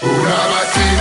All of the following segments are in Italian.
Una mattina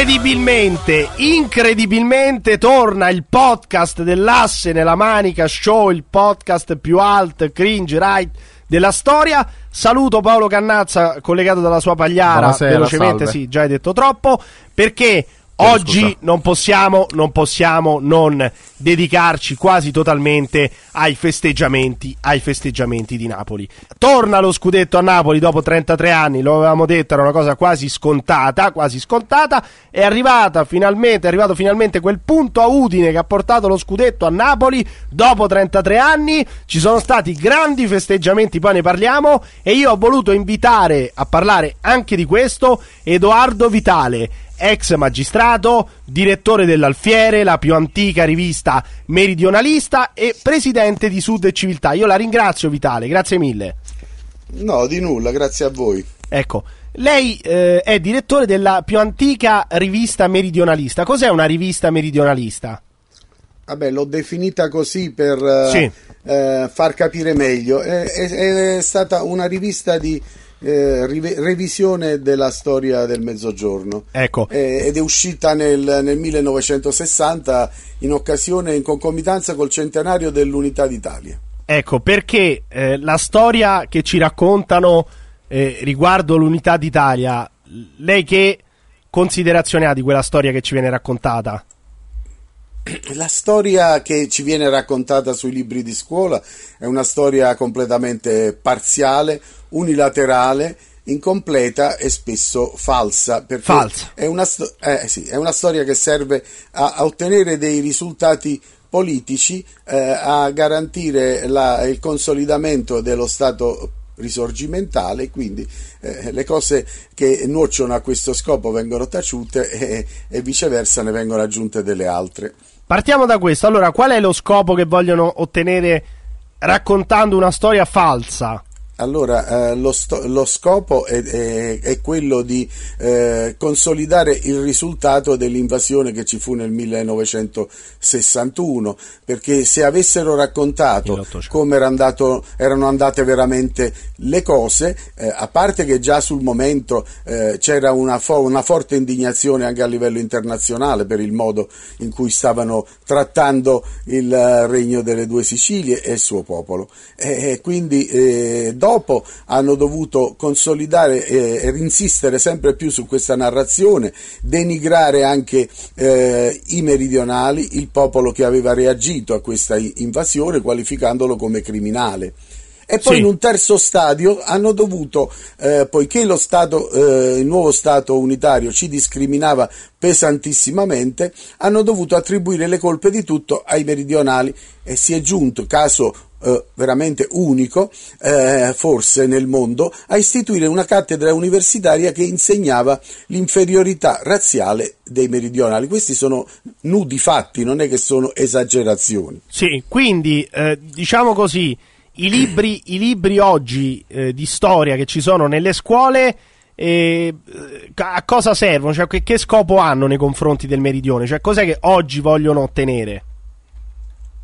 incredibilmente, incredibilmente torna il podcast dell'asse nella manica show, il podcast più alt, cringe, right della storia. Saluto Paolo Cannazza collegato dalla sua pagliara, Buonasera, velocemente, salve. sì, già hai detto troppo, perché oggi scusa. non possiamo, non possiamo non dedicarci quasi totalmente ai festeggiamenti, ai festeggiamenti di Napoli. Torna lo scudetto a Napoli dopo 33 anni, lo avevamo detto, era una cosa quasi scontata, quasi scontata, è arrivata finalmente, è arrivato finalmente quel punto a Udine che ha portato lo scudetto a Napoli dopo 33 anni, ci sono stati grandi festeggiamenti, poi ne parliamo e io ho voluto invitare a parlare anche di questo Edoardo Vitale, ex magistrato, direttore dell'Alfiere, la più antica rivista meridionalista e presidente di Sud e Civiltà. Io la ringrazio Vitale, grazie mille. No, di nulla, grazie a voi. Ecco, lei eh, è direttore della più antica rivista meridionalista. Cos'è una rivista meridionalista? Vabbè, l'ho definita così per eh, Sì. eh, far capire meglio. È, è- è stata una rivista di eh, revisione della storia del Mezzogiorno. Ecco. Eh, ed è uscita nel, nel 1960 in occasione, in concomitanza col centenario dell'Unità d'Italia. Ecco, perché eh, la storia che ci raccontano eh, riguardo l'unità d'Italia, lei che considerazione ha di quella storia che ci viene raccontata? La storia che ci viene raccontata sui libri di scuola è una storia completamente parziale, unilaterale, incompleta e spesso falsa. Falsa. È una, sto- eh, sì, è una storia che serve a, a ottenere dei risultati politici, eh, a garantire la- il consolidamento dello Stato risorgimentale quindi eh, le cose che nuocciono a questo scopo vengono taciute e, e viceversa ne vengono aggiunte delle altre. Partiamo da questo. Allora, qual è lo scopo che vogliono ottenere raccontando una storia falsa? Allora, eh, lo, sto- lo scopo è, è- è quello di eh, consolidare il risultato dell'invasione che ci fu nel 1961, perché se avessero raccontato 1800. come era andato- erano andate veramente le cose, eh, a parte che già sul momento eh, c'era una, fo- una forte indignazione anche a livello internazionale per il modo in cui stavano trattando il eh, regno delle due Sicilie e il suo popolo. E, quindi eh, dopo hanno dovuto consolidare eh, e insistere sempre più su questa narrazione, denigrare anche eh, i meridionali, il popolo che aveva reagito a questa invasione, qualificandolo come criminale. E poi Sì. in un terzo stadio hanno dovuto, eh, poiché lo stato, eh, il nuovo Stato unitario ci discriminava pesantissimamente, hanno dovuto attribuire le colpe di tutto ai meridionali e si è giunto, caso eh, veramente unico, eh, forse nel mondo, a istituire una cattedra universitaria che insegnava l'inferiorità razziale dei meridionali. Questi sono nudi fatti, non è che sono esagerazioni. Sì, quindi eh, diciamo così, i libri, i libri oggi eh, di storia che ci sono nelle scuole eh, a cosa servono? Cioè, che, che scopo hanno nei confronti del meridione? Cioè, cos'è che oggi vogliono ottenere?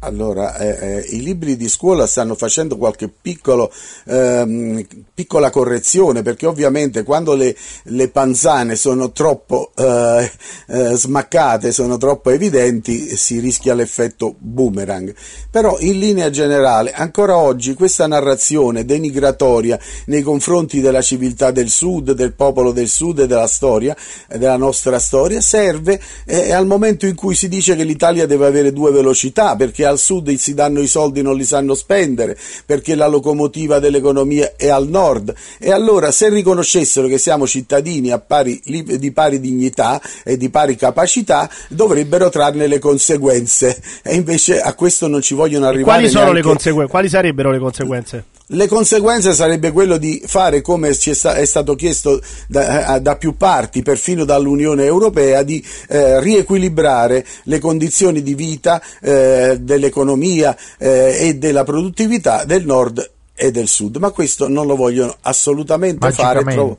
Allora, eh, eh, i libri di scuola stanno facendo qualche piccolo, ehm, piccola correzione perché ovviamente quando le, le panzane sono troppo eh, eh, smaccate, sono troppo evidenti, si rischia l'effetto boomerang. Però in linea generale, ancora oggi questa narrazione denigratoria nei confronti della civiltà del Sud, del popolo del Sud e della storia, della nostra storia, serve eh, al momento in cui si dice che l'Italia deve avere due velocità perché al sud si danno i soldi non li sanno spendere perché la locomotiva dell'economia è al nord e allora se riconoscessero che siamo cittadini pari, di pari dignità e di pari capacità dovrebbero trarne le conseguenze e invece a questo non ci vogliono arrivare quali, sono le conseguenze? quali sarebbero le conseguenze? Le conseguenze sarebbe quello di fare come è stato chiesto da, eh, da più parti, perfino dall'Unione Europea, di eh, riequilibrare le condizioni di vita eh, dell'economia eh, e della produttività del nord e del sud, ma questo non lo vogliono assolutamente fare. Tro-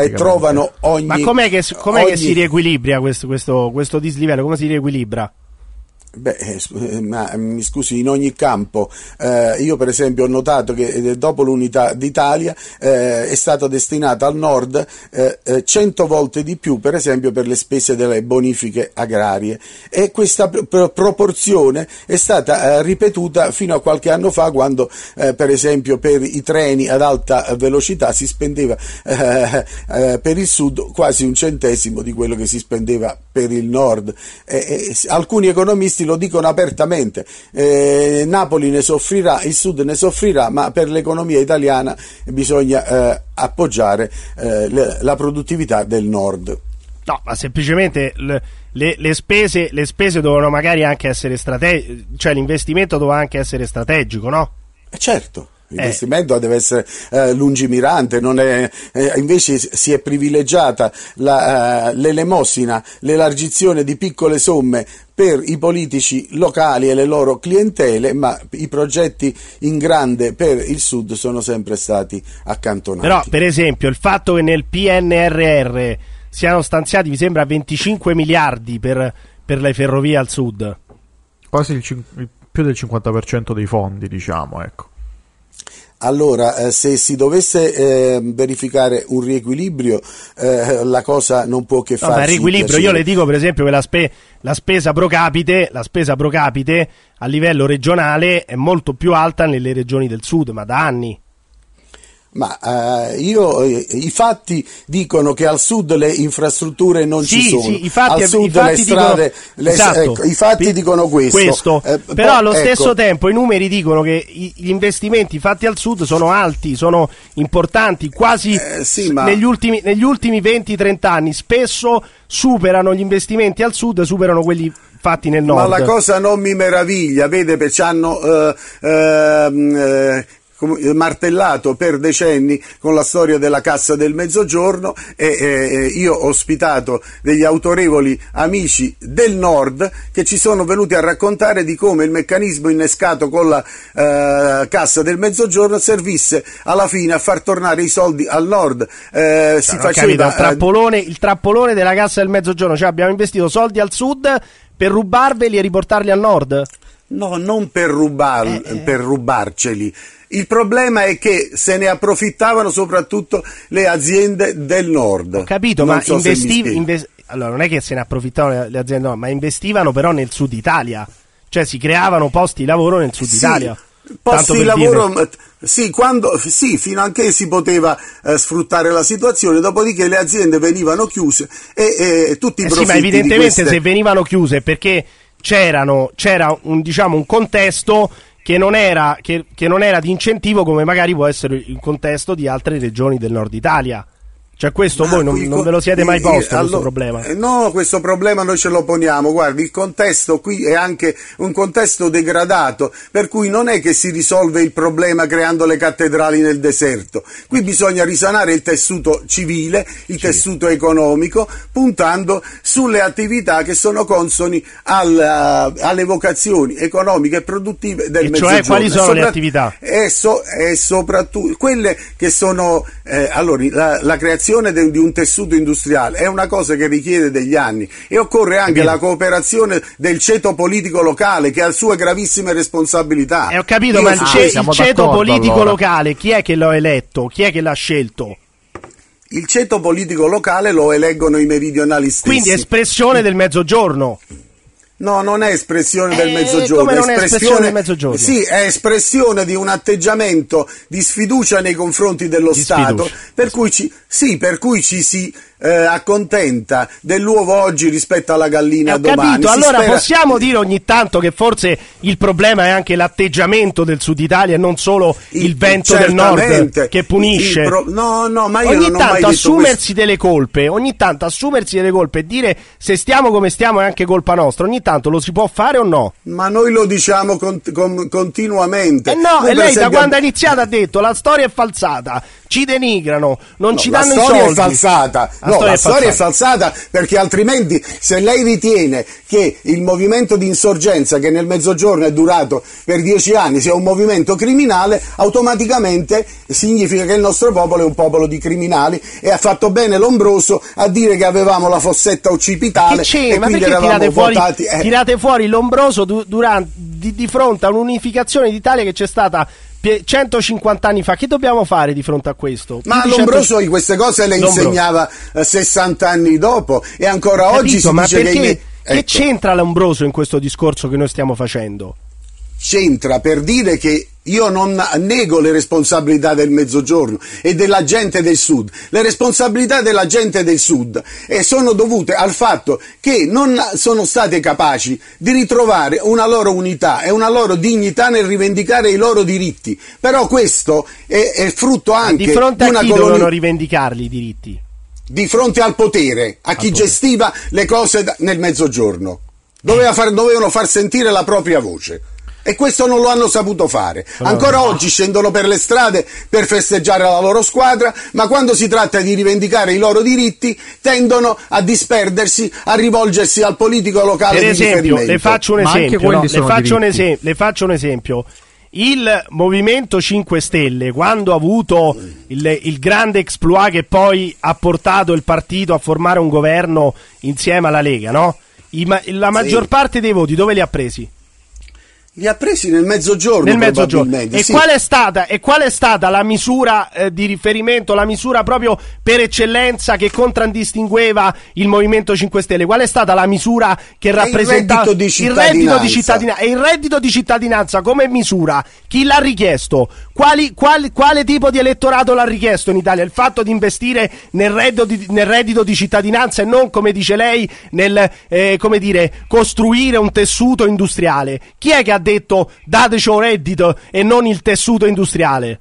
e trovano ogni. Ma com'è che, com'è ogni... che si riequilibra questo, questo, questo dislivello? Come si riequilibra? Beh, eh, eh, ma eh, mi scusi, in ogni campo, eh, io per esempio ho notato che dopo l'unità d'Italia eh, è stata destinata al nord cento volte di più, per esempio per le spese delle bonifiche agrarie. E questa pr- proporzione è stata ripetuta fino a qualche anno fa quando per esempio per i treni ad alta velocità si spendeva per il sud quasi un centesimo di quello che si spendeva per il nord. alcuni economisti lo dicono apertamente, eh, Napoli ne soffrirà, il Sud ne soffrirà, ma per l'economia italiana bisogna eh, appoggiare eh, le, la produttività del Nord. No, ma semplicemente le, le, le, spese, le spese dovevano magari anche essere strategiche, cioè l'investimento doveva anche essere strategico, no? Eh certo. L'investimento eh. deve essere eh, lungimirante, è, eh, invece si è privilegiata la, eh, l'elemosina, l'elargizione di piccole somme per i politici locali e le loro clientele, ma i progetti in grande per il Sud sono sempre stati accantonati. Però, per esempio, il fatto che nel PNRR siano stanziati, mi sembra, 25 miliardi per, per le ferrovie al Sud. Quasi il, il, più del 50% dei fondi, diciamo, ecco. Allora, eh, se si dovesse eh, verificare un riequilibrio, eh, la cosa non può che. No, riequilibrio, io le dico per esempio che la, spe- la, spesa pro capite, la spesa pro capite a livello regionale è molto più alta nelle regioni del sud, ma da anni. Ma eh, io, eh, i fatti dicono che al sud le infrastrutture non sì, ci sono. Sì, i fatti, al sud le strade, dicono, le, esatto, ecco, i fatti dicono questo. questo. Eh, Però allo ecco. stesso tempo i numeri dicono che gli investimenti fatti al sud sono alti, sono importanti, quasi eh, sì, ma... negli, ultimi, negli ultimi 20-30 anni spesso superano gli investimenti al sud, superano quelli fatti nel nord. Ma la cosa non mi meraviglia, vede, perché hanno eh, ehm, eh, martellato per decenni con la storia della Cassa del Mezzogiorno e eh, io ho ospitato degli autorevoli amici del Nord che ci sono venuti a raccontare di come il meccanismo innescato con la eh, Cassa del Mezzogiorno servisse alla fine a far tornare i soldi al Nord. Eh, si faceva, capito, il, trappolone, il trappolone della Cassa del Mezzogiorno, cioè abbiamo investito soldi al Sud per rubarveli e riportarli al Nord? No, non per, rubar, eh, eh. per rubarceli, il problema è che se ne approfittavano soprattutto le aziende del nord. Ho capito, non ma so investi- invest- allora non è che se ne approfittavano le aziende, no, ma investivano però nel sud Italia, cioè si creavano posti di lavoro nel sud sì, Italia. Posti di lavoro, dire. sì, quando, sì, fino a che si poteva eh, sfruttare la situazione, dopodiché le aziende venivano chiuse e, e tutti i eh profitti sì, ma evidentemente queste... se venivano chiuse perché c'era un, diciamo, un contesto che non, era, che, che non era di incentivo come magari può essere il contesto di altre regioni del nord Italia. Cioè questo ah, voi non, non, ve lo siete mai posto questo problema? Eh, no, questo problema noi ce lo poniamo, guardi, il contesto qui è anche un contesto degradato, per cui non è che si risolve il problema creando le cattedrali nel deserto, qui bisogna risanare il tessuto civile, il sì. tessuto economico, puntando sulle attività che sono consoni al, alle vocazioni economiche e produttive del e Mezzogiorno. Cioè quali sono Sopra- le attività? E, so, e soprattutto quelle che sono, eh, allora, la, la creazione creazione de- di un tessuto industriale è una cosa che richiede degli anni e occorre anche Capito. la cooperazione del ceto politico locale che ha sue gravissime responsabilità. Eh, ho capito, Io ma il, ce- siamo il ceto politico allora. locale, chi è che l'ha eletto? Chi è che l'ha scelto? il ceto politico locale lo eleggono i meridionali stessi. Quindi è espressione del mezzogiorno. No, non è espressione del Eh, mezzogiorno. come non è espressione del mezzogiorno? Sì, è espressione di un atteggiamento di sfiducia nei confronti dello Di Stato, sfiducia. per cui ci, sì, per cui ci si eh, accontenta dell'uovo oggi rispetto alla Eh, gallina ho domani. capito, Si allora spera- possiamo dire ogni tanto che forse il problema è anche l'atteggiamento del Sud Italia e non solo il, vento del nord che punisce. Il pro- no, no, ma io ogni non tanto assumersi questo. delle colpe, ogni tanto assumersi delle colpe e dire se stiamo come stiamo è anche colpa nostra, ogni tanto lo si può fare o no? Ma noi lo diciamo con- con- continuamente. Eh no, Noi, e lei da esempio, quando ha iniziato ha detto la storia è falsata, ci denigrano, non No, ci la danno i storia soldi. è falsata. no, la storia è falsata perché altrimenti se lei ritiene che il movimento di insorgenza che nel mezzogiorno è durato per dieci anni sia un movimento criminale, automaticamente significa che il nostro popolo è un popolo di criminali e ha fatto bene Lombroso a dire che avevamo la fossetta occipitale e quindi eravamo fuori, votati. eh. tirate fuori l'ombroso du- duran- di, di fronte a un'unificazione d'Italia che c'è stata 150 anni fa? Che dobbiamo fare di fronte a questo? Ma Più di Lombroso di queste cose le Lombroso. insegnava eh, 60 anni dopo e ancora oggi Capito, si ma dice perché, che... me- che Ecco. c'entra l'ombroso in questo discorso che noi stiamo facendo? C'entra per dire che io non nego le responsabilità del mezzogiorno e della gente del sud. Le responsabilità della gente del sud eh, sono dovute al fatto che non sono state capaci di ritrovare una loro unità e una loro dignità nel rivendicare i loro diritti. Però questo è, è frutto anche Di fronte a una chi coloni- dovevano rivendicarli i diritti? di fronte al potere, a chi potere. gestiva le cose nel mezzogiorno. Doveva far- dovevano far sentire la propria voce. E questo non lo hanno saputo fare. Ancora oggi scendono per le strade per festeggiare la loro squadra, ma quando si tratta di rivendicare i loro diritti tendono a disperdersi, a rivolgersi al politico locale Per di esempio, riferimento. le faccio un esempio, no? le, faccio un esem- le faccio un esempio. Il Movimento 5 Stelle, quando ha avuto il, il grande exploit che poi ha portato il partito a formare un governo insieme alla Lega, no? I la maggior parte dei voti dove li ha presi? Li ha presi nel mezzogiorno, Nel mezzogiorno. E, sì. qual è stata, e qual è stata la misura eh, di riferimento, la misura proprio per eccellenza che contraddistingueva il Movimento 5 Stelle? Qual è stata la misura che il rappresentava di il reddito di cittadinanza. E il reddito di cittadinanza come misura? Chi l'ha richiesto? Quali- quali- quale tipo di elettorato l'ha richiesto in Italia? Il fatto di investire nel reddito di, nel reddito di cittadinanza e non, come dice lei, nel eh, come dire, costruire un tessuto industriale. Chi è che ha detto dateci un reddito e non il tessuto industriale?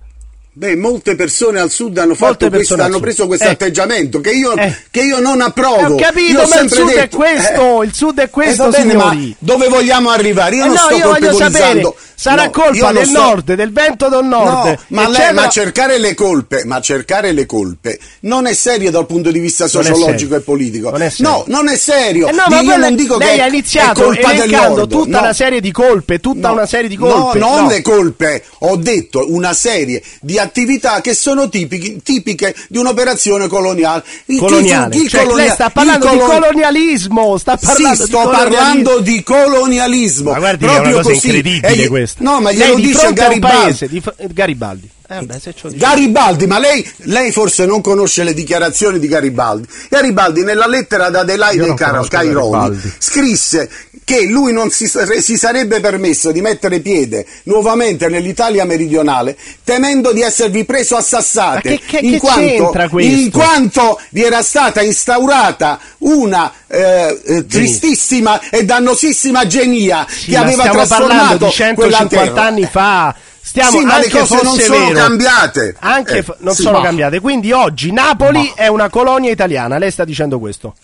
Beh, molte persone al sud hanno, fatto questo, hanno preso questo Eh. atteggiamento che io, Eh. che io non approvo. Eh, ho capito, Io ma il sud è detto, questo, eh, il sud è eh, questo, bene, ma dove vogliamo arrivare? Io Eh non no, sto io colpevolizzando. sarà No, io colpa del sto- nord, del vento del nord. No, ma, lei- ma cercare le colpe, ma cercare le colpe non è serio dal punto di vista è sociologico e politico. Non è no, non è serio. No, Io ma poi non dico lei che ha è iniziato colpa del nord. tutta una serie di colpe, tutta una serie di colpe. No, non No. le colpe, ho detto una serie di attività che sono tipiche, tipiche di un'operazione coloniale. Il- coloniale. il Cioè, colonia- lei sta parlando il di colon- colonialismo. Sta parlando sì, di sto colonialismo. parlando di colonialismo. Ma guardi, che è proprio una cosa così. incredibile E- questa. No, ma glielo di dice Garibaldi. paese di fr- Garibaldi. Eh, beh. Garibaldi, ma lei, lei forse non conosce le dichiarazioni di Garibaldi. Garibaldi nella lettera ad Adelaide Car- Cairoli scrisse che lui non si, si sarebbe permesso di mettere piede nuovamente nell'Italia meridionale temendo di esservi preso a sassate Ma che- che- in, che quanto, in quanto vi era stata instaurata una eh, eh, tristissima e dannosissima genia Sì, che aveva trasformato di 150 quella terra. anni fa. Stiamo Sì, ma le anche cose non sono vero, cambiate. Anche Eh, f- non sì, sono ma- cambiate. Quindi oggi Napoli è una colonia italiana. Lei sta dicendo questo.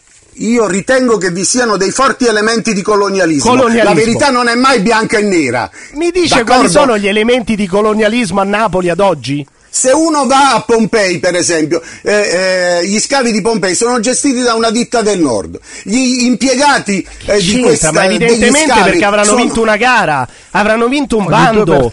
Io ritengo che vi siano dei forti elementi di colonialismo. Colonialismo. La verità non è mai bianca e nera. Mi dice D'accordo? quali sono gli elementi di colonialismo a Napoli ad oggi? Se uno va a Pompei, per esempio, eh, eh, gli scavi di Pompei sono gestiti da una ditta del nord. Gli impiegati eh, di questa ma degli evidentemente scavi perché avranno sono- vinto una gara, avranno vinto un bando.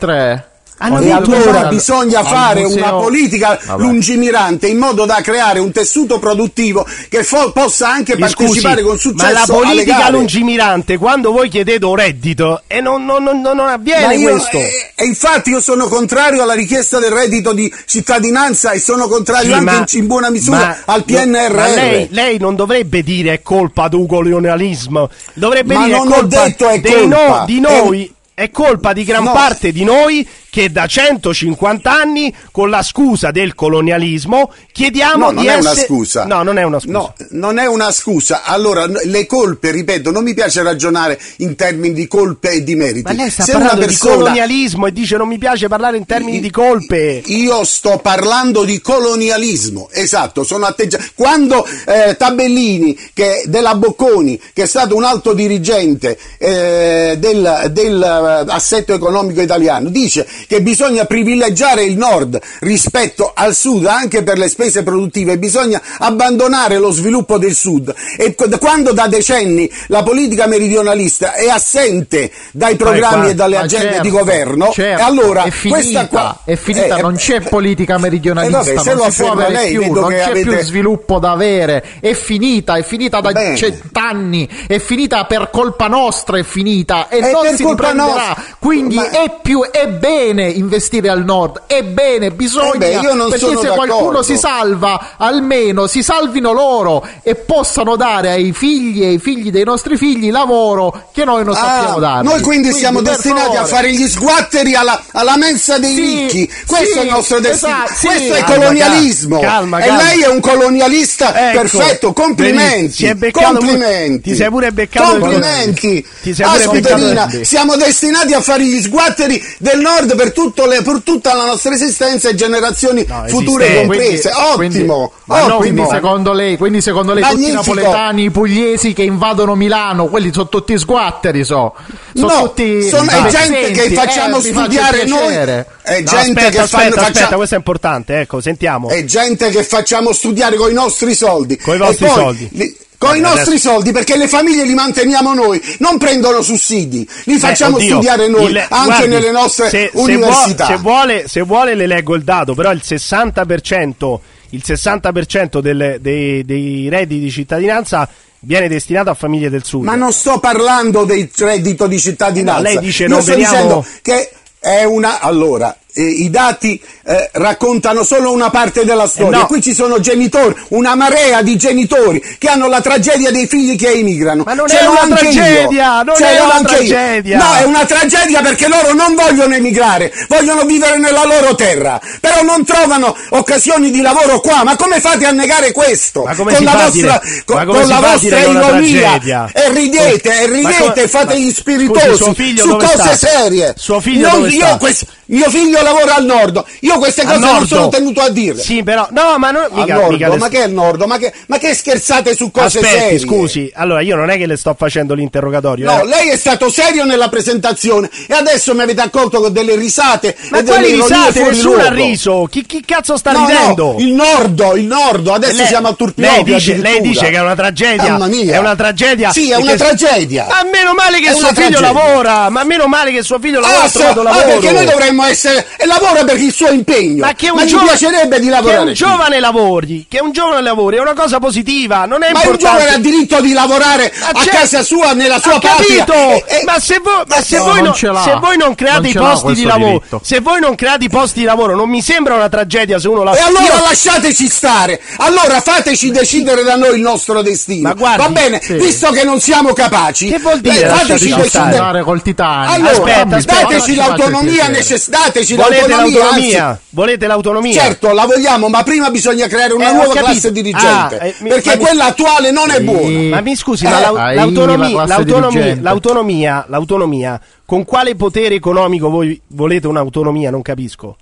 Hanno e allora al- bisogna fare museo- una politica Vabbè. lungimirante in modo da creare un tessuto produttivo che fo- possa anche Mi scusi, partecipare con successo ma la alle politica gare. lungimirante, quando voi chiedete un reddito, e non, non- non- non Ma avviene io- questo. e, e infatti io sono contrario alla richiesta del reddito di cittadinanza e sono contrario Sì, anche ma- in, in buona misura ma- al PNRR. Ma lei, lei non dovrebbe dire è colpa del colonialismo, dovrebbe Ma dire non è ho colpa detto è dei no- colpa. di noi. È colpa di gran No. parte di noi che da 150 anni, con la scusa del colonialismo, chiediamo No, non di è essere... una scusa. No, non è una scusa. No, non è una scusa. Allora, le colpe, ripeto, non mi piace ragionare in termini di colpe e di meriti. Ma lei sta Se parlando persona- di colonialismo e dice non mi piace parlare in termini di colpe. Io sto parlando di colonialismo, esatto, sono atteggiati. Quando eh, Tabellini, che, della Bocconi, che è stato un alto dirigente eh, del, del, assetto economico italiano, dice che bisogna privilegiare il nord rispetto al sud anche per le spese produttive, bisogna abbandonare lo sviluppo del sud. E qu- quando da decenni la politica meridionalista è assente dai programmi qua- e dalle agende certo, di governo, certo, e allora è finita, questa qua è finita, eh, non eh, c'è politica eh, meridionalista, vabbè, se lo non si può avere lei, più, non c'è avete- più sviluppo da avere, è finita, è finita da Bene. cent'anni, è finita per colpa nostra, è finita e È non si colpa nostra. Quindi Ma- è più è bene investire al nord, è bene, bisogna Eh beh, perché se qualcuno d'accordo. si salva, almeno si salvino loro e possano dare ai figli e ai figli dei nostri figli lavoro che noi non sappiamo Ah, dare. noi quindi, siamo per destinati a favore. fare gli sguatteri alla, alla mensa dei Sì, ricchi. Questo sì, è il nostro destino. esatto, sì. Questo è Calma, colonialismo. calma, e calma. lei è un colonialista Ecco, perfetto. Complimenti. complimenti. pure- ti sei pure beccato Complimenti. ti sei pure beccato siamo destinati a fare gli sguatteri del nord per, tutto le- per tutta la nostra esistenza e generazioni No, future comprese. Quindi- ottimo. no, ottimo. quindi secondo lei, quindi secondo lei tutti i napoletani, i pugliesi che invadono Milano, quelli sono tutti sguatteri, so. Sono no, tutti sono- è gente che facciamo Eh, studiare noi. È No, gente aspetta, che aspetta, fanno, aspetta, faccia- questo è importante, ecco, sentiamo. è gente che facciamo studiare con i nostri soldi. Coi E vostri soldi. li- con i Vabbè, nostri adesso- soldi, perché le famiglie li manteniamo noi, non prendono sussidi, li facciamo oddio, studiare noi il- anche guardi, nelle nostre se, università. Se vuole, se vuole le leggo il dato, però il 60%, il 60% del- dei, dei redditi di cittadinanza viene destinato a famiglie del sud. Ma non sto parlando del reddito di cittadinanza. Eh no, lei dice Io non sto veniamo- dicendo che è una. Allora. Eh, I dati eh, raccontano solo una parte della storia. Eh no. Qui ci sono genitori, una marea di genitori che hanno la tragedia dei figli che emigrano. Ma non Ce è una anche io. tragedia, non Ce è una anche io. tragedia. No, è una tragedia perché loro non vogliono emigrare, vogliono vivere nella loro terra, però non trovano occasioni di lavoro qua. Ma come fate a negare questo? Ma con la vostra, dire- con, ma con la vostra ironia tragedia? e ridete, e Ma ridete, come- fate ma- gli scusi, spiritosi figlio su cose sta? serie. Suo figlio Non- io sta? Mio figlio lavora al nord, io queste cose non sono tenuto a dire. Sì, però no, ma non mica, nord, mica ma che è il nord? Ma che, ma che scherzate su cose Aspetti, serie? scusi. Allora, io non è che le sto facendo l'interrogatorio, No, eh. lei è stato serio nella presentazione e adesso mi avete accolto con delle risate Ma e quali risate? Nessuno ha riso. Chi, chi cazzo sta No, ridendo? no, il nord, il nord, adesso Lei- siamo a Turpiopia lei dice, lei dice che è una tragedia. Mamma mia. È una tragedia. Sì, è una tragedia. Ma meno male che suo una figlio tragedia. lavora. Ma meno male che suo figlio lavora Ah, ha so- trovato ah, lavoro. perché noi dovremmo essere e lavora per il suo impegno. Ma che un, gli giovane, piacerebbe di che lavorare. un qui. giovane lavori, che un giovane lavori è una cosa positiva, non è Ma un importante. giovane ha diritto di lavorare Ma a c'è- casa sua, nella sua Ho patria. capito, E- e- ma se voi, ma se no, voi non non, se voi non create Non i posti di lavoro, diritto. se voi non create i posti di lavoro, non mi sembra una tragedia se uno la E allora lasciateci stare, allora fateci decidere da noi il nostro destino. Ma guardi, Va bene, sì. visto che non siamo capaci, Che vuol dire eh, fateci decidere. col Titanic. Allora, Aspetta, aspetta, dateci l'autonomia necessaria, dateci volete l'autonomia. l'autonomia? anzi, Volete l'autonomia? Certo, la vogliamo, ma prima bisogna creare una Eh, nuova classe dirigente. Ah, eh, mi- perché ma mi- quella attuale non è buona. Ma mi scusi, Eh, ma l'au- hai l'autonomia, la l'autonomia, l'autonomia, l'autonomia, con quale potere economico voi volete un'autonomia? Non capisco.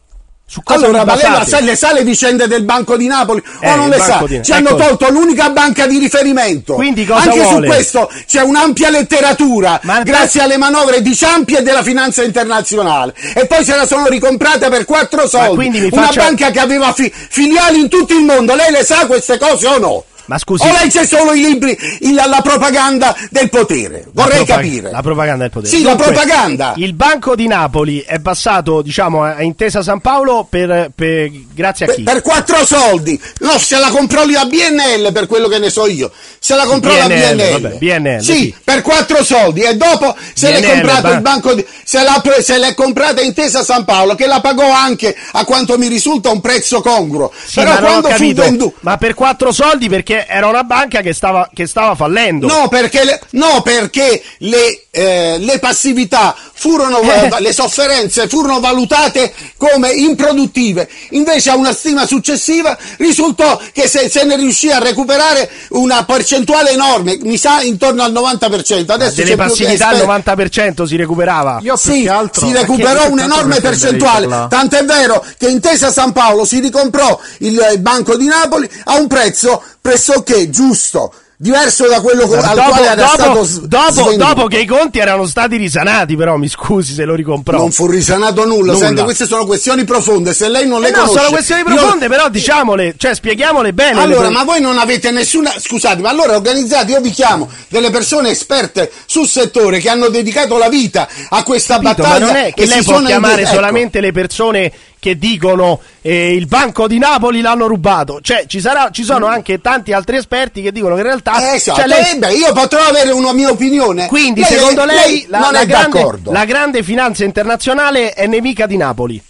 Su cosa Allora, basate? sa, le sa le vicende del Banco di Napoli Eh, o non le sa? di- Ci hanno ecco. tolto l'unica banca di riferimento. Quindi cosa Anche vuole? su questo c'è un'ampia letteratura, Ma- grazie alle manovre di Ciampi e della finanza internazionale. E poi se la sono ricomprata per quattro soldi. mi Una faccia- banca che aveva fi- filiali in tutto il mondo. Lei le sa queste cose o no? Ma scusi- O legge solo i libri, il- la propaganda del potere? La Vorrei propag- capire. La propaganda del potere. Sì, la Dunque, propaganda. Il Banco di Napoli è passato, diciamo, a Intesa San Paolo per, per- grazie a Per, chi? per quattro soldi. No, se la comprò la BNL per quello che ne so io. Se la comprò la BNL, BNL. vabbè, BNL, sì, sì. per quattro soldi. E dopo se l'è BNL, comprato ba- il banco di, se, pre- se l'è comprata Intesa San Paolo, che la pagò anche a quanto mi risulta un prezzo congruo. Sì, Però quando fu venduto. Ma per quattro soldi perché era una banca che stava, che stava fallendo. No, perché le, no, perché le, eh, le passività furono, Eh. le sofferenze furono valutate come improduttive. Invece a una stima successiva risultò che se, se ne riuscì a recuperare una percentuale enorme, mi sa intorno al 90%. Adesso Delle passività il 90% si recuperava. Io più sì, che altro si recuperò un'enorme percentuale, tant'è vero che Intesa San Paolo si ricomprò il, il Banco di Napoli a un prezzo pressoché giusto, diverso da quello co- al dopo, quale era dopo- stato dopo- dopo che i conti erano stati risanati, però mi scusi se lo ricomprò. Non fu risanato nulla. Nulla. Sente, queste sono questioni profonde. Se lei non le Eh no, conosce, sono questioni io- profonde, però diciamole, cioè spieghiamole bene. Allora, ma voi non avete nessuna. Scusate, ma allora organizzate, io vi chiamo delle persone esperte sul settore che hanno dedicato la vita a questa Capito, battaglia. ma non è che e lei può chiamare ecco. solamente le persone che dicono eh, il banco di Napoli l'hanno rubato. Cioè, ci, sarà, ci sono anche tanti altri esperti che dicono che in realtà. Eh, esatto. cioè, lei- Eh, beh, io potrò avere una mia opinione. quindi, Lei- secondo lei, la, non la è grande, la grande finanza internazionale è nemica di Napoli.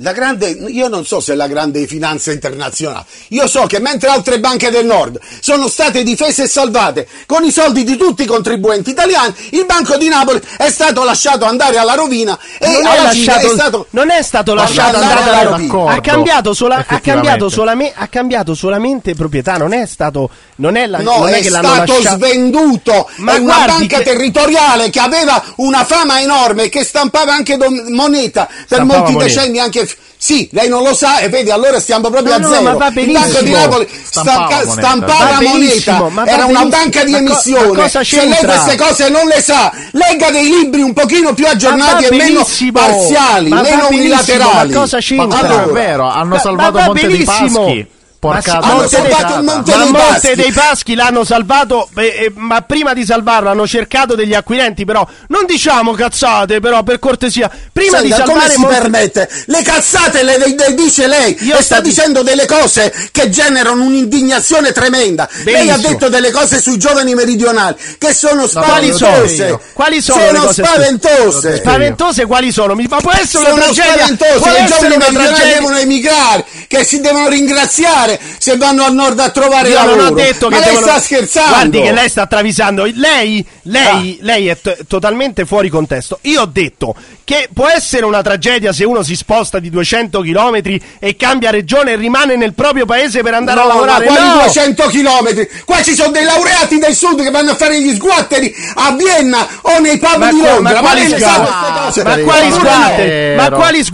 La grande, io non so se è la grande finanza internazionale, io so che mentre altre banche del nord sono state difese e salvate con i soldi di tutti i contribuenti italiani, il Banco di Napoli è stato lasciato andare alla rovina e non, è alla fine lasciato, è stato... non è stato lasciato andare andare alla rovina. Ha cambiato, sola- ha, cambiato solame- ha cambiato solamente proprietà, non è stato. Non è, la, No, non è è che l'hanno stato lasciato. svenduto. Ma è una banca che- territoriale che aveva una fama enorme e che stampava anche dom- moneta per Stampava molti moneta. decenni. Anche sì, lei non lo sa, e vedi, allora stiamo proprio No, a no, zero. ma va Il Banco di benissimo. Napoli Stampava moneta. stampava moneta, ma va era una banca di Ma co- emissione. ma cosa Se lei queste cose non le sa, legga dei libri un pochino più aggiornati Ma e meno parziali, Ma meno unilaterali. ma cosa c'entra? Ma Allora, è vero, hanno Ma- salvato ma va Monte dei benissimo. Paschi. Ma Monte dei- Monte ma dei Monte Paschi. dei Paschi l'hanno salvato, eh, eh, ma prima di salvarlo hanno cercato degli acquirenti, però non diciamo cazzate, però per cortesia, prima di Senta, come salvare si Monte- permette? Le cazzate le, le- le dice lei Io e sta di- dicendo delle cose che generano un'indignazione tremenda. Lei ha Benissimo. detto delle cose sui giovani meridionali che sono Quali sono? spaventose. Quali sono le Sono cose spaventose. Spaventose quali sono? Mi- Ma può essere Sono una tragedia? spaventose, Può i essere giovani una meridionali tragedia? devono emigrare, che si devono ringraziare se vanno al nord a trovare Io lavoro. non ho detto Ma che lei devono- sta scherzando. Guardi che lei sta travisando. Lei, lei, lei è t- totalmente fuori contesto. Io ho detto che può essere una tragedia se uno si sposta di 200 km e cambia regione e rimane nel proprio paese per andare No, a lavorare. ma quali No! 200 chilometri? Qua ci sono dei laureati del sud che vanno a fare gli sguatteri a Vienna o nei pub Ma di Londra. ma quali sguatteri? Ma quali sguatteri? Ma quali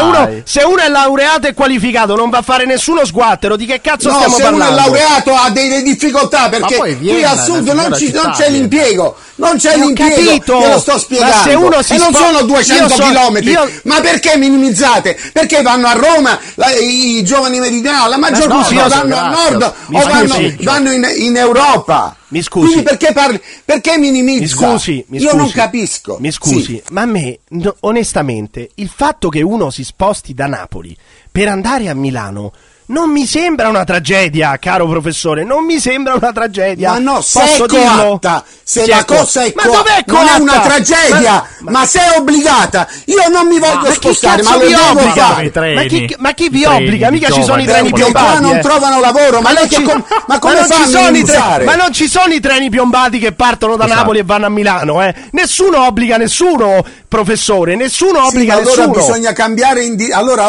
uno, se uno è laureato e qualificato, non va a fare nessuno sguattero. Di che cazzo No, stiamo se uno è parlando? laureato ha delle difficoltà perché poi qui Vienna al sud non, ci- non c'è Vienna. l'impiego, non c'è Eh, ho l'impiego, capito. te lo sto Ma spiegando. se uno si e non spo- sono 200 io so- chilometri, io- ma perché minimizzate? Perché vanno a Roma la- i giovani meridionali, la maggior no, parte no, vanno grazie. al nord Mi o vanno, vanno in, in Europa. Mi scusi. Quindi perché parli? Perché minimizza? Mi scusi, mi Io scusi. non capisco. Mi scusi, Sì. ma a me, no, onestamente, il fatto che uno si sposti da Napoli per andare a Milano non mi sembra una tragedia, caro professore, non mi sembra una tragedia. Ma no, se Posso è dirlo? coatta, se Si la cosa è ma coatta, dov'è non è coatta? una tragedia, Ma- ma, se è obbligata, io non mi voglio Ma spostare, ma lo vi devo obbliga? fare. treni. Ma chi, ma chi vi Treni obbliga? Mica ci sono i treni Perché qua piombati. non eh. trovano lavoro, ma, lei non che ci- com- ma come non fa ci a sono i ma non ci sono i treni piombati che partono da Esatto. Napoli e vanno a Milano, eh. Nessuno obbliga nessuno, professore, nessuno Sì, obbliga ma allora nessuno. bisogna cambiare indi- allora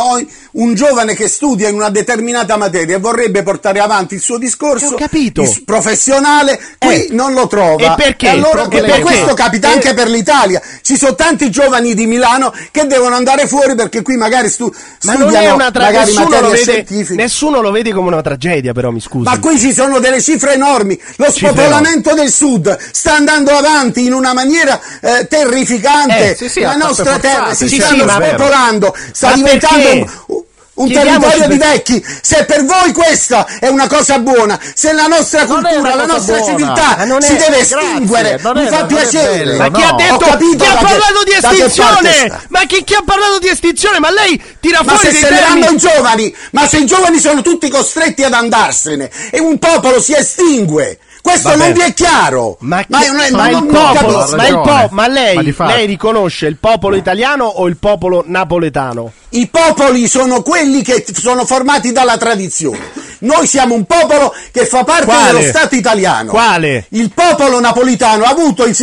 un giovane che studia in una determinata materia e vorrebbe portare avanti il suo discorso is- professionale qui Eh. non lo trova E perché? allora E per questo capita Eh. anche per l'Italia ci sono tanti giovani di Milano che devono andare fuori perché qui magari stu- Ma studiano non è una tragedia, magari nessuno, lo materie vede- scientifiche nessuno lo vede come una tragedia, però mi scusi. Ma qui ci sono delle cifre enormi, lo spopolamento del sud sta andando avanti in una maniera eh, terrificante, Eh, sì, sì, la nostra terra si sì, sta ma- spopolando, sta Ma diventando? Un- Chiediamoci territorio di vecchi. Se per voi questa è una cosa buona, se la nostra è cultura, la nostra buona. civiltà non si è- deve estinguere, mi è- fa è piacere. bello, Ma chi ha no. detto Ho capito chi ha che- parlato di che parte estinzione? Ma chi, chi ha parlato di estinzione? Ma lei tira Ma fuori se dei se ne termini. vanno i giovani, ma se i giovani sono tutti costretti ad andarsene e un popolo si estingue, questo Vabbè. non vi è chiaro. Ma, chi- non è- ma il popolo, ma, il po- ma lei, Ma lei riconosce il popolo italiano o il popolo napoletano? I popoli sono quelli che sono formati dalla tradizione. Noi siamo un popolo che fa parte Quale? dello Stato italiano. Quale? Il popolo napolitano ha avuto il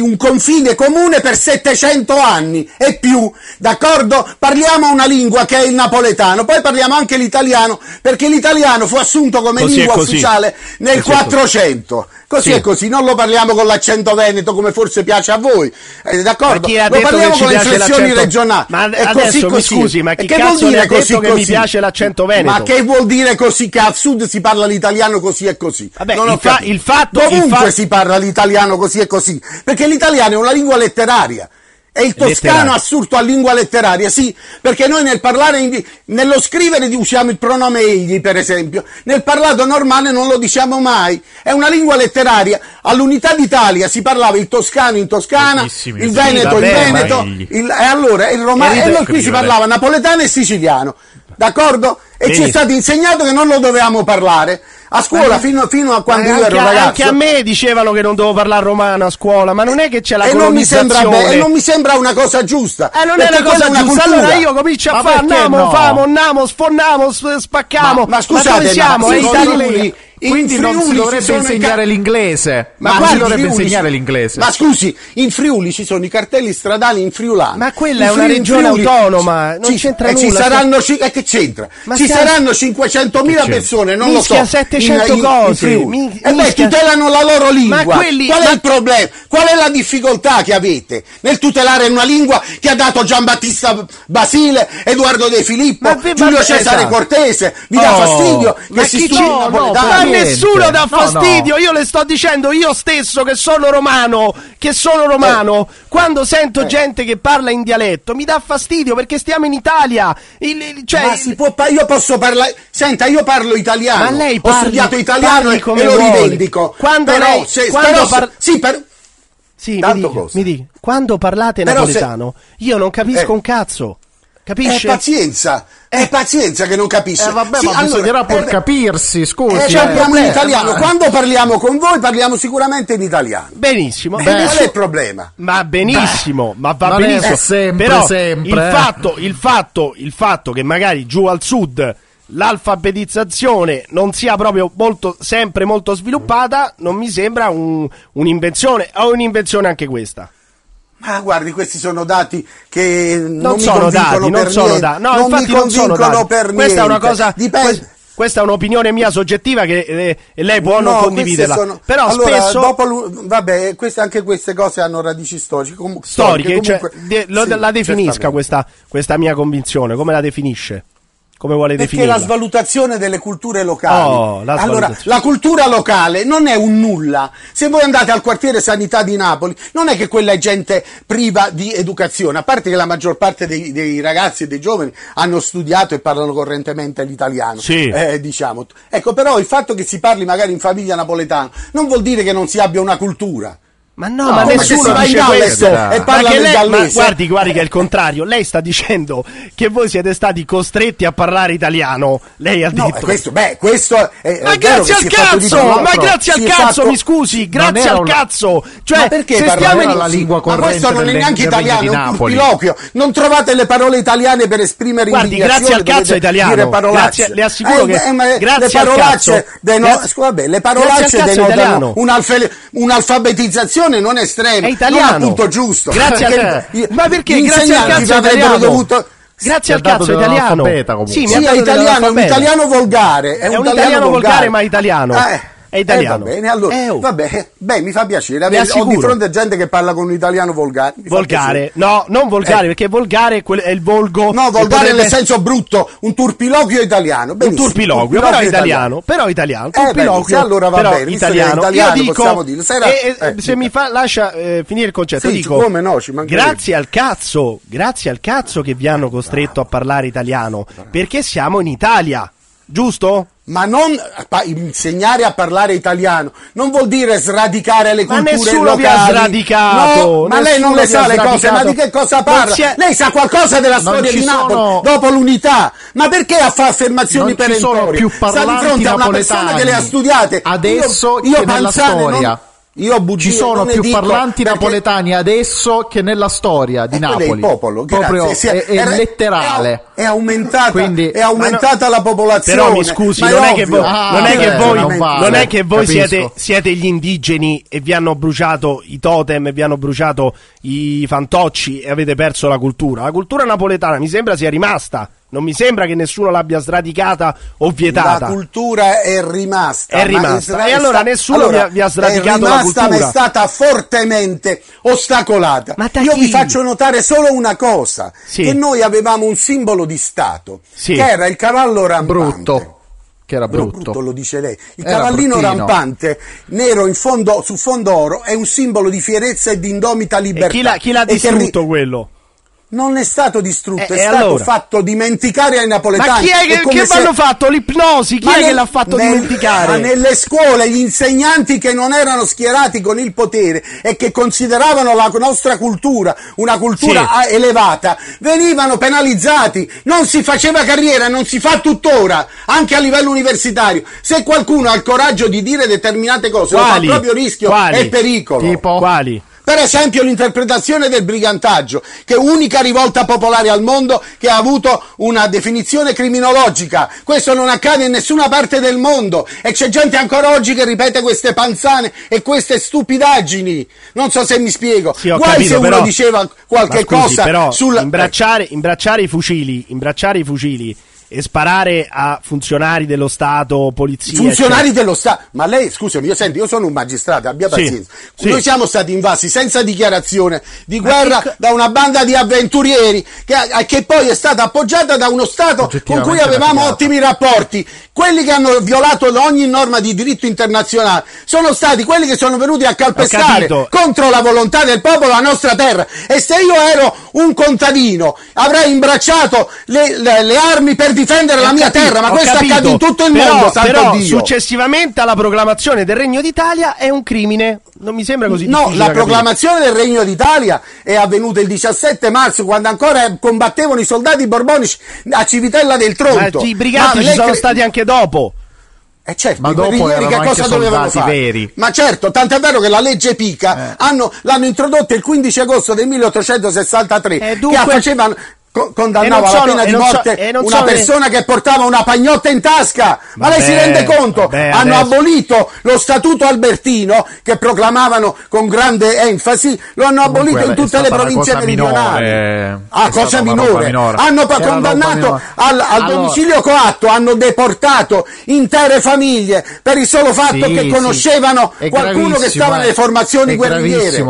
un confine comune per 700 anni e più, d'accordo? Parliamo una lingua che è il napoletano, poi parliamo anche l'italiano, perché l'italiano fu assunto come Così lingua così. ufficiale nel Così è così. 400. Così Sì. è così, non lo parliamo con l'accento veneto come forse piace a voi, eh, d'accordo? Lo parliamo con le inflessioni regionali. Ma È adesso così, così. scusi, ma chi che cazzo vuol dire così che mi così? piace l'accento veneto? Ma che vuol dire così che al sud si parla l'italiano così e così? Vabbè, Non il fa- il fatto- il Dovunque fa- si parla l'italiano così e così, perché l'italiano è una lingua letteraria. E il toscano Letteraria. assurdo a lingua letteraria, sì, perché noi nel parlare, in- nello scrivere usiamo il pronome egli, per esempio, nel parlato normale non lo diciamo mai, è una lingua letteraria. All'unità d'Italia si parlava il toscano in Toscana, Pochissimi, il sì, Veneto in vabbè, ma Veneto, il- e allora il romano, E e qui si parlava napoletano e siciliano, d'accordo? E ci è Benissimo. stato insegnato che non lo dovevamo parlare. A scuola, fino, fino a quando io ero anche, ragazzo. anche a me dicevano che non devo parlare romano a scuola, ma non è che c'è la e non, mi sembra be- e non mi sembra una cosa giusta. Eh, non è una cosa è giusta. cultura. Allora io comincio a fare andiamo, no? famo, andiamo, sforniamo, s- spaccamo. Ma- ma scusate, ma siamo? in È Friuli- in Quindi non si dovrebbe sono i insegnare ca- l'inglese. Ma non guardi, si in dovrebbe Friuli insegnare ci- l'inglese. Ma scusi, in Friuli ci sono i cartelli stradali in friulano. Ma quella In è una in regione autonoma, non ci- c'entra e Ci nulla. saranno, ci- e che c'entra? Ma ci saranno 500.000 Che persone, non Mischia lo so. 700 in- in- in cose, Friuli. mi- e beh, tutelano la loro lingua. Ma quelli- Qual è ma- il problema? Qual è la difficoltà che avete nel tutelare una lingua che ha dato Giambattista Basile, Edoardo De Filippo, Ma Giulio ma- Cesare esatto. Cortese? Vi dà Oh, fastidio ma che si studi il no, napoletano? Nessuno dà No, fastidio, no. io le sto dicendo io stesso che sono romano, che sono romano, quando sento Eh. gente che parla in dialetto mi dà fastidio perché stiamo in Italia. Il- il- cioè, Ma si può io posso parlare. Senta, io parlo italiano. Ma lei Ho parli- studiato italiano e, come e lo vuole. rivendico. Quando però, lei- se, quando però se- par- sì, per- Sì, mi dica, mi dica, quando parlate Però se- napoletano, io non capisco Eh. un cazzo. È Capisce? pazienza. È pazienza che non capisce. Eh vabbè, Sì, ma allora, bisognerà pur eh, capirsi, scusi. eh, eh. parliamo in Eh, italiano. ma- Quando parliamo con voi, parliamo sicuramente in italiano. Benissimo. Eh, E qual è il problema? Ma benissimo, ma va è benissimo. sempre, Però sempre, il eh. fatto, il fatto, il fatto che magari giù al sud l'alfabetizzazione non sia proprio molto, sempre molto sviluppata, non mi sembra un- un'invenzione. O un'invenzione anche questa. Ma guardi, questi sono dati che non, Non sono dati, non sono dati. No, non infatti non sono dati. per Questa è una cosa. Dipende. que- questa è un'opinione mia soggettiva che eh, lei può non No, condividerla. queste sono- Però allora, spesso. dopo vabbè, queste, anche queste cose hanno radici storiche. comu- storiche, cioè, comunque- de- lo- sì, la definisca questa, questa mia convinzione, come la definisce? Come vuole Perché definirla? la svalutazione delle culture locali. Oh, la allora, la cultura locale non è un nulla. Se voi andate al quartiere sanità di Napoli, non è che quella è gente priva di educazione, a parte che la maggior parte dei, dei ragazzi e dei giovani hanno studiato e parlano correntemente l'italiano. Sì. Eh, diciamo. Ecco, però il fatto che si parli magari in famiglia napoletana non vuol dire che non si abbia una cultura. Ma no, No, ma ma nessuno in dice questo. e Ma parla del lei- ma guardi, guardi che è il contrario. Lei sta dicendo che voi siete stati costretti a parlare italiano. Lei ha No, detto. eh, questo, beh, questo è, Ma è grazie cazzo! Ma grazie al Si cazzo, fatto- mi scusi, grazie al una- cazzo! Cioè, ma perché se stiamo in- la lingua Ma corrente questo non è neanche italiano, è un turpiloquio. Non trovate le parole italiane per esprimere Guardi, grazie al cazzo italiano. Grazie- le assicuro che- Eh, ma grazie le parolacce cazzo. deno- Grazie- scusa, vabbè, le parolacce denotano italiano. Un'alfabetizzazione non estrema, È italiano. non punto giusto. Grazie al- Perché Ma perché? Grazie al cazzo avrebbero italiano. dovuto Grazie al cazzo italiano. comunque. Sì, mi Sì, è italiano, è un italiano volgare. È, È un italiano volgare, ma italiano. Eh, È italiano. Eh, va bene, allora, Eh, oh. vabbè, beh, mi fa piacere. Avere- Ho di fronte gente che parla con un italiano volgare. Volgare, no, non volgare, Eh. perché volgare è, il volgo. No, volgare potrebbe- nel senso brutto, un turpiloquio italiano. Un benissimo, turpiloquio, però italiano, però italiano, Eh, beh, turpiloquio, sì, allora va però bene, italiano. italiano, Io dico, possiamo dire, eh, eh, eh, se dica. mi fa, lascia finire il concetto, Sì, dico, come no, ci grazie al cazzo, grazie al cazzo che vi hanno costretto a parlare italiano, perché siamo in Italia, giusto? Ma non insegnare a parlare italiano non vuol dire sradicare le Ma culture nessuno locali. sradicato, No, ma lei non le sa le cose, ma di che cosa parla? è- Lei sa qualcosa della storia di Napoli sono- dopo l'unità? Ma perché a fare affermazioni sono perentorie? più Sta di parlanti fronte a una persona che le ha studiate. adesso io, io nella Panzane non- storia. Io bugie Ci sono più dico parlanti perché- napoletani adesso che nella storia di Eh, è Napoli. il popolo, grazie. Proprio Si è, è è- letterale. È, aumentata, Quindi- è aumentata la popolazione. Però mi scusi, non è, voi, Ah, non è che beh, voi, non vale, non è che voi siete, siete gli indigeni e vi hanno bruciato i totem, e vi hanno bruciato i fantocci e avete perso la cultura. La cultura napoletana mi sembra sia rimasta. Non mi sembra che nessuno l'abbia sradicata o vietata. La cultura è rimasta. È ma rimasta. è E allora nessuno vi ha- vi ha sradicato è la rimasta, ma cultura. è stata fortemente ostacolata. Ma da Io chi? vi faccio notare solo una cosa: Sì. che noi avevamo un simbolo di Stato, Sì. che era il cavallo rampante. Brutto. Che era No, brutto. lo dice lei. Il Era cavallino bruttino. rampante, nero in fondo, su fondo oro, è un simbolo di fierezza e di indomita E libertà. chi l'ha, chi l'ha E che ri- distrutto quello? Non è stato distrutto, Eh, è stato allora? fatto dimenticare ai napoletani. Ma chi è che, che se- hanno fatto? L'ipnosi? Chi Ma è che nel- l'ha fatto nel- dimenticare? ma nelle scuole gli insegnanti che non erano schierati con il potere e che consideravano la nostra cultura una cultura Sì. elevata venivano penalizzati. Non si faceva carriera, non si fa tuttora, anche a livello universitario. Se qualcuno ha il coraggio di dire determinate cose, lo fa a Quali? proprio rischio Quali? e pericolo. Tipo? Quali? Per esempio l'interpretazione del brigantaggio, che è unica rivolta popolare al mondo che ha avuto una definizione criminologica. Questo non accade in nessuna parte del mondo e c'è gente ancora oggi che ripete queste panzane e queste stupidaggini. Non so se mi spiego. Sì, Guai capito, se uno però- diceva qualche scusi, cosa però sul imbracciare, imbracciare i fucili, imbracciare i fucili e sparare a funzionari dello Stato, polizia, funzionari eccetera. dello Stato. Ma lei, scusami, io senti, io sono un magistrato, abbia Sì, pazienza. sì. Noi siamo stati invasi senza dichiarazione di Ma guerra che da una banda di avventurieri che, che poi è stata appoggiata da uno Stato con cui avevamo ottimi rapporti. Quelli che hanno violato ogni norma di diritto internazionale sono stati quelli che sono venuti a calpestare contro la volontà del popolo la nostra terra. E se io ero un contadino avrei imbracciato le, le- le armi per difendere la mia capito, terra, ma questo capito. accade in tutto il Però- mondo, santo però Dio. successivamente alla proclamazione del Regno d'Italia è un crimine. Non mi sembra così No, la da capire. proclamazione del Regno d'Italia è avvenuta il 17 marzo, quando ancora combattevano i soldati borbonici a Civitella del Ma Tronto. i briganti Ma ci sono cre- stati anche dopo. Eh certo, Ma dopo guerriglieri che erano cosa dovevano fare? veri. Ma certo, tant'è vero che la legge Pica hanno- l'hanno introdotta il 15 agosto del 1863, Eh, dunque- che facevano co- condannava alla pena di so- morte non una persona che portava una pagnotta in tasca. Ma lei si rende conto? vabbè, hanno adesso- abolito lo statuto albertino che proclamavano con grande enfasi, lo hanno abolito Comunque in tutte le province meridionali. minore, Ah, cosa minore. Hanno pa- Era roba condannato al, al Allora- domicilio coatto, hanno deportato intere famiglie per il solo fatto Sì, che sì. conoscevano È qualcuno che stava eh. nelle formazioni È guerrigliere.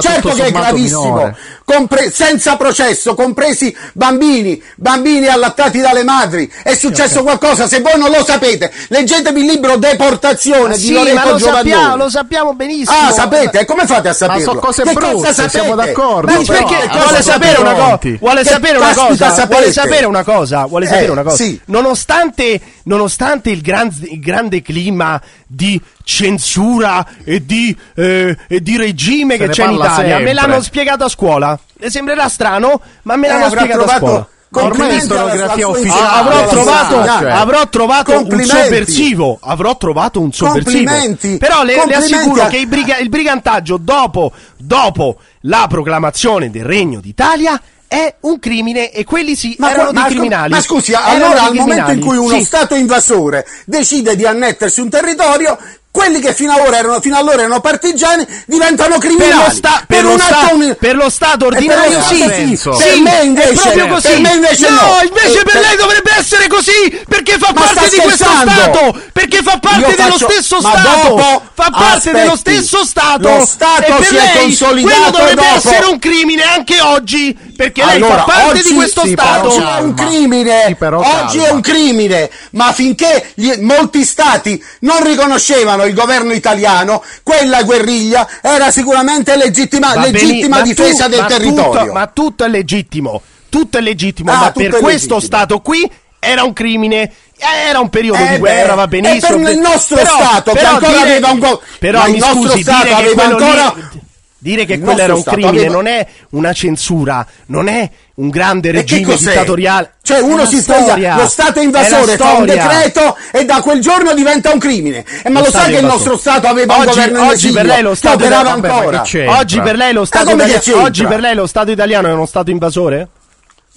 certo che è gravissimo, compre- senza processo, compresi bambini, bambini allattati dalle madri. È successo qualcosa, se voi non lo sapete, leggetevi il libro Deportazione Ma di sì, Lorenzo ma lo Giovanni. sappiamo, lo sappiamo benissimo. Ah, sapete? E come fate a saperlo? sono cose Che brutte, siamo d'accordo, Ma Ma perché che Ah, vuole sapere una cosa? Vuole Che sapere una caspita cosa? Vuole sapere una cosa? Vuole Eh, sapere una cosa? sì. Nonostante, nonostante il, gran- il grande clima di censura e di, eh, e di regime che ne c'è in Italia, me sempre. l'hanno spiegato a scuola. Le sembrerà strano, ma me Eh, l'hanno avrà spiegato a scuola. Ormai storiografia ufficiale. Ah, avrò trovato, cioè. avrò trovato un sovversivo. Avrò trovato un sovversivo. Complimenti. Però le, le assicuro che il, briga- il brigantaggio dopo, dopo la proclamazione del Regno d'Italia è un crimine e quelli sì erano qua- dei criminali. ma scusi, Erano allora al momento in cui uno Sì. Stato invasore decide di annettersi un territorio, quelli che fino, ora erano, fino allora erano partigiani diventano Per criminali. lo, sta- per, lo un sta- atto uni- per lo Stato E per lo ordinario Stato sì, sì. sì, Per me invece- è così. per me invece no. invece per Eh, lei dovrebbe essere così, perché fa parte di questo scherzando? Stato, perché fa parte Io dello faccio- stesso ma Stato, dopo- fa parte aspetti. dello stesso Stato. Lo Stato e per si è lei consolidato quello dovrebbe dopo. essere un crimine anche oggi, perché lei Allora, fa parte di questo sì, Stato. Oggi è un crimine, oggi calma. è un crimine, ma finché gli- molti stati non riconoscevano il governo italiano, quella guerriglia era sicuramente legittima, bene, legittima ma difesa tu- del ma territorio. tutto- ma tutto è legittimo, tutto è legittimo, Ah, ma per questo legittimo. Stato qui era un crimine. Era un periodo Eh di guerra, beh, va benissimo. e per il nostro però- Stato, che però ancora dire- aveva un go- Però ma mi il nostro scusi, Stato che aveva ancora- lì- Dire che quello era un Stato crimine aveva- non è una censura, non è un grande che regime dittatoriale. Cioè uno si storia, lo Stato è invasore fa un decreto e da quel giorno diventa un crimine. E ma Lo lo, Stato sa che il nostro Stato aveva un Oggi- governo in oggi esilio, per lei lo che Stato operava vabbè, ma ancora. che? Oggi per lei lo Stato che italiano- oggi per lei lo Stato italiano è uno Stato invasore?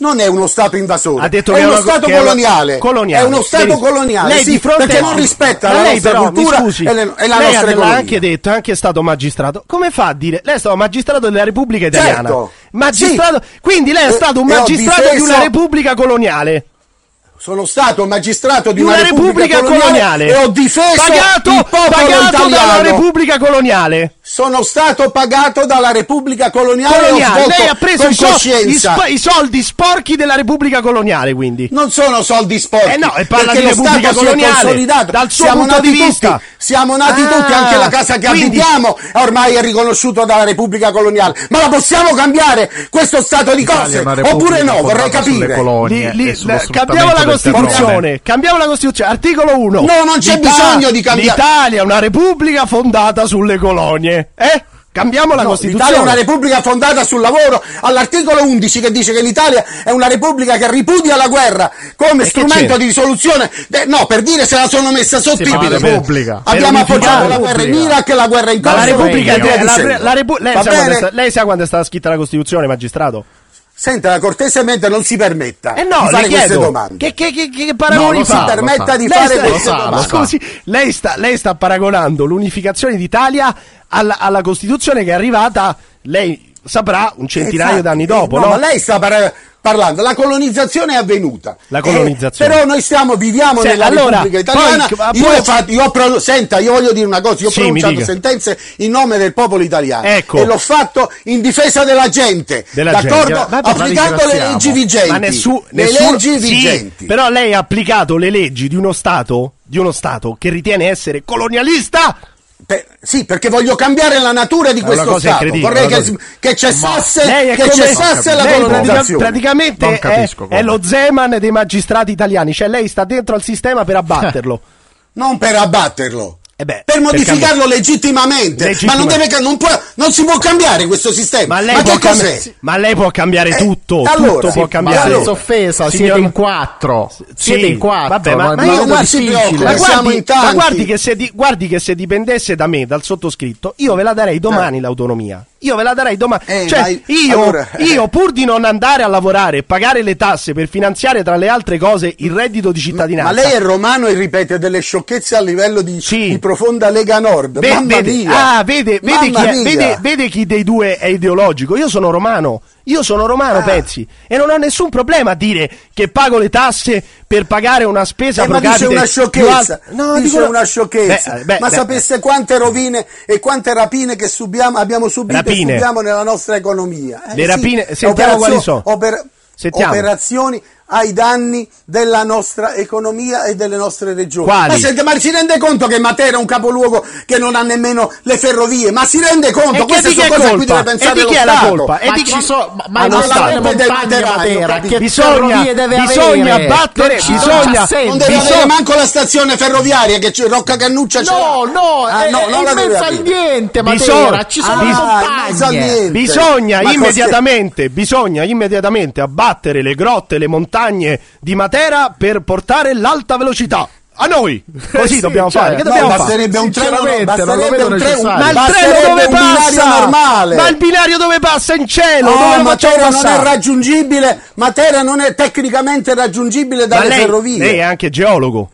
Non è uno Stato invasore, Ha detto è che è uno una- Stato una- coloniale. coloniale. È uno Stato Vedi, coloniale, lei sì, di fronte perché a- non rispetta la lei nostra però, cultura scusi, e, le- e la lei nostra ha economia. anche detto, è anche stato magistrato. Come fa a dire? Lei è stato magistrato della Repubblica Italiana. Certo. Magistrato, quindi lei è E- stato un magistrato di difeso- una Repubblica coloniale. Sono stato magistrato di, Di una Repubblica coloniale. e ho difeso pagato, il popolo pagato italiano. dalla Repubblica coloniale. Sono stato pagato dalla Repubblica coloniale, ho coloniale. Lei ha preso i, so- i coscienza. sp- i soldi sporchi della Repubblica coloniale, quindi. Non sono soldi sporchi. Eh no, e parla perché di lo Repubblica Stato si è coloniale, consolidato. dal suo siamo punto nati di vista. Tutti, siamo nati Ah, tutti, anche la casa che quindi- abitiamo ormai è riconosciuto dalla Repubblica coloniale. Ma la possiamo cambiare questo stato di cose? Oppure no? Vorrei capire. colonie Li- li- e la- sfruttamento cambiamo la Costituzione. Cambiamo la Costituzione. Articolo 1. No, non c'è bisogno di cambiare. L'Italia è una repubblica fondata sulle colonie. Eh? Cambiamo la No, Costituzione. L'Italia è una repubblica fondata sul lavoro all'articolo 11 che dice che l'Italia è una repubblica che ripudia la guerra come che strumento di risoluzione. de- no, per dire se la sono messa sotto Sì, i piedi. Repubblica. Abbiamo appoggiato la guerra in. Iraq, la guerra in Ma la Kosovo. Repubblica e la- la- la Repu- lei, sa è lei sa quando è stata scritta la Costituzione, magistrato? Senta, cortesemente non si permetta Eh no, di fare le queste chiedo. domande. Che, che, che, che paragoni No, fa? lo permetta di Lei fare sta- queste domande. sa. Scusi, lei sta, lei sta paragonando l'unificazione d'Italia alla, alla Costituzione che è arrivata, lei saprà, un centinaio Esatto. d'anni Eh, dopo, no, no? ma lei sta par- parlando, la colonizzazione è avvenuta. La colonizzazione. Eh, però noi stiamo, viviamo Se- nella allora, Repubblica Italiana. poi- ma io, poi- ho fatto- io ho pro- senta, io voglio dire una cosa, io ho Sì, pronunciato sentenze in nome del popolo italiano. Ecco. E l'ho fatto in difesa della gente. Della d'accordo? gente. Vabbè, Applicando le leggi vigenti. Ma nessu- nessuno- leggi sì, vigenti. però lei ha applicato le leggi di uno Stato, di uno Stato che ritiene essere colonialista. Per- sì, perché voglio cambiare la natura di È questo cosa Stato. Vorrei che, che cessasse, è che come cessasse la colonizzazione. praticamente Non è, capisco come. è lo Zeman dei magistrati italiani, cioè lei sta dentro al sistema per abbatterlo. non per abbatterlo. Eh beh, per modificarlo cambiare- legittimamente, Legittima- ma non, deve, non, può, non si può cambiare questo sistema. Ma lei, ma può che cos'è? cambiare, ma lei può cambiare Eh, tutto, allora, tutto sì, può ma cambiare. Ma offesa, Signor- siete in quattro. Siete Sì, in quattro. vabbè, ma- è ma io preoccupi, Ma guardi, in tanti. ma guardi che, se di- guardi che se dipendesse da me, dal sottoscritto, io ve la darei domani l'autonomia. Io ve la darei domani. Eh, cioè, ma- io, allora, eh. io, pur di non andare a lavorare e pagare le tasse per finanziare, tra le altre cose, il reddito di cittadinanza. Ma lei è romano e ripete delle sciocchezze a livello di, Sì. di profonda Lega Nord. Ve- Mamma vede, mia! ah, vede, vede, chi è- vede- vede chi dei due è ideologico. Io sono romano. Io sono romano, Ah. pezzi, e non ho nessun problema a dire che pago le tasse per pagare una spesa Eh, ma pro dice capite una sciocchezza. No, dice dico- una sciocchezza. Beh, beh, ma beh, sapesse quante rovine e quante rapine che subiamo, abbiamo subito Rapine. e subiamo nella nostra economia. Eh, Le sì, rapine- sentiamo quali sono. oper- Sentiamo. operazioni ai danni della nostra economia e delle nostre regioni. Quali? Ma, sente, ma si rende conto che Matera è un capoluogo che non ha nemmeno le ferrovie? Ma si rende conto? E Queste di chi sono è cose a cui colpa? deve pensare E di chi è la Stato. colpa? E Ma di ci chi- so- ma- ma non Stato. le montagne Matera, che Bisogna, ferrovie deve bisogna avere? battere, Ci sono bisogna. Non deve bisogna- avere manco la stazione ferroviaria che c'è Rocca Cannuccia ce No, no, Ah, è, no, è non la avere. niente Bisogna- Matera, ci sono Ah, montagne. Bisogna immediatamente, bisogna immediatamente abbattere le grotte, le montagne di Matera per portare l'alta velocità. A noi! Così sì, dobbiamo cioè, fare. Che dobbiamo No, fare? basterebbe un treno, basterebbe un treno. Ma il treno dove passa? normale. Ma il binario dove passa? In cielo? dove No, lo facciamo Matera non è raggiungibile, Matera non è tecnicamente raggiungibile Ma dalle lei, ferrovie. lei è anche geologo.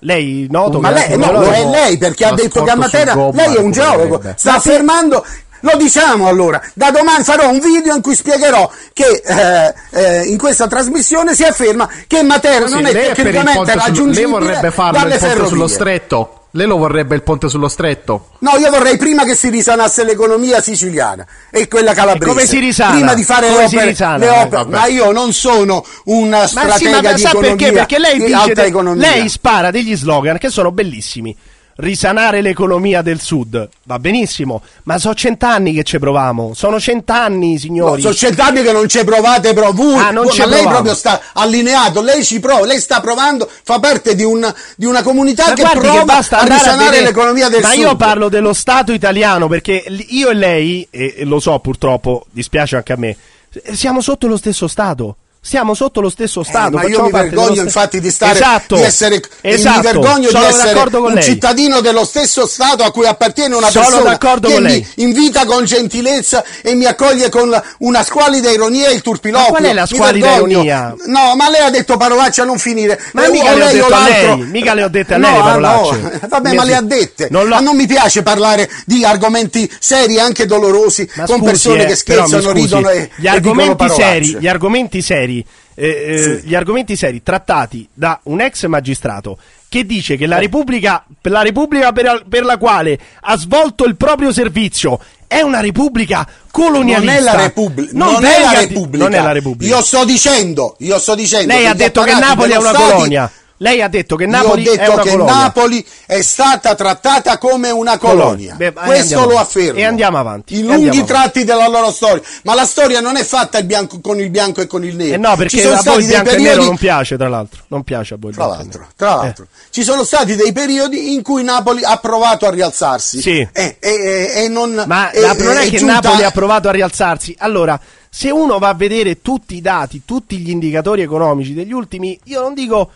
Lei noto Ma che lei, è no, lo è lei perché ha detto che a Matera lei è un geologo, sta affermando. Lo diciamo allora, da domani farò un video in cui spiegherò che eh, eh, in questa trasmissione si afferma che Matera Sì, non è tecnicamente ponte sullo- lei raggiungibile vorrebbe farlo dalle il ponte sullo stretto. Lei lo vorrebbe il ponte sullo stretto? No, io vorrei prima che si risanasse l'economia siciliana e quella calabrese. E come si risana? Prima di fare Come le opere, risana? le Eh, opere. vabbè. ma io non sono un Ma stratega sì, ma di sa economia, perché? Perché lei di dice lei spara degli slogan che sono bellissimi. Risanare l'economia del sud va benissimo, ma sono cent'anni che ci proviamo. Sono cent'anni, No, signori. sono cent'anni che non ci provate proprio voi, Ah, non ma lei provamo. proprio sta allineato, lei ci prova, lei sta provando, fa parte di, un- di una comunità Ma che prova che basta a a risanare vedere- l'economia del ma sud. io parlo dello Stato italiano perché io e lei, e lo so purtroppo, dispiace anche a me, siamo sotto lo stesso Stato. Siamo sotto lo stesso Stato. Eh, ma io mi vergogno infatti di stare esatto, di essere esatto, mi vergogno di essere un lei. cittadino dello stesso stato a cui appartiene una Sono persona che mi invita con gentilezza e mi accoglie con una squalida ironia e il turpiloquio. Ma qual è la squalida ironia? No, ma lei ha detto parolacce a non finire. Ma Eh, mica le ho detto a lei, mica le ho dette a No, lei le ah, parolacce. no. Vabbè, Mi ma le ha dette. Non Ma non mi piace parlare di argomenti seri, anche dolorosi, Ma con scusi, persone eh, che scherzano, ridono e, gli argomenti seri, gli argomenti seri, eh, eh, Sì. gli argomenti seri trattati da un ex magistrato che dice che Eh. la Repubblica, per la Repubblica per, per la quale ha svolto il proprio servizio è una Repubblica colonialista. Non è la Repubblica. Non, Non, è la Repubblica. non è la Repubblica. Io sto dicendo, io sto dicendo. Lei ha detto che Napoli è una Stati- colonia. Lei ha detto che Napoli io ho è detto che colonia. Napoli è stata trattata come una colonia. Beh, Questo lo affermo. E andiamo avanti. I lunghi andiamo avanti. tratti della loro storia. Ma la storia non è fatta il bianco- con il bianco e con il nero. Eh no, perché Ci sono a stati voi bianco e nero periodi non piace, tra l'altro. Non piace a voi tra l'altro, tra l'altro. ci sono stati dei periodi in cui Napoli ha provato a rialzarsi. Sì. E, e- e- e non, Ma non è che giunta- Napoli ha provato a rialzarsi. Allora, se uno va a vedere tutti i dati, tutti gli indicatori economici degli ultimi, io non dico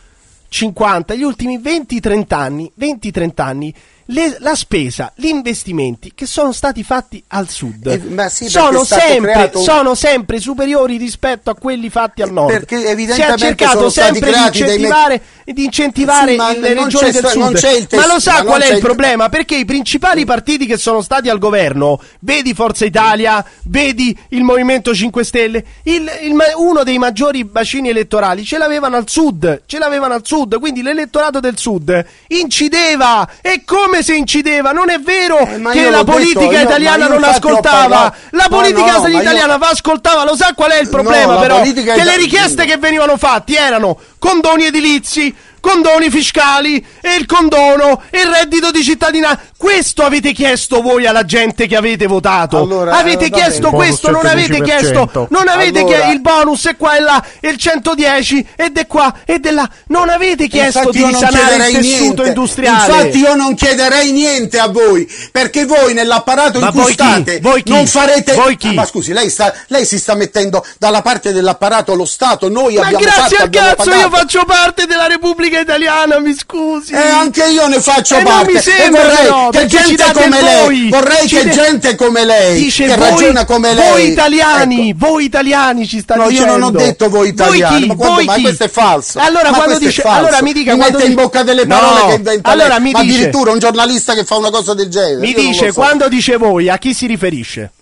50, gli ultimi 20-30 anni, 20-30 anni, le- la spesa, gli investimenti che sono stati fatti al sud Eh, sì, sono, sempre, un- sono sempre superiori rispetto a quelli fatti al nord. perché si è evidentemente cercato sempre di dei me- incentivare, di incentivare Sì, le regioni del sud. il ma lo test- sa ma qual è il il- problema? Perché i principali partiti che sono stati al governo, vedi Forza Italia, vedi il Movimento 5 Stelle, il- il uno dei maggiori bacini elettorali ce l'avevano al sud, ce l'avevano al sud, quindi l'elettorato del sud incideva, e come se incideva, non è vero Eh, che la politica detto, italiana io non ascoltava, la No, politica no, ma io- italiana va ascoltava, lo sa qual è il problema la però? Che le richieste che venivano fatti erano condoni edilizi, condoni fiscali e il condono e il reddito di cittadinanza. Questo avete chiesto voi alla gente che avete votato. Allora, avete eh, va chiesto questo, non avete 110%. chiesto, non avete Allora- chiesto il bonus e qua e là e il 110 ed è qua ed è là. Non avete chiesto di risanare il tessuto niente. industriale. Infatti io non chiederei niente a voi, perché voi nell'apparato Ma in cui voi chi? state Voi chi? non farete Voi chi? Ah, Ma scusi, lei, sta, lei si sta mettendo dalla parte dell'apparato lo Stato, noi Ma abbiamo grazie fatto, al abbiamo cazzo pagato. io faccio parte della Repubblica Italiana, mi scusi. E anche io ne faccio E non parte. mi sembra vorrei però, che gente come voi. lei, vorrei Ci che de- gente come lei, Dice che voi, ragiona come lei. voi italiani, Ecco. voi italiani ci sta No, io dicendo. non ho detto voi italiani, chi? ma, quando- Voi ma questo è falso. Allora Ma quando dice, allora mi dica mi mette in dice- bocca delle parole No, che inventa allora lei. mi ma dice, addirittura un giornalista che fa una cosa del genere. mi io dice so. quando dice voi a chi si riferisce?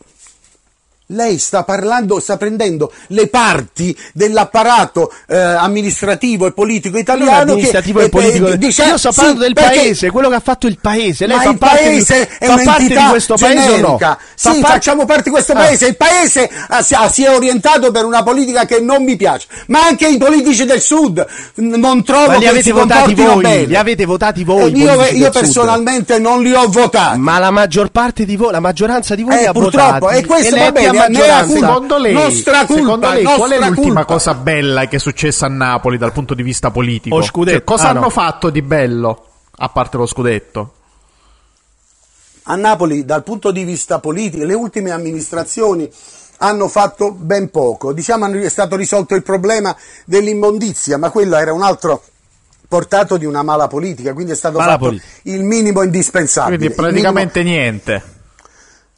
Lei sta parlando, sta prendendo le parti dell'apparato eh, amministrativo e politico italiano. amministrativo che, e politico. eh, dice- Io sto sì, parlando del perché- paese, quello che ha fatto il paese. Lei fa il parte di, fa parte di questo paese o no? Fa Sì, par- facciamo parte di questo Ah. paese. Il paese ah, si, è orientato per una politica che non mi piace, ma anche i politici del sud non trovo Ma li che avete votati voi, bene. li avete votati voi. Eh, io io del Sud. personalmente non li ho votati. Ma la maggior parte di voi, la maggioranza di voi Eh, li ha purtroppo, votati. e questo va eletti a bene, maggioranza. Secondo lei, Nostra colpa, secondo lei nostra qual è l'ultima colpa. cosa bella che è successa a Napoli dal punto di vista politico? O scudetto. Cioè, cosa Ah, hanno no. fatto di bello? A parte lo scudetto. a Napoli dal punto di vista politico le ultime amministrazioni hanno fatto ben poco. Diciamo hanno- è stato risolto il problema dell'immondizia, ma quello era un altro portato di una mala politica, quindi è stato Mala fatto politica. il minimo indispensabile. Quindi Il minimo- praticamente niente.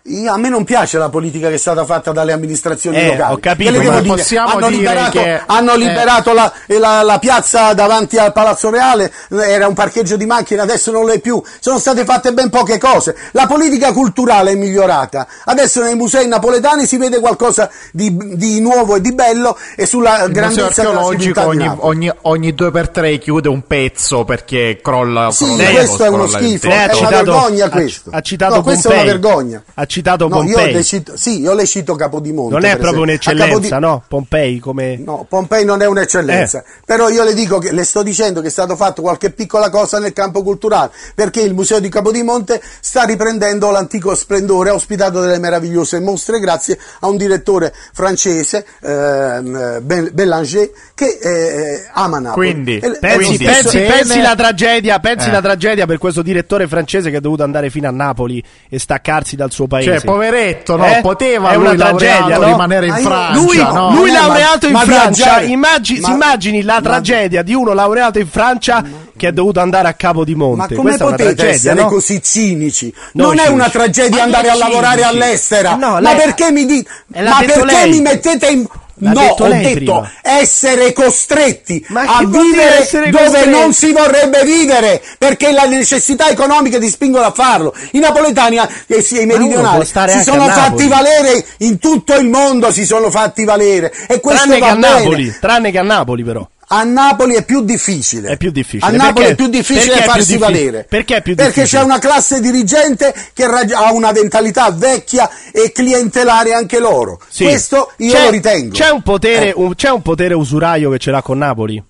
Io- a me non piace la politica che è stata fatta dalle amministrazioni Eh, locali. ho capito, dire? possiamo hanno dire liberato, che- hanno eh. liberato la, la- la piazza davanti al Palazzo Reale, era un parcheggio di macchine, adesso non lo è più. Sono state fatte ben poche cose. La politica culturale è migliorata. Adesso nei musei napoletani si vede qualcosa di, di nuovo e di bello e sulla Il grandezza della archeologico ogni, ogni, ogni due per tre chiude un pezzo perché crolla. Sì, crolla questo è uno schifo, è una citato- vergogna questo. ha citato no, questa è una vergogna. Ha citato No, io Pompei. le cito, sì, io le cito Capodimonte. Non è proprio esempio. Un'eccellenza, Capodi- no? Pompei come... No, Pompei non è un'eccellenza, Eh. però io le dico che le sto dicendo che è stato fatto qualche piccola cosa nel campo culturale, perché il Museo di Capodimonte sta riprendendo l'antico splendore, ha ospitato delle meravigliose mostre grazie a un direttore francese, ehm, Be- Bellanger, che eh, ama Napoli. Quindi, E- e Pensi, stesso- pensi, bene- pensi la tragedia, pensi Eh. la tragedia per questo direttore francese che è dovuto andare fino a Napoli e staccarsi dal suo paese. Cioè, poveretto, no? Eh? Poteva È lui tragedia, no? rimanere in Ma Francia, lui, no? lui Eh, ma- laureato in ma Francia, immagini, ma- si immagini la ma- tragedia di uno laureato in Francia che è dovuto andare a Capo di Ma Monte. come Questa è una potete tragedia, essere no? così cinici? No, non è cinici. una tragedia Ma andare a lavorare all'estero. No, ma perché mi dite? Ma perché lei. mi mettete in. L'ha no, detto ho detto prima. essere costretti Ma a che vivere dove costretti? non si vorrebbe vivere perché le necessità economiche ti spingono a farlo. I napoletani e sì, i meridionali si sono fatti valere in tutto il mondo, si sono fatti valere e questo Tranne che va a bene. Napoli, tranne che a Napoli però. A Napoli è più difficile. È più difficile. A Napoli Perché? è più difficile Perché è più farsi difficile? valere. Perché è più Perché difficile? c'è una classe dirigente che rag- ha una mentalità vecchia e clientelare anche loro. Sì. Questo io C'è- lo ritengo. C'è un, potere, Eh, un- c'è un potere usuraio che ce l'ha con Napoli?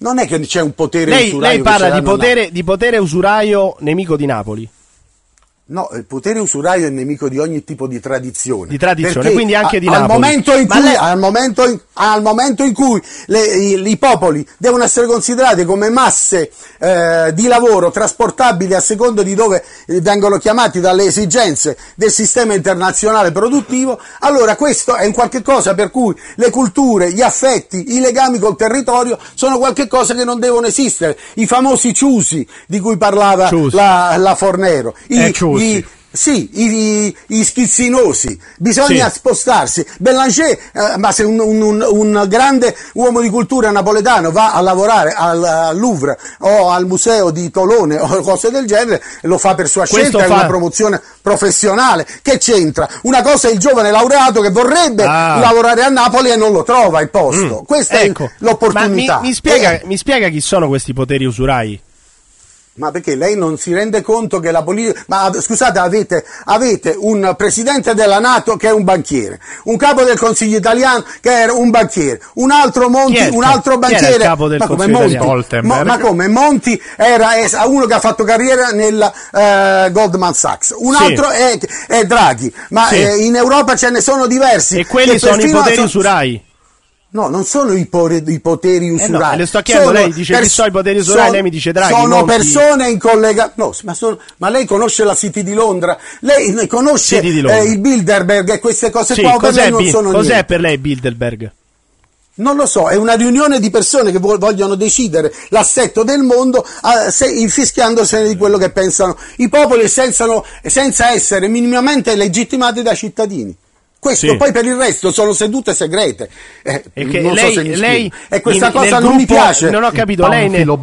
non è che c'è un potere Lei, usuraio lei parla di potere, di potere usuraio nemico di Napoli. No, il potere usuraio è nemico di ogni tipo di tradizione. Di tradizione, Perché quindi anche a- di al Napoli. Momento cui, lei- al, momento in, al momento in cui le- i, i popoli devono essere considerati come masse eh, di lavoro trasportabili a secondo di dove eh, vengono chiamati dalle esigenze del sistema internazionale produttivo, allora questo è un qualche cosa per cui le culture, gli affetti, i legami col territorio sono qualche cosa che non devono esistere. I famosi ciusi di cui parlava la, la Fornero. I, Eh, ciusi. i- sì, i, i- i schizzinosi, bisogna Sì. spostarsi. Bellanger, eh, ma se un, un- un- grande uomo di cultura napoletano va a lavorare al, al Louvre o al museo di Tolone o cose del genere, lo fa per sua Questo scelta, è fa- una promozione professionale. Che c'entra? Una cosa è il giovane laureato che vorrebbe Ah. lavorare a Napoli e non lo trova il posto. Questa Ecco, è l'opportunità. Mi, mi spiega, Eh, mi spiega chi sono questi poteri usurai? Ma perché lei non si rende conto che la politica... Ma scusate, avete, avete un presidente della Nato che è un banchiere, un capo del Consiglio italiano che era un banchiere, un altro Monti, il un altro banchiere... capo del ma come Monti? Mo- ma come? Monti era uno che ha fatto carriera nella eh, Goldman Sachs, un Sì. altro è, è Draghi, ma Sì. eh, in Europa ce ne sono diversi. E quelli sono i poteri so- usurai. No, non sono i, pore- i poteri usurai. Eh le sto chiedendo, Sono lei dice chi pers- sono i poteri usurai, sono- lei mi dice Draghi, Sono persone in collega... No, ma, sono- ma lei conosce la City di Londra, lei conosce Londra. eh, il Bilderberg e queste cose Sì, qua cos'è, lei non Bi- sono cos'è niente. per lei Bilderberg? Non lo so, è una riunione di persone che vo- vogliono decidere l'assetto del mondo eh, se- infischiandosene di quello che pensano i popoli senza, senza essere minimamente legittimati dai cittadini. Questo Sì. poi per il resto sono sedute segrete. Eh, E che non so lei, se mi lei e questa in- cosa non mi gruppo- piace. Non ho capito, lei nel,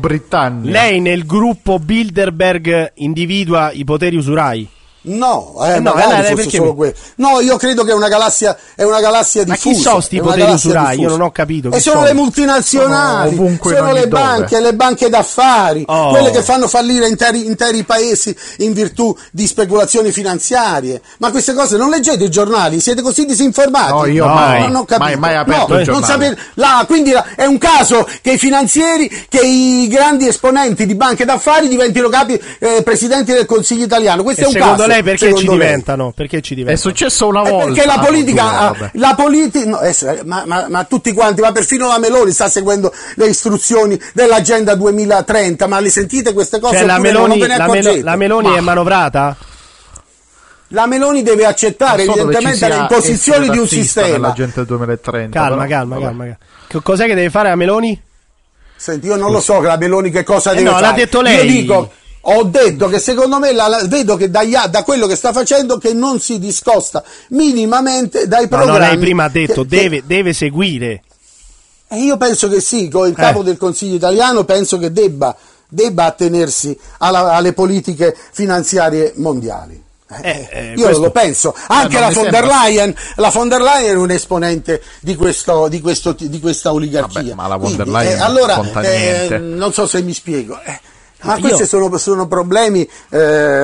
lei nel gruppo Bilderberg individua i poteri usurai? No, eh, Eh no, magari perché solo mi- quello. No, io credo che è una galassia, è una galassia Ma diffusa. chi sono sti poteri usurai? Io non ho capito E sono sono. le multinazionali, Sono sono le dove. banche, le banche d'affari, Oh. quelle che fanno fallire interi, interi paesi in virtù di speculazioni finanziarie. Ma queste cose non leggete i giornali, siete così disinformati. No, io No, mai, non ho capito. mai, mai aperto No, non sapete- là, quindi là, è un caso che i finanzieri, che i grandi esponenti di banche d'affari diventino capi eh, presidenti del Consiglio italiano. Questo E è un caso. Lei perché ci diventano? Perché ci È diventano? successo una volta. perché la politica, ah, la politi- no, eh, ma, ma- ma tutti quanti, ma perfino la Meloni sta seguendo le istruzioni dell'agenda 2030, ma le sentite queste cose? Cioè, la no? Meloni, la, Melo- la Meloni è manovrata? La Meloni deve accettare so evidentemente le imposizioni di un sistema. nell'agenda 2030. Calma, però, calma, calma, calma. Che Cos'è che deve fare la Meloni? Senti, io non lo so che la Meloni che cosa Eh deve no, fare. l'ha detto lei. Io dico, Ho detto che secondo me la, la- vedo che dagli a- da quello che sta facendo che non si discosta minimamente dai Ma programmi. no, lei prima ha detto che- che- deve, deve seguire. e io penso che sì, con il capo Eh. del Consiglio italiano penso che debba, debba attenersi alla- alle politiche finanziarie mondiali. Eh, Eh, eh, io questo- lo penso, anche non la von Leyen, la von der Leyen è un esponente di, questo, di, questo- di questa oligarchia. Vabbè, ma la von der Quindi, Leyen eh, non allora, eh, non so se mi spiego. Eh, ma Io- questi sono, sono problemi eh,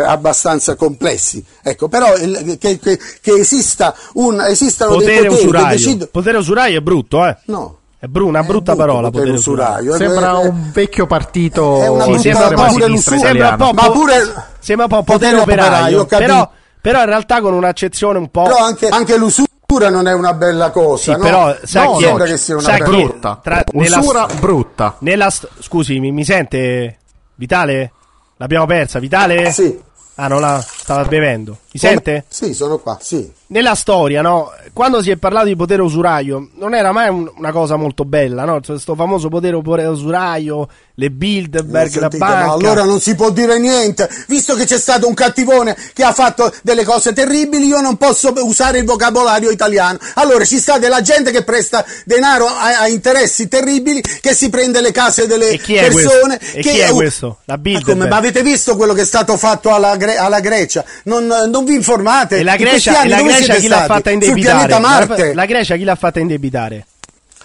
abbastanza complessi. Ecco, però il- che, che- che esista un, esistano dei Potere poteri che usuraio. decidono. Potere usuraio è brutto, eh. No. È bru- una È brutta brutto parola, potere potere usuraio. Sembra Eh, un vecchio partito È una Sì, sembra un po' pure sinistra. Sembra un po', Ma pure, sembra un po' potere potere operaio, però, però in realtà con un'accezione un po'... però anche, anche l'usura non è una bella cosa. Sì, no? però sa No, chi sembra è, che sia una bella è? brutta. Tra- nella, Usura brutta. nella scusi, mi, mi sente Vitale? L'abbiamo persa, Vitale? Sì. Ah, non la stava bevendo. Mi sente? Sì, sono qua, sì. Nella storia, no? Quando si è parlato di potere usuraio, non era mai un- una cosa molto bella, no? Questo famoso potere usuraio, le Bilderberg, Eh, la sentite, banca. ma allora non si può dire niente. Visto che c'è stato un cattivone che ha fatto delle cose terribili, io non posso usare il vocabolario italiano. Allora ci sta della gente che presta denaro a, a interessi terribili, che si prende le case delle persone. questo? E che chi è questo? La Ma Bilderberg. come? Ma avete visto quello che è stato fatto alla, Gre- alla Grecia? Non, non vi informate? E la Grecia, la Grecia chi l'ha fatta indebitare? Marte? La Grecia chi l'ha fatta indebitare?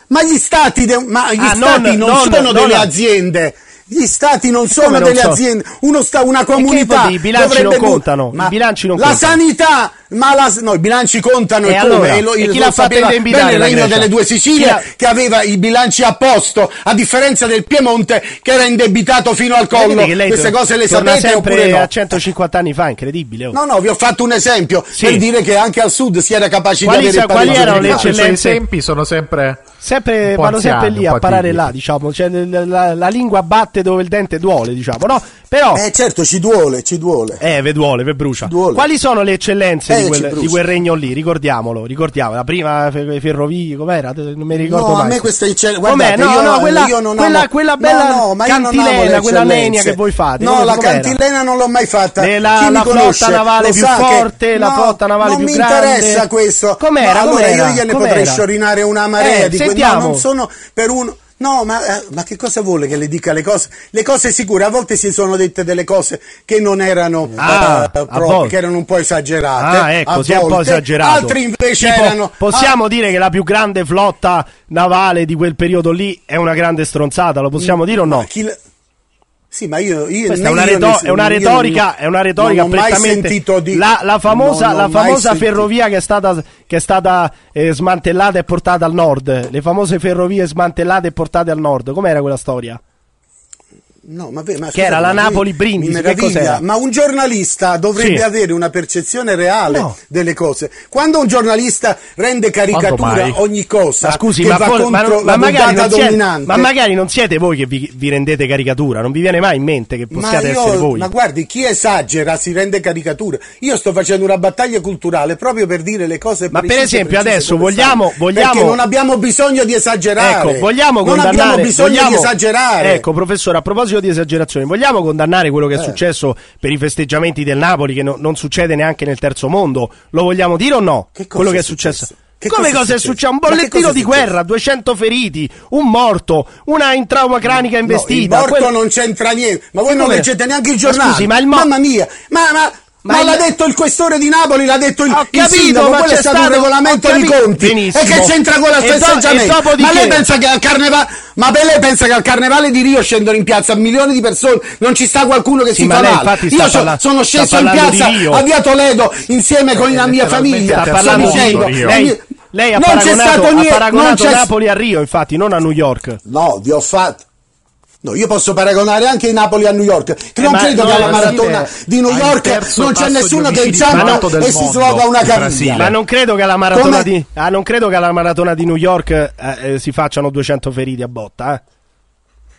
Ma gli stati, de- ma gli Ah, stati non- non, sono non delle la- aziende. Gli stati non sono come non delle so? aziende, uno sta, una comunità. i bilanci non contano, i bilanci non la contano. sanità, ma la, no, i bilanci contano E e, come? allora? E lo- E il- chi lo l'ha indebitare bene il la regno delle due Sicilie l'ha- che aveva i bilanci a posto, a differenza del Piemonte che era indebitato fino al collo. Vedete che lei Queste tor- cose le sapete oppure no? a 150 anni fa, incredibile. oh. No, no, vi ho fatto un esempio Sì. per dire che anche al sud si era capaci Quali di avere quali erano le bilancio. I eccellenze? esempi sono sempre Sempre, vanno sempre lì a parare là, diciamo, cioè, la, la- la lingua batte dove il dente duole, diciamo, no? Però, Eh certo, ci duole, ci duole. eh, ve duole, ve brucia. Duole. Quali sono le eccellenze Eh, di, quel, di quel regno lì? Ricordiamolo, ricordiamo. La prima fe- ferrovie, com'era? Non mi ricordo No, a mai. me questa eccell- Com'è? No, io- no, quella, non quella, amo- quella no, bella no, non le cantilena, quella legna che voi fate. No, la com'era? cantilena non l'ho mai fatta. Le- la- mi la flotta navale più sa che- forte, la no, flotta navale non più mi grande. interessa questo. Com'era? No, allora io gliene potrei sciorinare una marea Eh, di quelli. No, non sono per uno. No, ma, eh, ma che cosa vuole che le dica le cose? Le cose sicure, a volte si sono dette delle cose che non erano Ah, a proprie, volte. che erano un po' esagerate. Ah, ecco, si è un po' esagerato. Altri invece Tipo, erano. Possiamo dire che la più grande flotta navale di quel periodo lì è una grande stronzata, lo possiamo dire o no? chi Sì, ma io, io Questa è una, io è una retorica, non- è una retorica non ho mai sentito di la, la famosa, non la famosa sentito- ferrovia che è stata, che è stata eh, smantellata e portata al nord, le famose ferrovie smantellate e portate al nord, com'era quella storia? No, ma, ve- ma Che era la che meraviglia, cos'era? Ma un giornalista dovrebbe Sì. avere una percezione reale No. delle cose. Quando un giornalista rende caricatura ogni cosa Ma scusi, che ma, va for- contro ma ma magari siete, ma magari non siete voi che vi, vi rendete caricatura, non vi viene mai in mente che possiate io- essere voi. ma guardi, chi esagera si rende caricatura. Io sto facendo una battaglia culturale proprio per dire le cose Ma per esempio, adesso vogliamo- vogliamo- Perché non abbiamo bisogno di esagerare. Ecco, vogliamo non condannare. abbiamo bisogno vogliamo- di esagerare. Ecco, professore, a proposito di esagerazione, vogliamo condannare quello che è Eh. successo per i festeggiamenti del Napoli, che no- non succede neanche nel terzo mondo? Lo vogliamo dire o no? Che cosa quello che è successo. successo? Che Come cosa è successo? Un Ma bollettino di guerra, 200 feriti, un morto, una in trauma cranica investita. No, il morto quello- non c'entra niente. Ma voi non leggete neanche i Ma giornali. scusi, ma il mo- Mamma mia, ma, ma, Ma ma l'ha detto il questore di Napoli, l'ha detto il, Ho il capito, sindaco, ma quello c'è è stato stato- un regolamento di capito. conti. Benissimo. E che c'entra con la E do- e dopodiché- Ma lei pensa che al carnevale, ma per lei pensa che al carnevale di Rio scendono in piazza milioni di persone, non ci sta qualcuno che Sì, si fa male. Io so- parla- sono sceso in piazza a Via Toledo insieme con la mia famiglia. Sta parlando di dicendo, lei, lei ha non c'è paragonato, stato ha niente, non paragonato c'è- Napoli a Rio, infatti, non a New York. No, vi ho fatto. No, io posso paragonare anche i Napoli a New York. Che non ma credo no, che alla maratona fine di New York non c'è nessuno che inciampa e si sloga una caviglia. Ma non credo che alla maratona di ah, non credo che alla maratona di New York eh, eh, si facciano 200 feriti a botta, eh.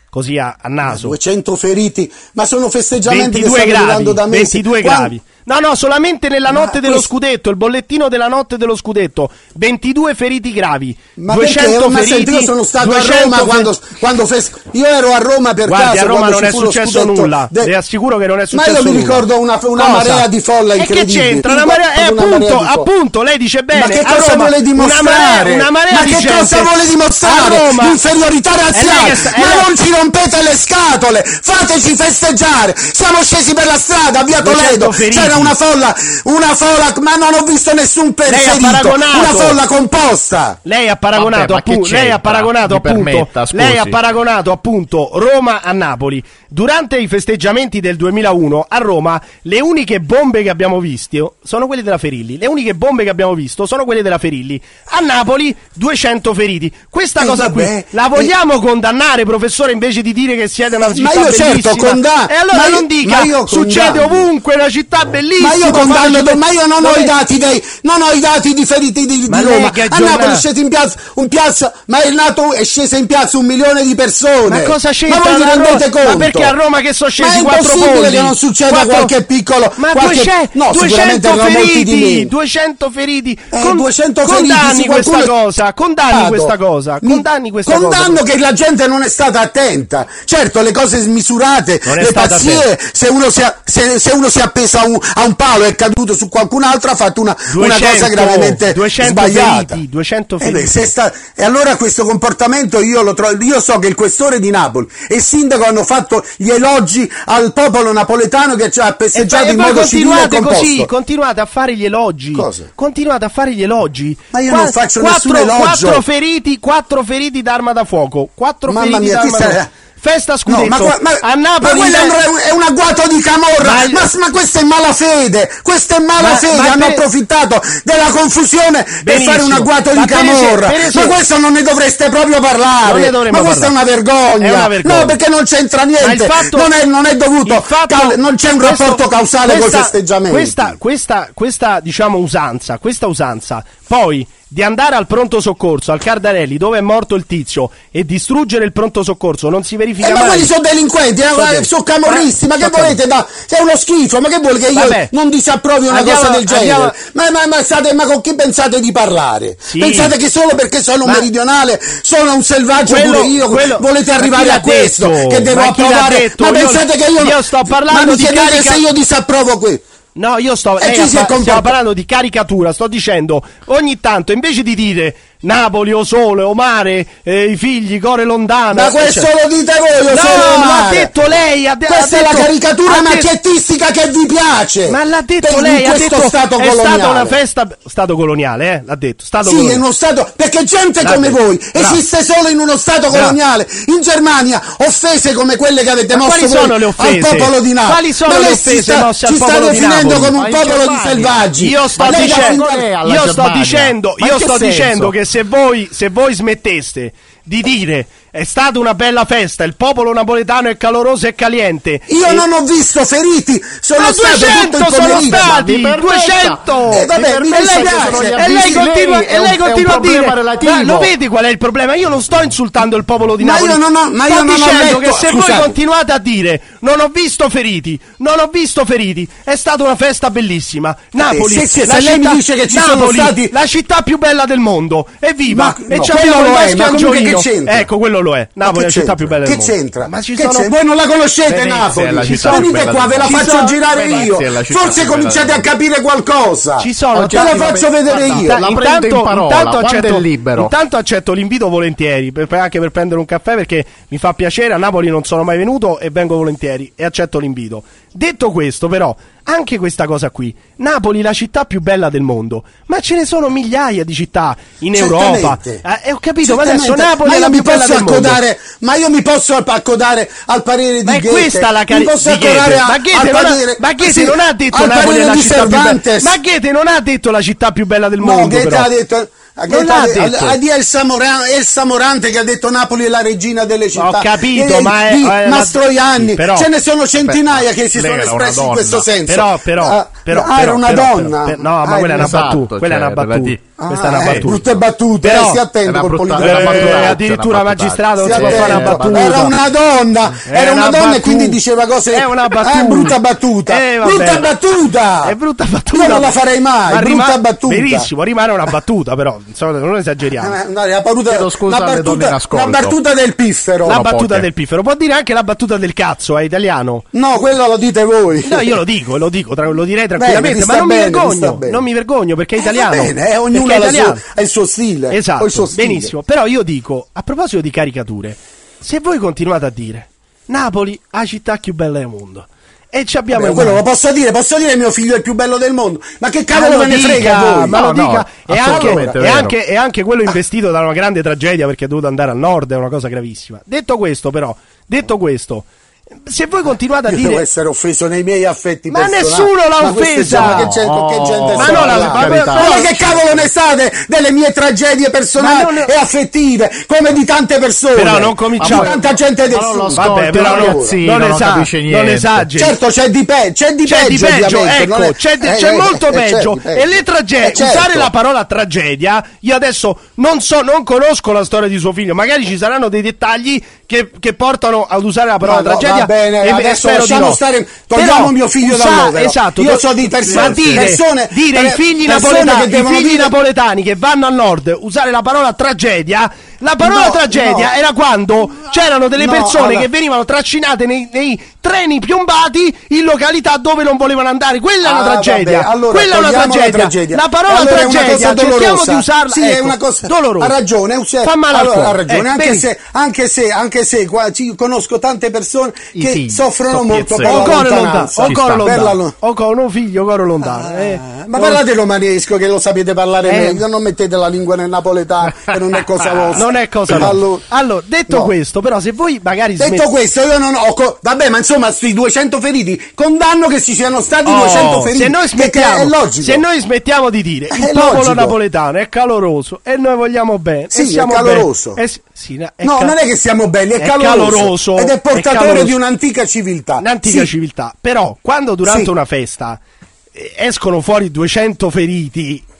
Così a, a naso. 200 feriti, ma sono festeggiamenti 22 che stanno gravi, arrivando da mesi. 22 Quan- gravi. No, no, solamente nella Ma notte dello questo- scudetto, il bollettino della notte dello scudetto. 22 feriti gravi. Ma 200 perché? Ma feriti. senti, io sono stato a 200 Roma quando, quando fes- io ero a Roma per Guardi, caso a Roma non è successo nulla. de- Le assicuro che non è Ma successo io mi nulla. ricordo una, una marea di folla E che incredibile. c'entra? Una marea, eh, ricordo una marea appunto, appunto, lei dice bene. Ma che a cosa Roma, vuole dimostrare? Una marea, una marea Ma di che gente. cosa vuole dimostrare? Roma. Inferiorità È lei razziale. sta- Ma lei- non ci rompete le scatole, fateci festeggiare. Siamo scesi per la strada via 200 Toledo. C'era una folla, una folla, ma non ho visto nessun Lei ha ferito. paragonato. Una folla composta. Lei ha paragonato, Vabbè, ma che appunto, lei ha paragonato appunto, permetta, lei ha paragonato appunto Roma a Napoli. Durante i festeggiamenti del 2001 a Roma le uniche bombe che abbiamo visto sono quelle della Ferilli. Le uniche bombe che abbiamo visto sono quelle della Ferilli. A Napoli 200 feriti. Questa Eh, cosa vabbè, qui la vogliamo condannare, professore, invece di dire che siete una città io certo bellissima? condanno- E allora ma io- non dica ma io succede condanno. ovunque, una città bellissima. Ma io condanno, facile- ma io non ho Dove- i dati dei, non ho i dati di feriti di, di Roma. A Napoli è sceso in piazza, un piazza, ma è nato, è sceso in piazza un milione di persone. Ma cosa c'entra? Ma voi vi rendete conto? Ma perché a Roma che sono scesi Ma è quattro impossibile polli? che non succeda Quattro- qualche piccolo, Ma qualche, 200, no, sicuramente 200 erano molti di feriti, meno. 200 feriti. Eh, Con- 200 feriti, condanni questa qualcuno- cosa, condanni questa cosa, condanni questa condanno cosa. che la gente non è stata attenta. Certo, le cose smisurate, Non le pazzie, se uno, si, se, se uno si è appeso a un, a un palo è caduto su qualcun altro ha fatto una, una 200, cosa gravemente 200 sbagliata. feriti, 200 Eh beh, feriti. sta- e allora questo comportamento io lo trovo. Io so che il questore di Napoli e il sindaco hanno fatto gli elogi al popolo napoletano che ci ha festeggiato in modo civile e continuate composto. così, continuate a fare gli elogi. Cosa? Continuate a fare gli elogi. Ma io non faccio quattro, nessun elogio. Quattro feriti, quattro feriti d'arma da fuoco. Quattro Mamma feriti mia, d'arma da fuoco. Festa scudetto. No, ma, qua- ma- a Napoli ma quello è un, agguato di camorra, Ma- ma, ma questo è malafede, questo è malafede, Ma- ma hanno per- approfittato della confusione per Benissimo. fare un agguato di per camorra, per esempio- ma questo non ne dovreste proprio parlare, ma questa è una parlare. vergogna. È una vergogna. no perché non c'entra niente, fatto- non, è, non è dovuto, fatto- cal- non c'è un questo- rapporto causale con i questa- festeggiamenti. Questa, questa, questa, diciamo, usanza, questa usanza, poi di andare al pronto soccorso, al Cardarelli, dove è morto il tizio, e distruggere il pronto soccorso, non si verifica Eh, ma mai. quelli sono delinquenti, eh, Sono eh, camorristi, ma Eh, che sono volete da... È uno schifo, ma che vuole che io Vabbè. non disapprovi una Andiamo- cosa del genere? andiamo- Ma, ma, ma, state- ma con chi pensate di parlare? Sì. Pensate che solo perché sono un Ma- meridionale, sono un selvaggio Quello- pure io, quello- volete ma arrivare a questo, detto? che devo Ma approvare? Ma Io- pensate che io... io sto parlando ma mi di chiedete carica- se io disapprovo questo? No, io sto, E lei ha stiamo parlando di caricatura, sto dicendo ogni tanto invece di dire Napoli o sole o mare, eh, i figli, core lontane. Ma questo cioè- lo dite voi, io No, sono l'ha male. detto lei, ha de- Questa ha è la detto- caricatura detto- macchiettistica che vi piace. Ma l'ha detto lei, ha questo detto stato è coloniale. stata una festa stato coloniale, eh, l'ha detto, stato Sì, coloniale. è uno stato perché gente L'ha come detto. voi Bravo. esiste solo in uno stato Bravo. coloniale. In Germania offese come quelle che avete Ma mosso quali voi sono le offese? al popolo di Napoli. Quali sono Ma le offese mosse al ci sta popolo di definendo Napoli? come un popolo di selvaggi. Io sto dicendo, io sto dicendo, che se voi, se voi smetteste di dire è stata una bella festa, il popolo napoletano è caloroso e caliente. Io e- non ho visto feriti, sono Ma stato 200 tutto il sono stati, mi permetta. 200! Eh, vabbè, mi e lei, dispiace. sono e lei continua, lei e lei continua a dire, relativo. ma lo vedi qual è il problema? Io non sto insultando il popolo di Ma Napoli. io non ho- ma sto io non ho dicendo letto- che se voi scusate. continuate a dire non ho visto feriti, non ho visto feriti, è stata una festa bellissima. Napoli, se- se- la se lei mi città- dice che ci sono Napoli, stati- la città più bella del mondo. Evviva! Ma- e no, ci quello abbiamo lo è, ma che c'entra? Ecco, quello lo è. Napoli è la Che città più bella del Che mondo. c'entra? Ma ci Che sono c'entra? Voi non la conoscete Venezia è Napoli? Venite qua, ve la faccio Ci sono- girare io. Forse cominciate a capire qualcosa. Ci sono Te la faccio vedere io. La prendo in parola, accetto, libero. intanto accetto l'invito volentieri, per- per- anche per prendere un caffè perché mi fa piacere. A Napoli non sono mai venuto e vengo volentieri e accetto l'invito. Detto questo, però, anche questa cosa qui, Napoli la città più bella del mondo, ma ce ne sono migliaia di città in Europa. Certamente. Eh, ho capito, ma adesso. Napoli ma è io la mi più bella posso del mondo. accodare, ma io mi posso accodare al parere Ma di è Goethe. questa la Mi cari- posso accodare a- Ma Goethe non ha- ma Goethe sì, non ha detto Napoli è la città più bella. Cervantes. Ma Goethe non ha detto la città più bella del No, mondo. Goethe però. ha detto a Non Goethe l'ha ha de- detto. a- a di Elsa Moran- Elsa Morante che ha detto Napoli è la regina delle città. Ho capito, E- ma è- di è Mastroianni, però- ce ne sono centinaia che si sono espressi in questo senso. Però, però, Ah, però, ah, era una però, donna. però, no, ma Ah, quella è una esatto, battuta. Quella è una cioè, battuta. relati- Questa è una eh, battuta. brutte battute, Però- eh, È una col brutta- politico. è addirittura magistrato non si può fare una battuta. Era una donna, È era una, donna e quindi diceva cose. È una battuta. Eh, brutta battuta. Eh, brutta battuta. È brutta battuta. Io non la farei mai. Ma brutta battuta. Benissimo, rimane una battuta, però insomma, non esageriamo. Eh, no, la battuta, Chiedo scusa la alle donne in battuta, la battuta del piffero. La No, battuta poche. del piffero, può dire anche la battuta del cazzo, è italiano? No, quello lo dite voi. No, io lo dico, lo dico, tra- lo direi tranquillamente, ti ma non bene, mi vergogno, bene. non mi vergogno perché è Eh, va italiano. bene, eh, ognuno Perché è sua- italiano. ha il suo stile. Esatto, il suo stile. benissimo. Però io dico, a proposito di caricature, se voi continuate a dire Napoli, la città più bella del mondo, e ci abbiamo il quello lo posso dire, posso dire mio figlio è il più bello del mondo. Ma che cavolo lo me ne dica, frega a voi? Ma lo No, no, dica, e, anche, e, anche, e anche quello investito da una grande tragedia perché è dovuto andare al nord, è una cosa gravissima. Detto questo, però, detto questo, se voi continuate a Io devo dire. essere offeso nei miei affetti Ma personali. nessuno l'ha Ma offesa! Ma che, gente, con che gente Ma no, la- ma- ma- Ma che cavolo ne state delle mie tragedie personali non- e affettive, come di tante persone? Però non cominciamo- Di tanta gente del sud. Vabbè, però ragazzino, non, non esa- capisce non esageri. Certo, c'è di, pe- c'è di c'è peggio, di peggio, ecco, è- c'è, di- eh, c'è eh, molto eh, peggio. E le tragedie, Eh, certo. usare la parola tragedia, io adesso non so, non conosco la storia di suo figlio, magari ci saranno dei dettagli che, che portano ad usare la parola Ma tragedia. va bene, e- adesso lasciamo no. stare- togliamo Però mio figlio dall'overo. Esatto, Io so di persone- ma dire, persone- dire per- i figli napoletani, che i figli dire- napoletani che vanno al nord, usare la parola tragedia. La parola No, tragedia no. era quando c'erano delle No, persone allora- che venivano trascinate nei, nei treni piombati in località dove non volevano andare. Quella è una Ah, tragedia. vabbè, allora Quella è una tragedia. La, tragedia. La parola Allora è tragedia, cerchiamo di usarla. Sì, è ecco, una cosa dolorosa. Ha ragione, è un- Fa male al allora, ha ragione, Eh, anche, se, anche se anche se qua ci conosco tante persone I che figli, soffrono molto per cuore lontano, la lontano, con un figlio, cuore lontano. eh. Ma parlate romanesco che lo sapete parlare Eh. meglio, non mettete la lingua nel napoletano che non è cosa vostra. Non è cosa nostra. Allora, Allora, detto no. questo, però, se voi magari Detto questo, io non ho. co- vabbè, ma insomma, sui 200 feriti, condanno che ci siano stati Oh, 200 feriti. se noi smettiamo, è se noi smettiamo di dire il È popolo logico. napoletano è caloroso e noi vogliamo bene, Sì, e siamo è caloroso. si- sì, no, è No, ca- non è che siamo belli, è, è caloroso, caloroso, ed è è portatore caloroso. di un'antica civiltà. un'antica Sì. civiltà. Però, quando durante Sì. una festa eh, escono fuori 200 feriti, eh,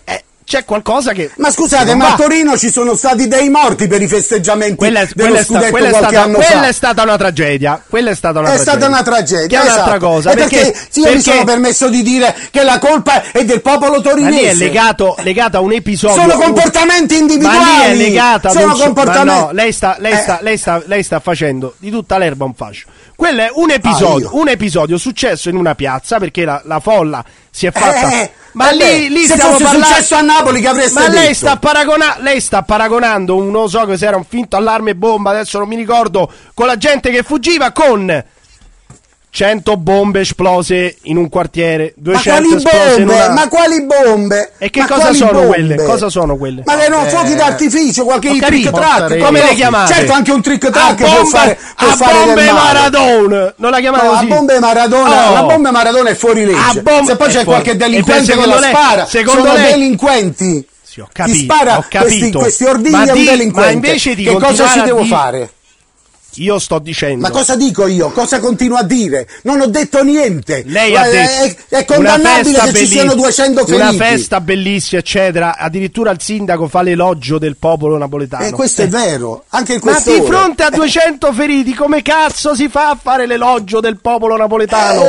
c'è qualcosa che. Ma scusate, ma a. Torino ci sono stati dei morti per i festeggiamenti Quella, è- dello quella è scudetto quella è qualche stata, anno quella fa. è stata una tragedia. Quella è stata una È tragedia. stata una tragedia, Che è un'altra esatto. cosa. Perché, sì, io mi sono permesso di dire che la colpa è del popolo Ma torinese. è legato, legato a un episodio. Sono comportamenti individuali. Ma lì è legata Sono un comportamenti. Ma no, lei sta, lei, Eh. sta, lei, sta, lei sta facendo di tutta l'erba un fascio. Quello è un episodio, Ah, un episodio successo in una piazza perché la, la folla si è fatta. Eh, ma eh lì, lì se fosse parlando. successo a Napoli che avreste Ma lei sta, paragona- lei sta paragonando un non so che se era un finto allarme bomba, adesso non mi ricordo, con la gente che fuggiva con 100 bombe esplose in un quartiere, Ma 200 quali esplose in bombe? una... Ma quali bombe? E che Ma cosa quali sono bombe? quelle? Cosa sono quelle? Ma erano fuochi d'artificio, qualche trick track. Come le chiamate? Certo, anche un trick A track può bombe, fare, può a fare bombe. Maradona! Non la chiamate No, così? a bombe Maradona, Oh. la bomba Maradona è fuori legge. A bombe- Se poi c'è fuori- qualche delinquente che la spara, secondo sono lei- delinquenti. Sì, ho capito, spara ho capito. questi, questi ordigni Ma è un di- delinquente. ma invece di che cosa ci a devo di- fare? Io sto dicendo. Ma cosa dico io? Cosa continuo a dire? Non ho detto niente. Lei ha È- detto è, è condannabile che ci siano belliss- 200 feriti. Una festa bellissima, eccetera. Addirittura il sindaco fa l'elogio del popolo napoletano. Eh, questo è vero, anche in Ma questo di fronte a 200 feriti, come cazzo si fa a fare l'elogio del popolo napoletano?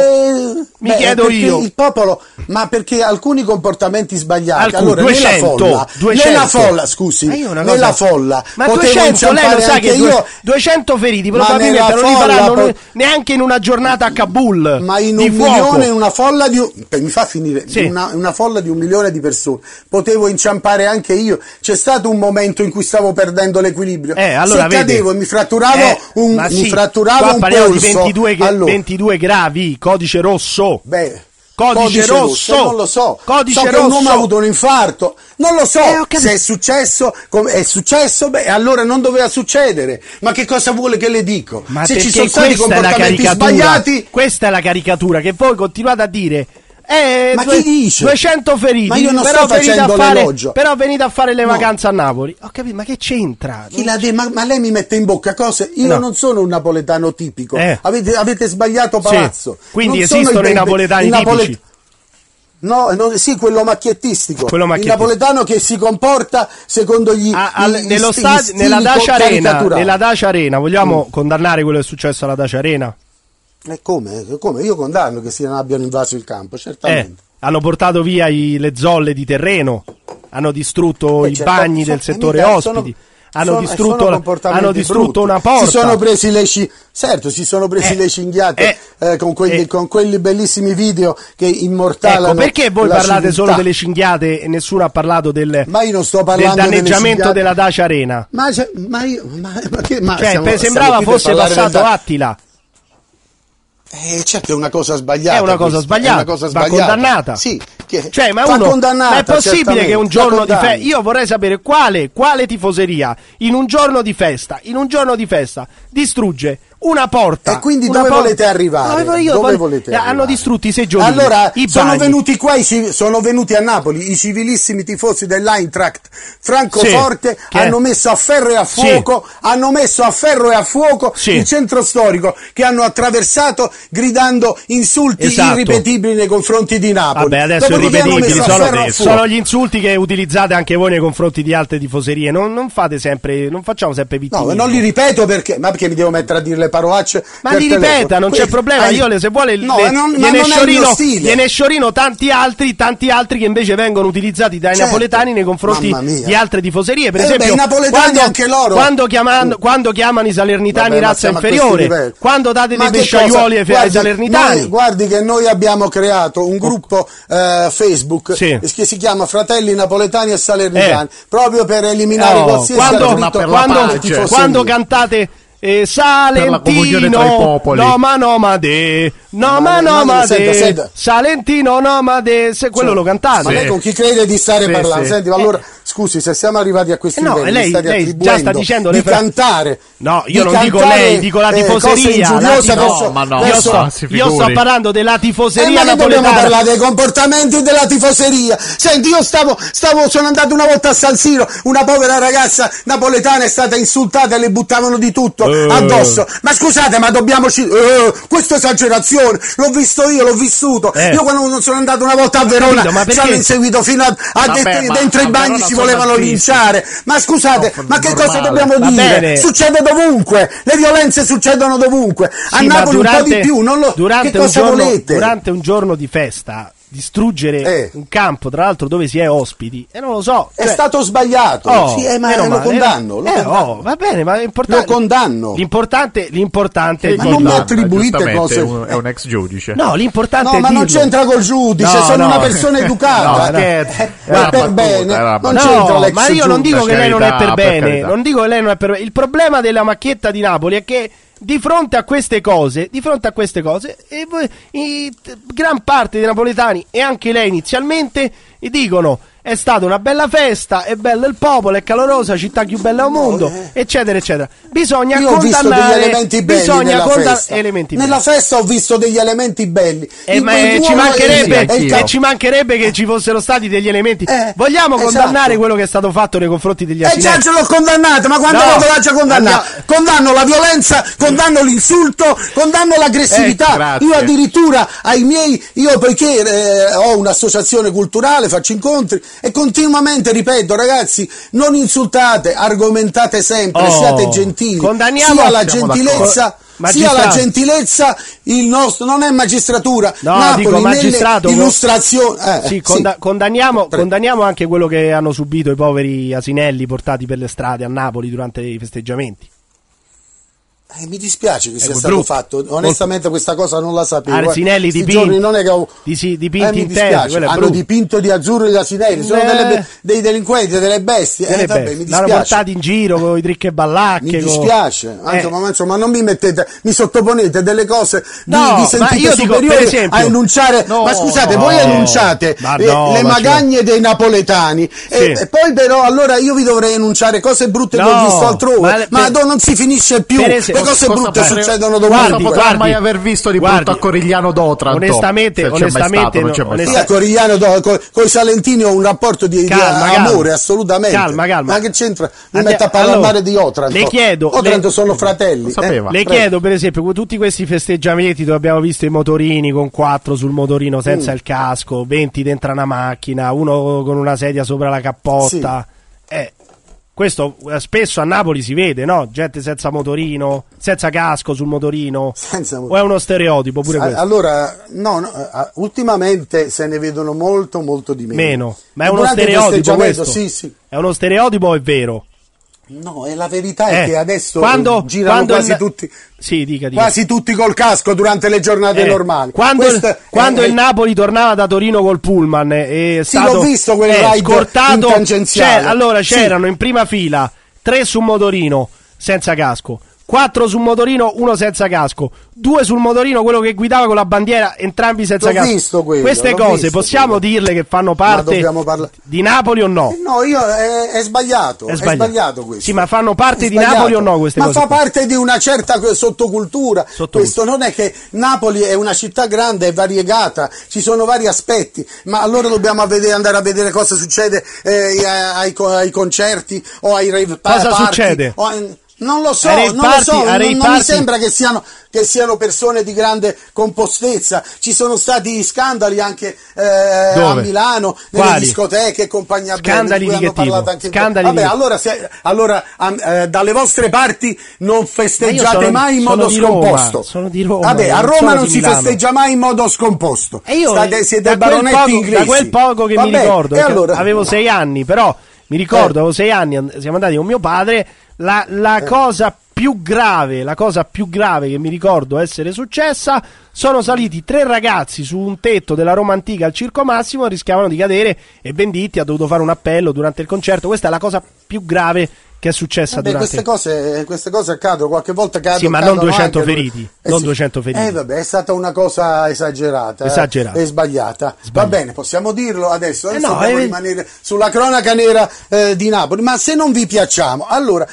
Mi chiedo perché io. Il popolo, ma perché alcuni comportamenti sbagliati. Alcuni, allora, 200, nella folla, 200. nella folla, scusi, Ma nella folla, Ma potevo 200, lei lo sa che due- io. 200 feriti Ma probabilmente non li faranno ne- neanche in una giornata a Kabul. Ma in un fuoco. milione, in una folla di mi fa finire, Sì. una, una folla di un milione di persone, potevo inciampare anche io. C'è stato un momento in cui stavo perdendo l'equilibrio. Eh, allora, Se cadevo e mi fratturavo Eh, un, ma mi sì, fratturavo un polso. di 22, che- allora, 22 gravi, codice rosso. Beh, Codice rosso. non lo so. Codice so che un uomo rosso. ha avuto un infarto. Non lo so. Eh. Se è successo, è successo, beh, allora non doveva succedere. Ma che cosa vuole che le dico? Ma Se ci sono stati comportamenti sbagliati, Questa è la caricatura che voi continuate a dire. Eh, Ma due- chi dice? 200 feriti. Ma io non però sto venite a facendo fare, l'elogio. Però venite a fare le No. vacanze a Napoli. Ho capito, ma che c'entra? de- ma, ma lei mi mette in bocca cose. Io No. non sono un napoletano tipico. Eh. Avete, avete sbagliato Sì. palazzo. Quindi Non esistono i be- napoletani i napole- tipici. No, no, sì, quello macchiettistico. Quello Il macchiettistico. napoletano che si comporta secondo gli, Ah, al- gli- nello gli stili nella Dacia Arena, nella Dacia Arena, vogliamo Mm. condannare quello che è successo alla Dacia Arena? E come? come? Io condanno che siano, abbiano invaso il campo, Eh, certamente. hanno portato via i- le zolle di terreno, hanno distrutto Eh, i certo, bagni sono- del settore eh, mica, ospiti, sono- hanno sono- distrutto, la- hanno distrutto una porta. Si sono presi le sci- certo, si sono presi Eh, le cinghiate eh, eh, con, quelli, eh. con quelli bellissimi video che immortalano. Ecco, perché voi la parlate solo civiltà? delle cinghiate e nessuno ha parlato del, del danneggiamento della Dacia Arena? Ma, ma io, ma, ma che, Cioè, siamo sembrava fosse passato Attila. Eh, certo, è una cosa sbagliata. È una cosa sbagliata, è una cosa va sbagliata. condannata. Sì, che- Cioè, ma va uno ma è possibile che un giorno di festa io vorrei sapere quale, quale tifoseria in un giorno di festa, in un giorno di festa distrugge una porta. E quindi dove porta- volete arrivare? Dove io Dove volete Hanno arrivare? distrutto i seggiolini, Allora, i sono venuti qua, i sono venuti a Napoli i civilissimi tifosi dell'Eintracht Francoforte, Sì, hanno messo a ferro e a Sì. fuoco, hanno messo a ferro e a fuoco Sì. il centro storico che hanno attraversato gridando insulti Esatto. irripetibili nei confronti di Napoli. Vabbè, adesso irripetibili sono, sono gli insulti che utilizzate anche voi nei confronti di altre tifoserie. Non, non fate sempre, non facciamo sempre vittime. No, non li ripeto perché, ma perché mi devo mettere a dire le parolacce? Ma li telefono? ripeta, non c'è Quindi, problema. hai- Io le, se vuole No, le- non- ma gliene sciorino, gliene tanti altri, tanti altri che invece vengono utilizzati dai Certo. napoletani nei confronti di altre tifoserie. Per Eh, esempio, beh, quando, anche loro. Quando, chiamando- quando chiamano i salernitani Vabbè, razza inferiore, quando date Ma dei pesciaiuoli ai, ai salernitani. noi- guardi che noi abbiamo creato un gruppo eh, Facebook Sì. che si chiama Fratelli Napoletani e Salernitani Eh. proprio per eliminare No, qualsiasi quando, la quando- pace. Quando cantate eh, la comunione tra i Salentino popoli. Noma Nomade Noma Ma- ma- Nomade senta, senta. Salentino Nomade se quello Cioè, lo cantate Ma lei con chi crede di stare Sì, parlando? sì. Senti, ma allora scusi, se siamo arrivati a questi Eh no, livelli, lei- lei già sta dicendo di fra- cantare. No, io non dico lei, dico la eh, tifoseria. la tifo- verso- No, ma no, io, verso- sto, si io sto parlando della Eh, tifoseria ma noi dobbiamo napoletana. parlare dei comportamenti della tifoseria. Senti, io stavo, stavo, sono andato una volta a San Siro, una povera ragazza napoletana è stata insultata e le buttavano di tutto Eh. addosso. Ma scusate, ma dobbiamo ci- eh, questa esagerazione, l'ho visto io, l'ho vissuto. Eh. Io quando sono andato una volta a Verona capito, ci hanno inseguito fino a, a Vabbè, det- dentro a i bagni ci sono volevano linciare. Ma scusate, No, ma che normale. cosa dobbiamo Va dire? bene. Succede dovunque, le violenze succedono dovunque. a Sì, ma Napoli un po' durante- di più, non lo durante che cosa giorno, volete? Durante un giorno di festa, distruggere Eh. un campo, tra l'altro dove si è ospiti, e non lo so. È cioè- stato sbagliato, Oh, sì, eh, ma lo male. condanno. Lo Eh, condanno. oh, va bene, ma è importante. Lo condanno. L'importante, l'importante è Ma non mi attribuite cose- È un, è un ex giudice. No, l'importante No, è ma non dirlo. c'entra col giudice, No, sono no. una persona educata. No, Eh, eh, per battuta, bene, era non c'entra No, l'ex ma io non giudice. dico che lei non è per bene. non dico che lei non è per bene. Il problema della macchietta di Napoli è che di fronte a queste cose, di fronte a queste cose, e t- gran parte dei napoletani e anche lei inizialmente dicono è stata una bella festa, è bello il popolo, è calorosa, città più bella al mondo, eccetera, eccetera. Bisogna Io ho visto degli condannare elementi belli bisogna nella condan- festa. elementi nella belli. festa ho visto degli elementi belli. Eh, ma eh, ci mancherebbe, e e e campo. ci mancherebbe che ci fossero stati degli elementi. Eh, Vogliamo esatto. condannare quello che è stato fatto nei confronti degli Eh già asinelli? ce l'ho condannato, ma quando No. volte l'ha già condannato? Andiamo- Condanno la violenza, condanno l'insulto, condanno l'aggressività. Eh, io addirittura ai miei, io poiché eh, ho un'associazione culturale, faccio incontri e continuamente ripeto, ragazzi, non insultate, argomentate sempre, Oh, siate gentili. condanniamo- sia la gentilezza, sia la gentilezza, il nostro non è magistratura. No, Napoli dico magistrato, illustrazioni. eh, Sì, sì. conda- condanniamo, Prego. condanniamo anche quello che hanno subito i poveri asinelli portati per le strade a Napoli durante i festeggiamenti. Eh, mi dispiace che sia È stato brutto. fatto, onestamente questa cosa non la sapevo. Asinelli Sti dipinti- giorni non è che ho... di- dipinti eh, mi in terra, dispiace, è hanno brutto. dipinto di azzurro di asinelli, sono Eh. delle dei delinquenti, delle bestie. Delle eh, vabbè, bestie. mi L'hanno dispiace. portati in giro con i trick e ballacche. Mi con- dispiace, Eh. insomma, ma insomma, non mi mettete, mi sottoponete delle cose di, No, ma sentite io dico, superiori per esempio- a enunciare. No, ma scusate, voi no, enunciate ma le, no, le ma magagne dei napoletani e, Sì. e poi però allora io vi dovrei enunciare cose brutte che ho visto altrove. ma non si finisce più le cose brutte potrei- succedono dovunque. Guardi, potrà guardi, mai aver visto di guardi. brutto a Corigliano d'Otranto? Onestamente- mai onestamente stato, non no, c'è mai onest- Io a Corigliano do- co- coi Salentini ho un rapporto di, di Calma, calma. amore, assolutamente. Calma, calma. Ma che c'entra? Mi Ande- metto a parlare allora, di Otranto. le chiedo- Otranto le- sono fratelli. Eh? Le Prego. chiedo, per esempio, con tutti questi festeggiamenti dove abbiamo visto i motorini con quattro sul motorino Mm. senza il casco, 20 dentro una macchina, uno con una sedia sopra la cappotta. Eh, questo eh, spesso a Napoli si vede, no? Gente senza motorino, senza casco sul motorino. Senza O è uno stereotipo pure questo? Allora, no, no, ultimamente se ne vedono molto, molto di meno. Meno. Ma è uno Durante stereotipo questo? Sì, sì. È uno stereotipo o è vero? No, e la verità è Eh, che adesso quando- girano quando quasi il- tutti. Sì, dica, dica. Quasi tutti col casco durante le giornate Eh, normali. Quando, il, quando è- il Napoli tornava da Torino col pullman e è Sì, stato l'ho visto quel eh, ride scortato, c'è- allora Sì. c'erano in prima fila tre su motorino senza casco, quattro sul motorino, uno senza casco, due sul motorino, quello che guidava con la bandiera, entrambi senza L'ho casco. visto quello, Queste cose visto possiamo quello. dirle che fanno parte parla- di Napoli o no? Eh, No, io è, è sbagliato, è sbagliato. questo. Sì, ma fanno parte È di sbagliato. Napoli o no queste ma cose? fa qua? parte di una certa sottocultura. Sottocultura. Questo non è che Napoli è una città grande e variegata, ci sono vari aspetti, ma allora dobbiamo vedere- andare a vedere cosa succede eh, ai, ai concerti o ai rave pa- Cosa party, succede? o non lo so, non lo party- so, ai non, non mi sembra che siano, che siano persone di grande compostezza. Ci sono stati scandali anche eh, a? Milano, nelle Quali? discoteche e compagnia bella, Scandali cui di hanno parlato anche Scandali Vabbè, allora, se- allora eh, dalle vostre parti non festeggiate sono- mai in modo di Roma, scomposto. sono di Roma, Vabbè, a Roma non si Milano. festeggia mai in modo scomposto. E io State, siete baronetti poco, inglesi. da quel poco che mi Vabbè, ricordo, e perché allora? avevo sei anni, però mi ricordo, Eh. avevo sei anni, siamo andati con mio padre, la, la cosa più grave, la cosa più grave che mi ricordo essere successa, sono saliti tre ragazzi su un tetto della Roma Antica al Circo Massimo, rischiavano di cadere e Venditti ha dovuto fare un appello durante il concerto, questa è la cosa più grave che è successa Vabbè, durante queste, cose, queste cose accadono, qualche volta cadono. Sì, ma non 200 feriti, non 200 feriti. Eh, vabbè, è stata una cosa esagerata. eh, Esagerata. E sbagliata. Va bene, possiamo dirlo adesso. Adesso Eh no, eh, rimanere sulla cronaca nera eh, di Napoli. Ma se non vi piacciamo, allora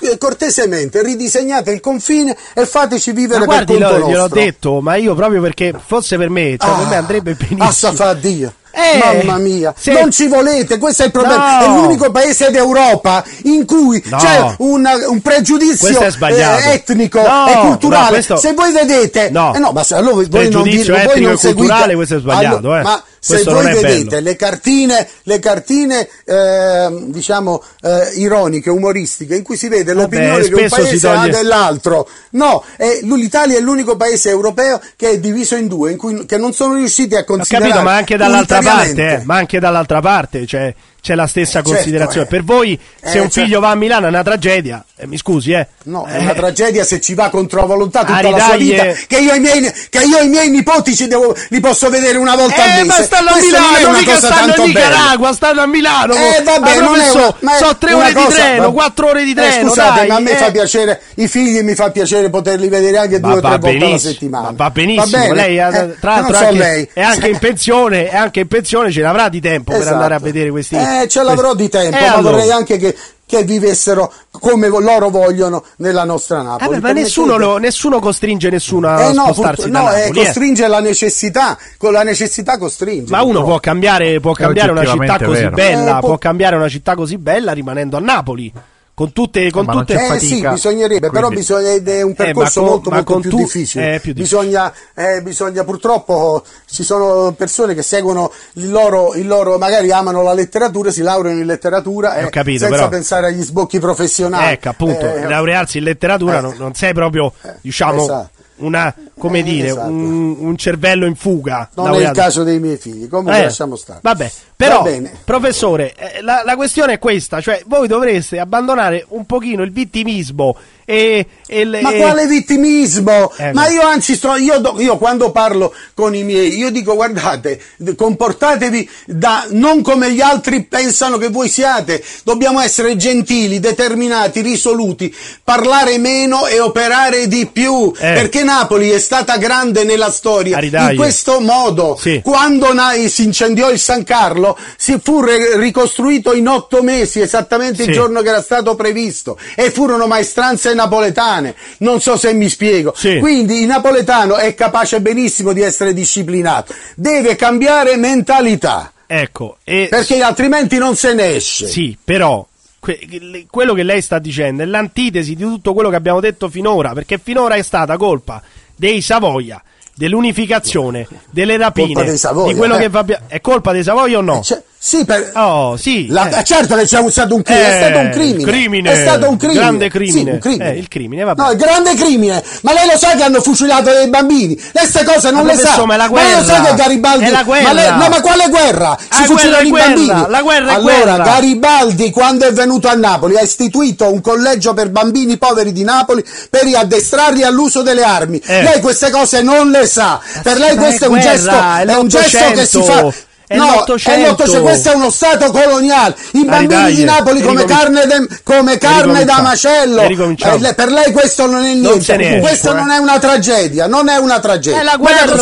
eh, cortesemente ridisegnate il confine e fateci vivere Ma per guardi, conto lo- gliel'ho detto, ma io proprio perché fosse per me, cioè per me andrebbe benissimo. Assa fa Dio. Eh, Mamma mia, se- non ci volete, questo è il problema. No. È l'unico paese d'Europa in cui No. c'è un, un pregiudizio eh, etnico No, e culturale. questo- Se voi vedete, No. eh no, ma se allora voi non vi, voi non e seguite- culturale, questo è sbagliato, Allora, eh. Ma se voi vedete bello. le cartine, le cartine ehm, diciamo eh, ironiche, umoristiche, in cui si vede l'opinione che un paese ha dell'altro, no, è- l'Italia è l'unico paese europeo che è diviso in due, in cui, che non sono riusciti a Ho considerare capito, ma anche dall'altra parte, eh, ma anche dall'altra parte, cioè, c'è la stessa Eh, certo, considerazione. eh. Per voi, se Eh, un cioè- figlio va a Milano è una tragedia, eh, mi scusi, eh. No, è Eh, una tragedia se ci va contro la volontà tutta a la sua vita. Che io, i miei, che io i miei nipoti devo, li posso vedere una volta al Eh, mese. ma stanno a non Milano, una mica stanno in. Nicaragua, stanno a Milano. Eh vabbè, Ma non è so, una, ma so tre ore di cosa- treno, va- quattro ore di treno, scusate, dai, ma a me fa piacere, i figli mi fa piacere poterli vedere anche Ma due o tre volte alla settimana. ma va benissimo. lei, tra l'altro, non è anche in pensione, è anche in pensione, ce l'avrà di tempo per Esatto. andare a vedere questi. Eh, ce l'avrò di tempo, Eh, ma allora. vorrei anche che, che vivessero come loro vogliono nella nostra Eh, Napoli. beh, ma nessuno, lo- nessuno costringe nessuno a Eh no, spostarsi da no, eh, Napoli. eh. costringe la necessità, con la necessità costringe. Ma uno purtroppo. può cambiare, può cambiare una città così vero. bella, Eh, può può- cambiare una città così bella rimanendo a Napoli. Con tutte, con ma non tutte Eh sì, fatica, bisognerebbe, però quindi- bisogna, ed è un percorso ma con- molto, ma molto più tu- difficile. è più difficile. Bisogna, eh, bisogna, purtroppo, ci sono persone che seguono il loro, il loro, magari amano la letteratura, si laureano in letteratura Ho eh, capito, senza però- pensare agli sbocchi professionali. Ecco, appunto, Eh, laurearsi in letteratura eh, non, non sei proprio, diciamo, esatto. Una, come Eh, dire, esatto. un, un cervello in fuga. Non è il caso dei miei figli, comunque Eh, lasciamo stare. Vabbè, però, professore, eh, la, la questione è questa, cioè voi dovreste abbandonare un pochino il vittimismo e, e Ma quale vittimismo? Eh, Ma io anzi sto, io, io quando parlo con i miei, io dico guardate, comportatevi da, non come gli altri pensano che voi siate, dobbiamo essere gentili, determinati, risoluti, parlare meno e operare di più, Eh. perché Napoli è stata grande nella storia A ridaglie. in questo modo. Sì. Quando na- si incendiò il San Carlo si fu re- ricostruito in otto mesi, esattamente Sì. il giorno che era stato previsto, e furono maestranze napoletane. Napoletane. Non so se mi spiego. Sì. Quindi il napoletano è capace benissimo di essere disciplinato, deve cambiare mentalità, Ecco, e perché altrimenti non se ne esce. Sì, però que- quello che lei sta dicendo è l'antitesi di tutto quello che abbiamo detto finora, perché finora è stata colpa dei Savoia, dell'unificazione, delle rapine, Savoia, di quello eh. che va È colpa dei Savoia o no? Cioè, sì, per- Oh, sì. La- eh. Certo che c'è stato un crimine, è Eh, stato un crimine. crimine, È stato un crimine. grande crimine. Sì, crimine. Eh, il crimine, vabbè. No, il grande crimine. Ma lei lo sa che hanno fucilato dei bambini? Lei queste cose non Ma le sa. ma è la lei lo sa guerra. che Garibaldi È la guerra. Ma lei- no, ma quale guerra? Si Ah, fucilano guerra è i guerra, bambini. la guerra è allora, guerra. Garibaldi quando è venuto a Napoli ha istituito un collegio per bambini poveri di Napoli per addestrarli all'uso delle armi. Eh. Lei queste cose non le sa. Per lei ma questo è è un guerra, gesto è è un gesto che si fa. È No, l'Ottocento. è l'Ottocento, questo è uno stato coloniale. I Dai, bambini dai, di Napoli come carne, de- come carne da macello. Eh, per lei questo non è Non niente. esce, questo eh. non è una tragedia, non è una tragedia. È la guerra.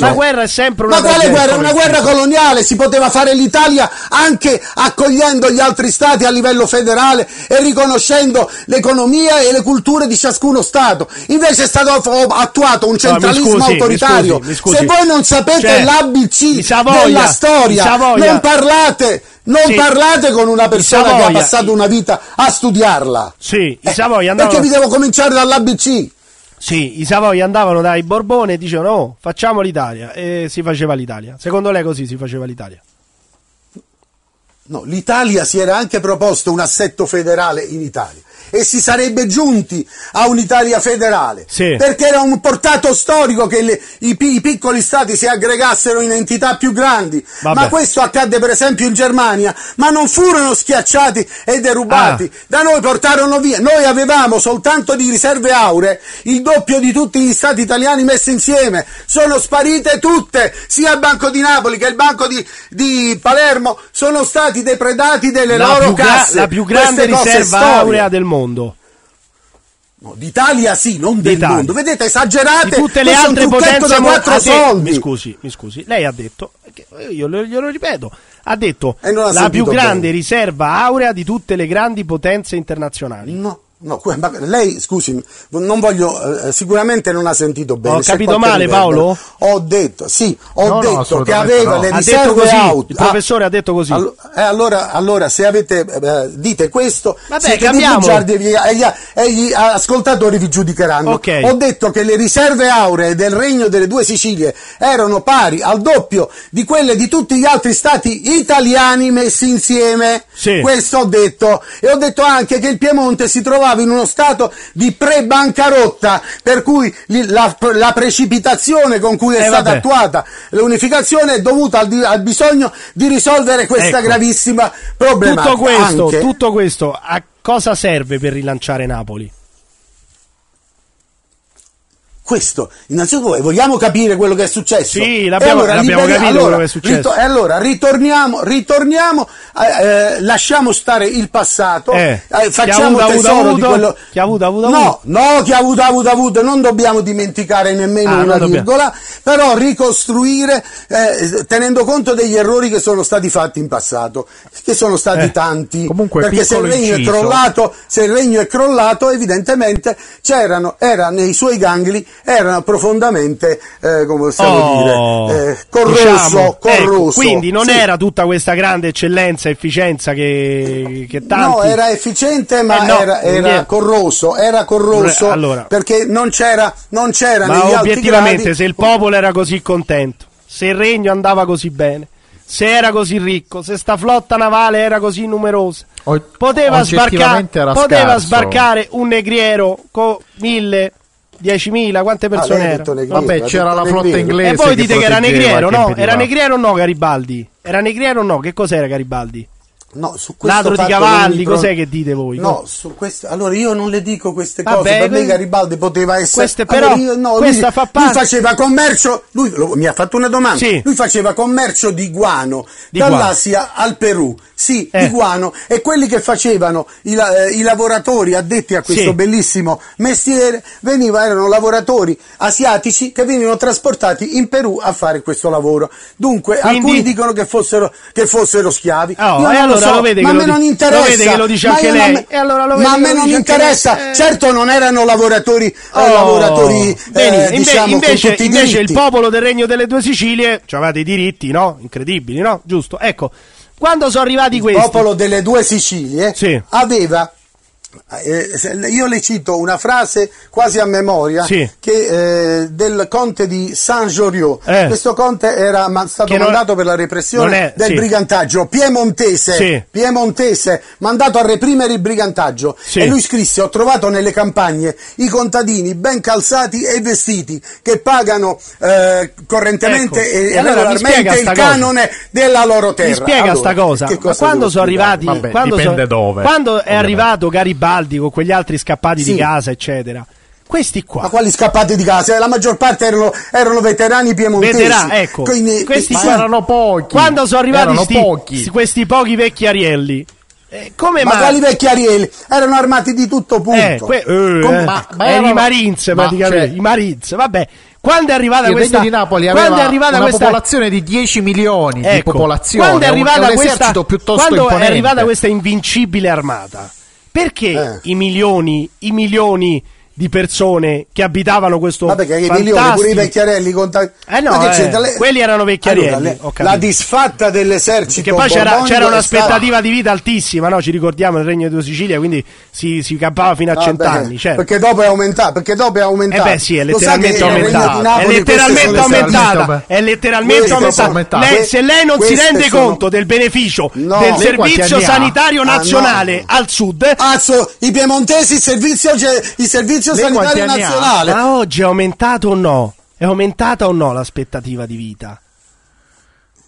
La guerra è sempre una Ma quale tragedia, guerra? Una guerra coloniale, si poteva fare l'Italia anche accogliendo gli altri stati a livello federale e riconoscendo l'economia e le culture di ciascuno stato. Invece è stato attuato un mi centralismo scusi, mi autoritario. scusi, mi scusi. Se voi non sapete Cioè, l'ABC della storia, non parlate, non Sì. parlate con una persona che ha passato una vita a studiarla. Sì, i Eh, Savoia perché andavano... vi devo cominciare dall'ABC? Sì, i Savoia andavano dai Borbone e dicevano oh, facciamo l'Italia e si faceva l'Italia. Secondo lei così si faceva l'Italia? No, l'Italia si era anche proposto un assetto federale in Italia e si sarebbe giunti a un'Italia federale Sì. perché era un portato storico che le- i, i piccoli stati si aggregassero in entità più grandi Vabbè. ma questo accadde per esempio in Germania ma non furono schiacciati e derubati Ah. da noi portarono via noi avevamo soltanto di riserve auree il doppio di tutti gli stati italiani messi insieme sono sparite tutte sia il Banco di Napoli che il Banco di, di Palermo sono stati depredati delle La loro più, casse la più grande riserva aurea del mondo. No, d'Italia sì, non del D'Italia. mondo. Vedete, esagerate. Di tutte le altre potenze da mo- quattro ha de- soldi. Mi scusi, mi scusi. Lei ha detto, io lo- glielo ripeto, ha detto ha la più grande bene. riserva aurea di tutte le grandi potenze internazionali. No, no, lei, scusi, non voglio, eh, sicuramente non ha sentito bene. Ho capito male, riverbero. Paolo? Ho detto, sì, ho No, no, detto che assolutamente aveva no. le Ha detto riserve così, auto. il professore ha detto così. Allo- eh, allora, allora, se avete, eh, dite questo, Vabbè, siete cambiamo. dei bugiardi e, gli, e gli ascoltatori vi giudicheranno. Ok. Ho detto che le riserve auree del regno delle due Sicilie erano pari al doppio di quelle di tutti gli altri stati italiani messi insieme. Sì. Questo ho detto. E ho detto anche che il Piemonte si trovava in uno stato di pre-bancarotta, per cui la, la precipitazione con cui è Eh, stata vabbè. attuata l'unificazione è dovuta al, al bisogno di risolvere questa Ecco. gravissima problematica. Tutto questo, tutto questo a cosa serve per rilanciare Napoli? Questo, innanzitutto eh, vogliamo capire quello che è successo. Sì, l'abbiamo- l'abbiamo liberi- capito allora, quello che è successo. rito- e allora ritorniamo, ritorniamo, eh, eh, lasciamo stare il passato, Eh, ha facciamo avuto, avuto, tesoro di avuto, quello. chi ha avuto, avuto, no, avuto. no, chi ha avuto, avuto, avuto, non dobbiamo dimenticare nemmeno Ah, una virgola, però ricostruire eh, tenendo conto degli errori che sono stati fatti in passato, che sono stati Eh, tanti. comunque, perché se il regno è inciso. crollato, se il regno è crollato, evidentemente c'erano, era nei suoi gangli, erano profondamente, eh, come possiamo Oh, dire, eh, corroso, diciamo, corroso. ecco, quindi non Sì. era tutta questa grande eccellenza e efficienza che, che tanti... No, era efficiente ma Eh, no, era, era corroso, era corroso Allora. perché non c'era, non c'era Ma negli obiettivamente, gradi- se il popolo era così contento, se il regno andava così bene, se era così ricco, se sta flotta navale era così numerosa, poteva, era poteva sbarcare un negriero con mille, diecimila, quante Ah, persone ha erano? Vabbè, c'era la flotta negriero. inglese. E voi dite che era negriero, no? Era negriero o no Garibaldi? Era negriero o no? Che cos'era Garibaldi? No, su questo Ladro di cavalli, pro- cos'è che dite voi? No, su questo, allora io non le dico queste Vabbè, cose, per me que- Garibaldi poteva essere... queste però- Allora io- no, questa lui, fa lui parte- faceva commercio, lui lo- mi ha fatto una domanda, Sì. lui faceva commercio di guano Di guano. dall'Asia al Perù, sì, Eh. di guano, e quelli che facevano i, eh, i lavoratori addetti a questo Sì. bellissimo mestiere veniva, erano lavoratori asiatici che venivano trasportati in Perù a fare questo lavoro. Dunque, Quindi- alcuni dicono che fossero, che fossero schiavi, Oh, allora so, lo vede ma a lo me non lo interessa. vede che lo dice anche non lei. E allora lo ma a me lo non interessa. Eh. Certo, non erano lavoratori, eh, Oh, lavoratori eh, bene, inve- diciamo, invece, invece il popolo del Regno delle Due Sicilie aveva i diritti, no? Incredibili, no? Giusto. Ecco, quando sono arrivati Il questi popolo delle due Sicilie Sì. aveva eh, io le cito una frase quasi a memoria Sì. che, eh, del conte di Saint-Joriot. Eh. Questo conte era ma- stato Che non- mandato per la non repressione è- del sì. brigantaggio piemontese, Sì. piemontese, mandato a reprimere il brigantaggio. Sì. E lui scrisse: Ho trovato nelle campagne i contadini ben calzati e vestiti che pagano eh, correntemente Ecco. e, E allora mi spiega regolarmente il sta cosa. canone della loro terra. Mi spiega Allora, sta cosa. cosa quando sono arrivati, Vabbè, quando, dipende sono- dove, quando è arrivato Garibaldi con quegli altri scappati Sì. di casa, eccetera, questi qua. Ma quali scappati di casa? La maggior parte erano, erano veterani piemontesi. Veterani, ecco. Quindi, Questi Ma qua- erano pochi. Quando sono arrivati sti- pochi. sti- questi pochi vecchiarielli, eh, come ma quali vecchiarielli? Erano armati di tutto punto. Eh, que- eh, Com- eh, ma- ma erano erano- i Marines ma, praticamente, cioè- i Marines, vabbè. Quando è arrivata Il questa Regno di Napoli quando è arrivata una questa popolazione di 10 milioni di Ecco, popolazione, quando è un- arrivata un, questa esercito piuttosto quando imponente. è arrivata questa invincibile armata perché Eh. i milioni i milioni di persone che abitavano questo Ma perché i fantastico- milioni, pure i vecchiarelli conta... Eh no, che eh? Le- quelli erano vecchiarielli, Allora, le- la disfatta dell'esercito Perché poi c'era, c'era un'aspettativa di vita altissima, no? Ci ricordiamo nel Regno di Sicilia, quindi si, si campava fino a Vabbè, cent'anni, certo. Perché dopo è aumentato, perché dopo è Eh aumentato. beh sì, è che letteralmente aumentata. È letteralmente aumentata. È letteralmente aumentata. Lei- se lei non si rende sono- conto del beneficio No. del Lei servizio sanitario Ah, no. nazionale al sud, Azzo, i piemontesi, il servizio, il servizio Lei quanti sanitario nazionale. ma oggi è aumentato o no? È aumentata o no l'aspettativa di vita?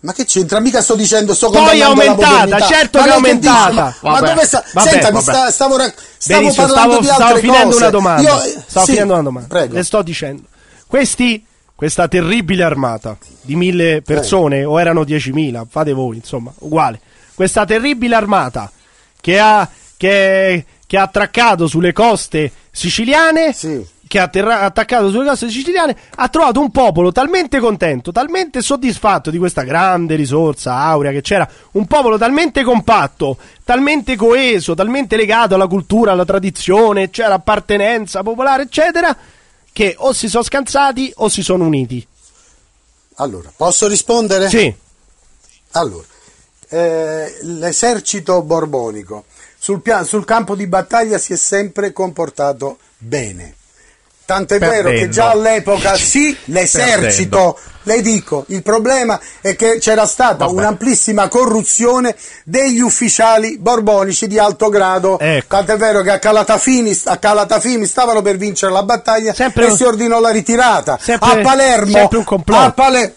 Ma che c'entra? Mica sto dicendo, sto Poi è aumentata, certo Ma che è lei aumentata. Ma, ma Vabbè, dove sta? vabbè, Senta, mi vabbè. sta, stavo, ra- stavo Benissimo, parlando stavo, di stavo altre finendo cose. una domanda. Io- stavo sì, finendo una domanda. Prego. Le sto dicendo. Questi, questa terribile armata di mille persone, o erano 10.000, fate voi, insomma, uguale. Questa terribile armata che ha, che, che ha attraccato sulle coste siciliane, Sì. che ha atterra- attaccato sulle coste siciliane, ha trovato un popolo talmente contento, talmente soddisfatto di questa grande risorsa aurea che c'era, un popolo talmente compatto, talmente coeso, talmente legato alla cultura, alla tradizione, c'era appartenenza popolare, eccetera, che o si sono scansati o si sono uniti. Allora, posso rispondere? Sì, Allora, eh, l'esercito borbonico sul, pia- sul campo di battaglia si è sempre comportato bene. Tant'è vero che Perdendo. già all'epoca sì, l'esercito, le dico, il problema è che c'era stata Vabbè. un'amplissima corruzione degli ufficiali borbonici di alto grado. Ecco. Tant'è vero che a Calatafimi, a Calatafimi stavano per vincere la battaglia Sempre e un- si ordinò la ritirata. Sempre- a Palermo, sempre un complotto. a Pale-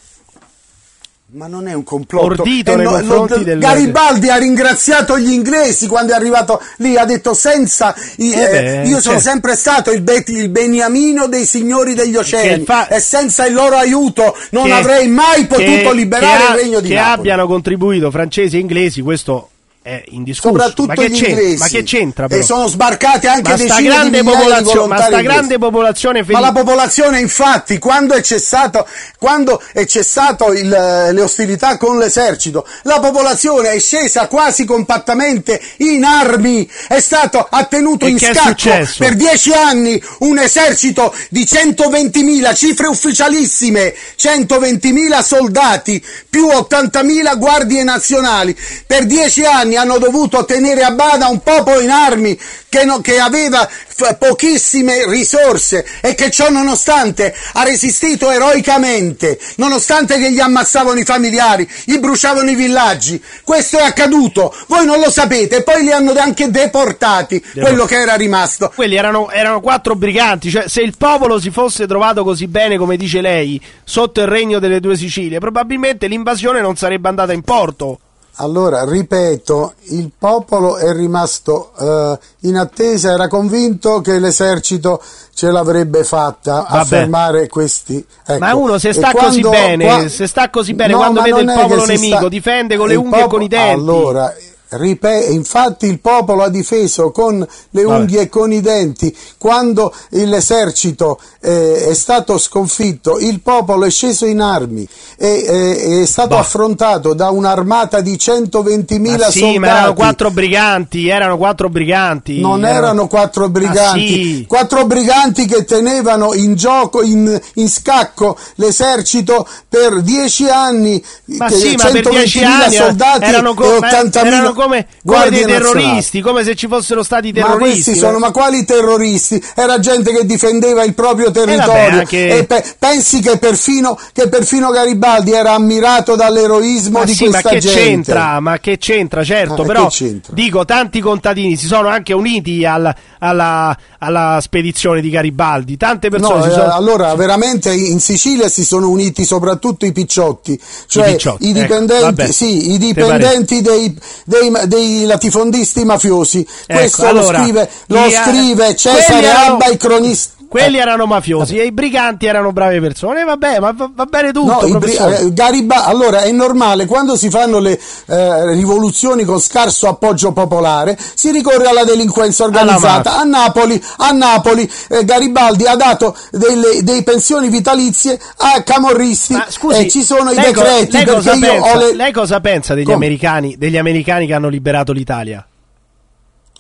ma non è un complotto. Ordito nei confronti del- Garibaldi ha ringraziato gli inglesi quando è arrivato lì, ha detto senza i- Eh eh, beh, io sono certo. sempre stato il, bet- il beniamino dei signori degli oceani fa- e senza il loro aiuto non che- avrei mai potuto che- liberare che ha- il regno di che Napoli. abbiano contribuito francesi e inglesi, questo è indiscusso. Soprattutto ma che gli inglesi. Ma che c'entra? Però? E sono sbarcati anche ma sta decine di grande di popolazione, ma sta grande popolazione Ma la popolazione, infatti, quando è cessato, quando è cessato il, le ostilità con l'esercito, la popolazione è scesa quasi compattamente in armi, è stato ha tenuto E in scacco per dieci anni un esercito di 120.000, cifre ufficialissime, 120.000 soldati più 80.000 guardie nazionali. Per dieci anni hanno dovuto tenere a bada un popolo in armi che, no- che aveva f- pochissime risorse e che ciò nonostante ha resistito eroicamente, nonostante che gli ammazzavano i familiari, gli bruciavano i villaggi. Questo è accaduto, voi non lo sapete, e poi li hanno anche deportati, quello che era rimasto. Quelli erano, erano quattro briganti, cioè se il popolo si fosse trovato così bene come dice lei, sotto il regno delle due Sicilie, probabilmente l'invasione non sarebbe andata in porto. Allora, ripeto, il popolo è rimasto eh, in attesa, era convinto che l'esercito ce l'avrebbe fatta a Vabbè. fermare questi. ecco. Ma uno se sta così bene, qua- se sta così bene, No, quando vede il popolo nemico, sta- difende con le il unghie e con i denti. Allora, Ripe- infatti il popolo ha difeso con le unghie e con i denti. Quando l'esercito eh, è stato sconfitto, il popolo è sceso in armi e eh, è stato Bah. affrontato da un'armata di 120.000 Ma sì, soldati. ma erano quattro briganti, erano quattro briganti. Non erano quattro briganti, sì. quattro briganti che tenevano in gioco, in, in scacco l'esercito per dieci anni, Ma che sì, ma per 120.000 dieci anni eh, soldati erano, co- e ma 80.000 erano come, come dei terroristi, come se ci fossero stati Ma terroristi. questi sono, ma quali terroristi? Era gente che difendeva il proprio territorio. anche- E pe- pensi che perfino, che perfino Garibaldi era ammirato dall'eroismo Ma di sì, ma questa che gente. c'entra? Ma che c'entra? Certo, Ah, però che c'entra? dico, tanti contadini si sono anche uniti al- alla, alla spedizione di Garibaldi. Tante persone No, si eh, sono. allora veramente in Sicilia si sono uniti soprattutto i picciotti, cioè i, picciotti, ecco, dipendenti, vabbè. sì, i dipendenti dei, dei, dei latifondisti mafiosi. Questo Ecco, allora, lo scrive, lo scrive Cesare Abba, i cronisti. Quelli erano mafiosi e i briganti erano brave persone. E vabbè, ma va, va bene tutto. No, bri- eh, Gariba- allora è normale quando si fanno le eh, rivoluzioni con scarso appoggio popolare si ricorre alla delinquenza organizzata. A Napoli, a Napoli eh, Garibaldi ha dato delle, dei pensioni vitalizie a camorristi Ma scusi, e ci sono i lei decreti lei perché cosa io pensa, le- lei cosa pensa degli americani, degli americani che hanno liberato l'Italia?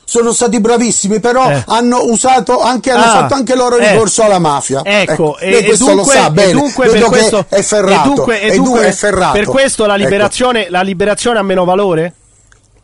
Sono stati bravissimi, però Eh. hanno usato anche, hanno Ah, fatto anche loro eh. ricorso alla mafia. Ecco, e, lei e questo dunque, lo sa e bene. dunque Vedo per questo, è ferrato. e dunque, e e dunque dunque è ferrato. per questo la Ecco. liberazione, la liberazione ha meno valore?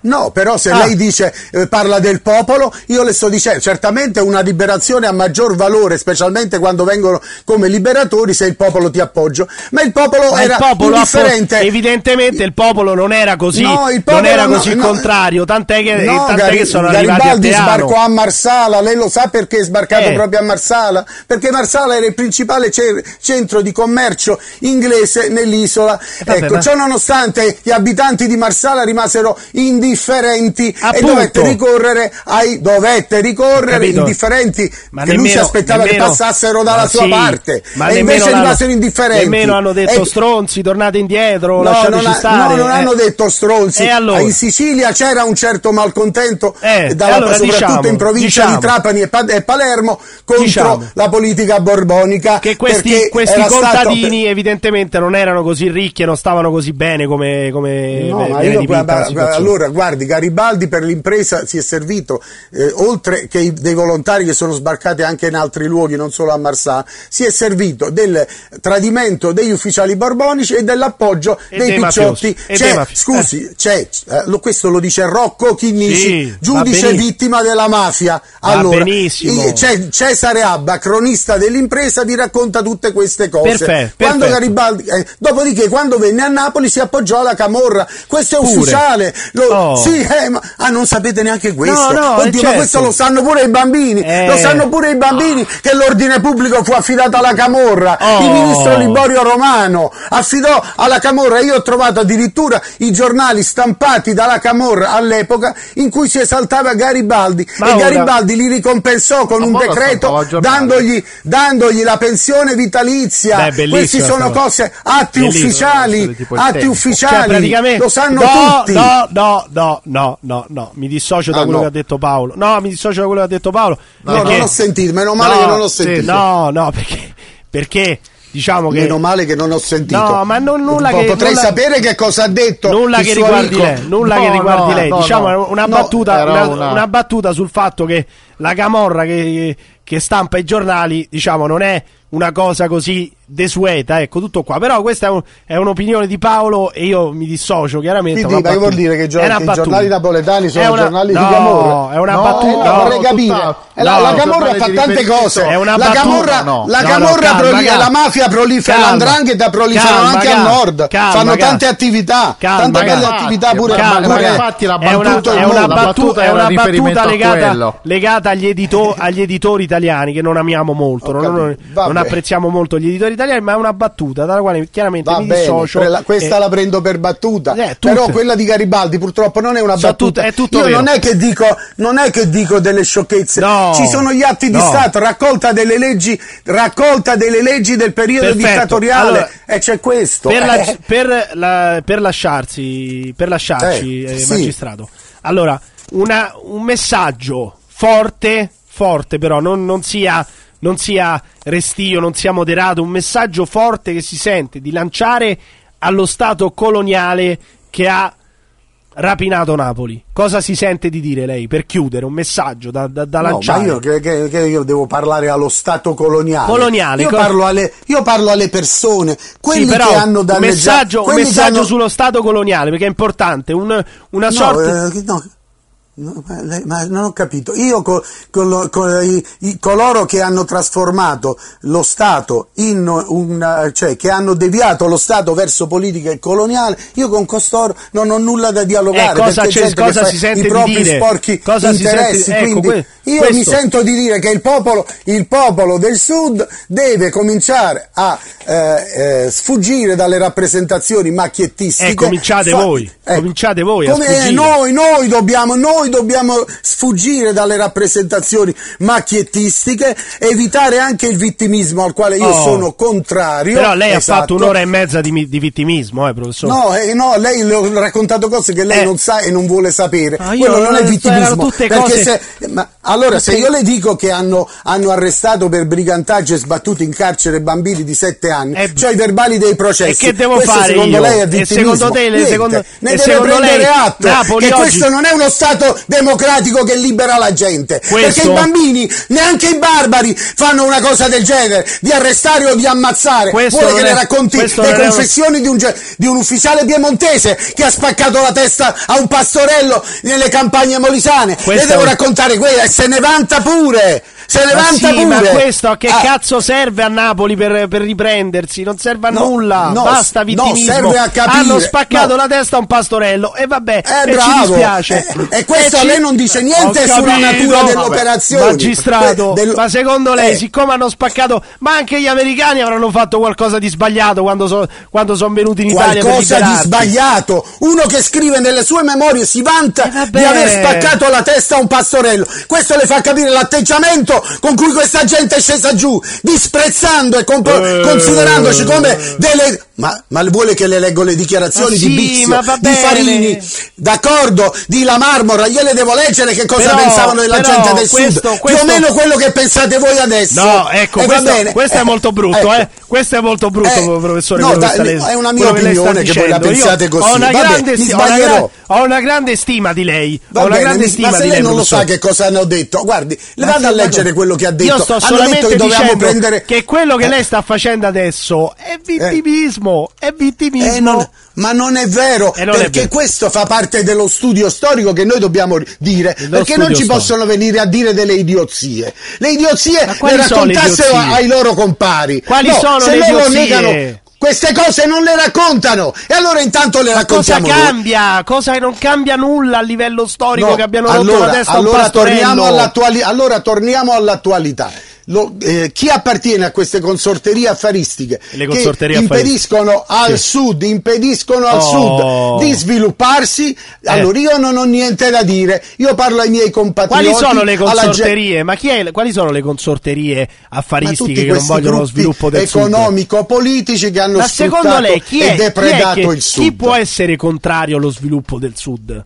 No, però se Ah. lei dice eh, parla del popolo, io le sto dicendo, certamente una liberazione ha maggior valore, specialmente quando vengono come liberatori se il popolo ti appoggia, ma il popolo Ma era il popolo indifferente. po- evidentemente il popolo non era così, No, il popolo non era così no. contrario, tant'è che, No, tant'è Gari- che sono arrivati a Garibaldi Teano. sbarcò a Marsala, lei lo sa perché è sbarcato Eh. proprio a Marsala? Perché Marsala era il principale ce- centro di commercio inglese nell'isola. vabbè, ecco, ma- ciò nonostante gli abitanti di Marsala rimasero indifferenti e Appunto. dovette ricorrere ai dovette ricorrere Capito? indifferenti Ma che lui si nemmeno- aspettava nemmeno- che passassero dalla sua sì, parte ma e nemmeno invece rimasero indifferenti. Nemmeno hanno detto E- stronzi, tornate indietro, No, lasciateci non, ha- stare. no, non eh. hanno detto stronzi. E allora? In Sicilia c'era un certo malcontento, Eh, dalla- e allora soprattutto diciamo, in provincia diciamo. di Trapani e, Pa- e Palermo, contro Diciamo. la politica borbonica. che questi, questi contadini evidentemente non erano così ricchi e non stavano così bene come, come No, viene ma io, dipinta guarda, allora guardi, Garibaldi per l'impresa si è servito, eh, oltre che i- dei volontari che sono sbarcati anche in altri luoghi, non solo a Marsala, si è servito del tradimento degli ufficiali borbonici e dell'appoggio E dei dei picciotti. C'è- scusi, c'è, eh, questo lo dice Rocco Chinnici, Sì, giudice vittima della mafia. Allora, i- c'è Cesare Abba, cronista dell'impresa, vi racconta tutte queste cose. Perfetto, Quando perfetto. Garibaldi, eh, dopodiché, quando venne a Napoli si appoggiò alla Camorra. Questo è ufficiale. Lo- Oh. Sì, eh, ma ah, non sapete neanche questo. No, no, Oddio, ma certo. questo lo sanno pure i bambini. Eh. Lo sanno pure i bambini che l'ordine pubblico fu affidato alla Camorra. Oh. Il ministro Liborio Romano affidò alla Camorra. Io ho trovato addirittura i giornali stampati dalla Camorra all'epoca in cui si esaltava Garibaldi. Ma e ora- Garibaldi li ricompensò con Ma un decreto dandogli, dandogli la pensione vitalizia. Beh, Questi sono cose, atti Bellissimo. ufficiali, atti tempo. ufficiali. Cioè, praticamente Lo sanno no, tutti. No, no, no, no, no, no, mi dissocio da Ah, quello no. che ha detto Paolo. No, mi dissocio da quello che ha detto Paolo. No, perché- non ho sentito, meno male No, che non ho sì, sentito. no, no, perché, perché diciamo che Meno male che non ho sentito. No, ma non- nulla che- Potrei nulla- sapere che cosa ha detto. nulla che riguardi amico. lei, nulla No, che riguardi no, lei. no, diciamo no. una No, battuta, una, una- una battuta sul fatto che la camorra che, che stampa i giornali, diciamo, non è una cosa così desueta, ecco, tutto qua. Però questa è, un- è un'opinione di Paolo e io mi dissocio chiaramente. Quindi, ma che vuol dire che i gio- che giornali napoletani sono una- giornali no, di Camorra? è una No, battuta. no, no, vorrei capire. Eh, la, la No, Camorra giornali fa tante cose. È una la battuta. Camorra, No, la, no, Camorra calma, proli- la mafia prolifera, Calma. l'andrangheta proliferano Calma, anche calma. al nord. Calma, Fanno tante attività, Calma, tante belle calma. attività pure. Calma, ma pure- infatti la è una, battuta- è una la battuta, a legata, agli editori italiani che non amiamo molto, non, non- non apprezziamo molto gli editori italiani, ma è una battuta dalla quale chiaramente Va mi bene, dissocio. quella- questa e- la prendo per battuta, Eh, però quella di Garibaldi purtroppo non è una Sono battuta. tutte- è tutto Io vero. non è che dico, non è che dico delle sciocchezze, No. ci sono gli atti di No. Stato, raccolta delle leggi, raccolta delle leggi del periodo Perfetto. dittatoriale Allora, e c'è questo. per, la- Eh. per la- per lasciarsi, per lasciarci, Eh, eh, sì. magistrato. Allora, una- un messaggio forte, forte però, non, non sia, non sia restio, non sia moderato, un messaggio forte che si sente di lanciare allo Stato coloniale che ha rapinato Napoli. Cosa si sente di dire lei per chiudere? Un messaggio da, da, da No, ma lanciare? io, che, che- io devo parlare allo Stato coloniale. Coloniale, Io, co- parlo alle, io parlo alle persone, quelli sì, però che hanno un danneggiato. messaggio, un quelli che messaggio hanno- sullo Stato coloniale perché è importante. Un- una No, sorta. eh, no, no, ma, lei- ma non ho capito. Io co- con lo- con i- i- coloro che hanno trasformato lo Stato in un cioè che hanno deviato lo Stato verso politica coloniale, io con costoro non ho nulla da dialogare. Eh, cosa c'è- cosa fa si sente i di propri dire? sporchi Cosa si interessi. sente- ecco, quindi que- io questo. mi sento di dire che il popolo, il popolo del Sud deve cominciare a eh, eh, sfuggire dalle rappresentazioni macchiettistiche. Eh, cominciate voi, cominciate voi a Come sfuggire. noi, noi dobbiamo, noi dobbiamo sfuggire dalle rappresentazioni macchiettistiche, evitare anche il vittimismo al quale io Oh. sono contrario. Però lei ha Esatto. fatto un'ora e mezza di, di vittimismo, eh, professore. No, eh, no, lei le ho raccontato cose che lei Eh. non sa e non vuole sapere. Ah, io Quello non è erano vittimismo. cose- se, ma, allora, se io le dico che hanno, hanno arrestato per brigantaggio e sbattuto in carcere bambini di 7 anni, Eh, cioè i verbali dei processi, e che devo questo fare secondo io? lei è E vittimismo? secondo te le- secondo- ne e deve secondo prendere lei atto Napoli che oggi- questo non è uno Stato democratico che libera la gente. Questo- Perché i bambini, neanche i barbari, fanno una cosa del genere, di arrestare o di ammazzare. Questo Vuole che è- le racconti le non è confessioni di un, ge- di un ufficiale piemontese che ha spaccato la testa a un pastorello nelle campagne molisane. Questo Le devo raccontare quella e se ne vanta pure. Se ne Ma sì, ma pure. questo a che Ah, cazzo serve a Napoli per, per riprendersi? Non serve a No, nulla, no, basta no, vittimismo. a capire, Hanno spaccato no. la testa a un pastorello e vabbè, Eh, e ci dispiace. Eh, e questo a ci- lei non dice niente sulla natura dell'operazione. Magistrato, Eh, del- ma secondo lei, eh. siccome hanno spaccato, ma anche gli americani avranno fatto qualcosa di sbagliato quando, so- quando sono venuti in Italia qualcosa di sbagliato. Uno che scrive nelle sue memorie si vanta Eh, di aver spaccato la testa a un pastorello. Questo le fa capire l'atteggiamento con cui questa gente è scesa giù, disprezzando e compo- Eh. considerandoci come delle. Ma, ma vuole che le leggo le dichiarazioni di sì, ma va di. Farini, d'accordo, di La Marmora, gliele devo leggere che cosa Però- pensavano della gente del questo- Sud. questo- Più o meno quello che pensate voi adesso. No, ecco, E va questo, bene. questo è Eh, molto brutto, ecco. eh. Questo è molto brutto, Eh, professore. no, da- lei- è una mia opinione che voi la dicendo. Io pensiate così. Ho una, Vabbè, grande, sti- ho, una ho una grande stima di lei. Va ho una grande mi- stima ma se di lei lei. non lo sa che cosa hanno detto, guardi, le vado a leggere quello che ha detto. Io sto solamente detto che dovevamo dicendo che quello che Eh, lei sta facendo adesso è vittimismo. È vittimismo. eh, non- ma non è vero, Eh, non è perché vero. questo fa parte dello studio storico che noi dobbiamo dire, Dello perché non ci storico. possono venire a dire delle idiozie. Le idiozie le raccontassero idiozie? ai loro compari. Quali No, sono se le loro idiozie? negano queste cose non le raccontano e allora intanto le Ma cosa raccontiamo noi. cambia? Cosa non cambia nulla a livello storico No, che abbiano rotto allora, la testa allora torniamo, allora torniamo all'attualità. Lo- eh, chi appartiene a queste consorterie affaristiche Le che consorterie impediscono al Sì. sud, impediscono al Oh. sud di svilupparsi, Eh. allora io non ho niente da dire, io parlo ai miei compatrioti. Quali sono le consorterie? Ma chi è, quali sono le consorterie affaristiche che non vogliono lo sviluppo del sud? economico-politici che hanno Ma sfruttato lei chi e è, chi è depredato che- il sud. chi può essere contrario allo sviluppo del sud?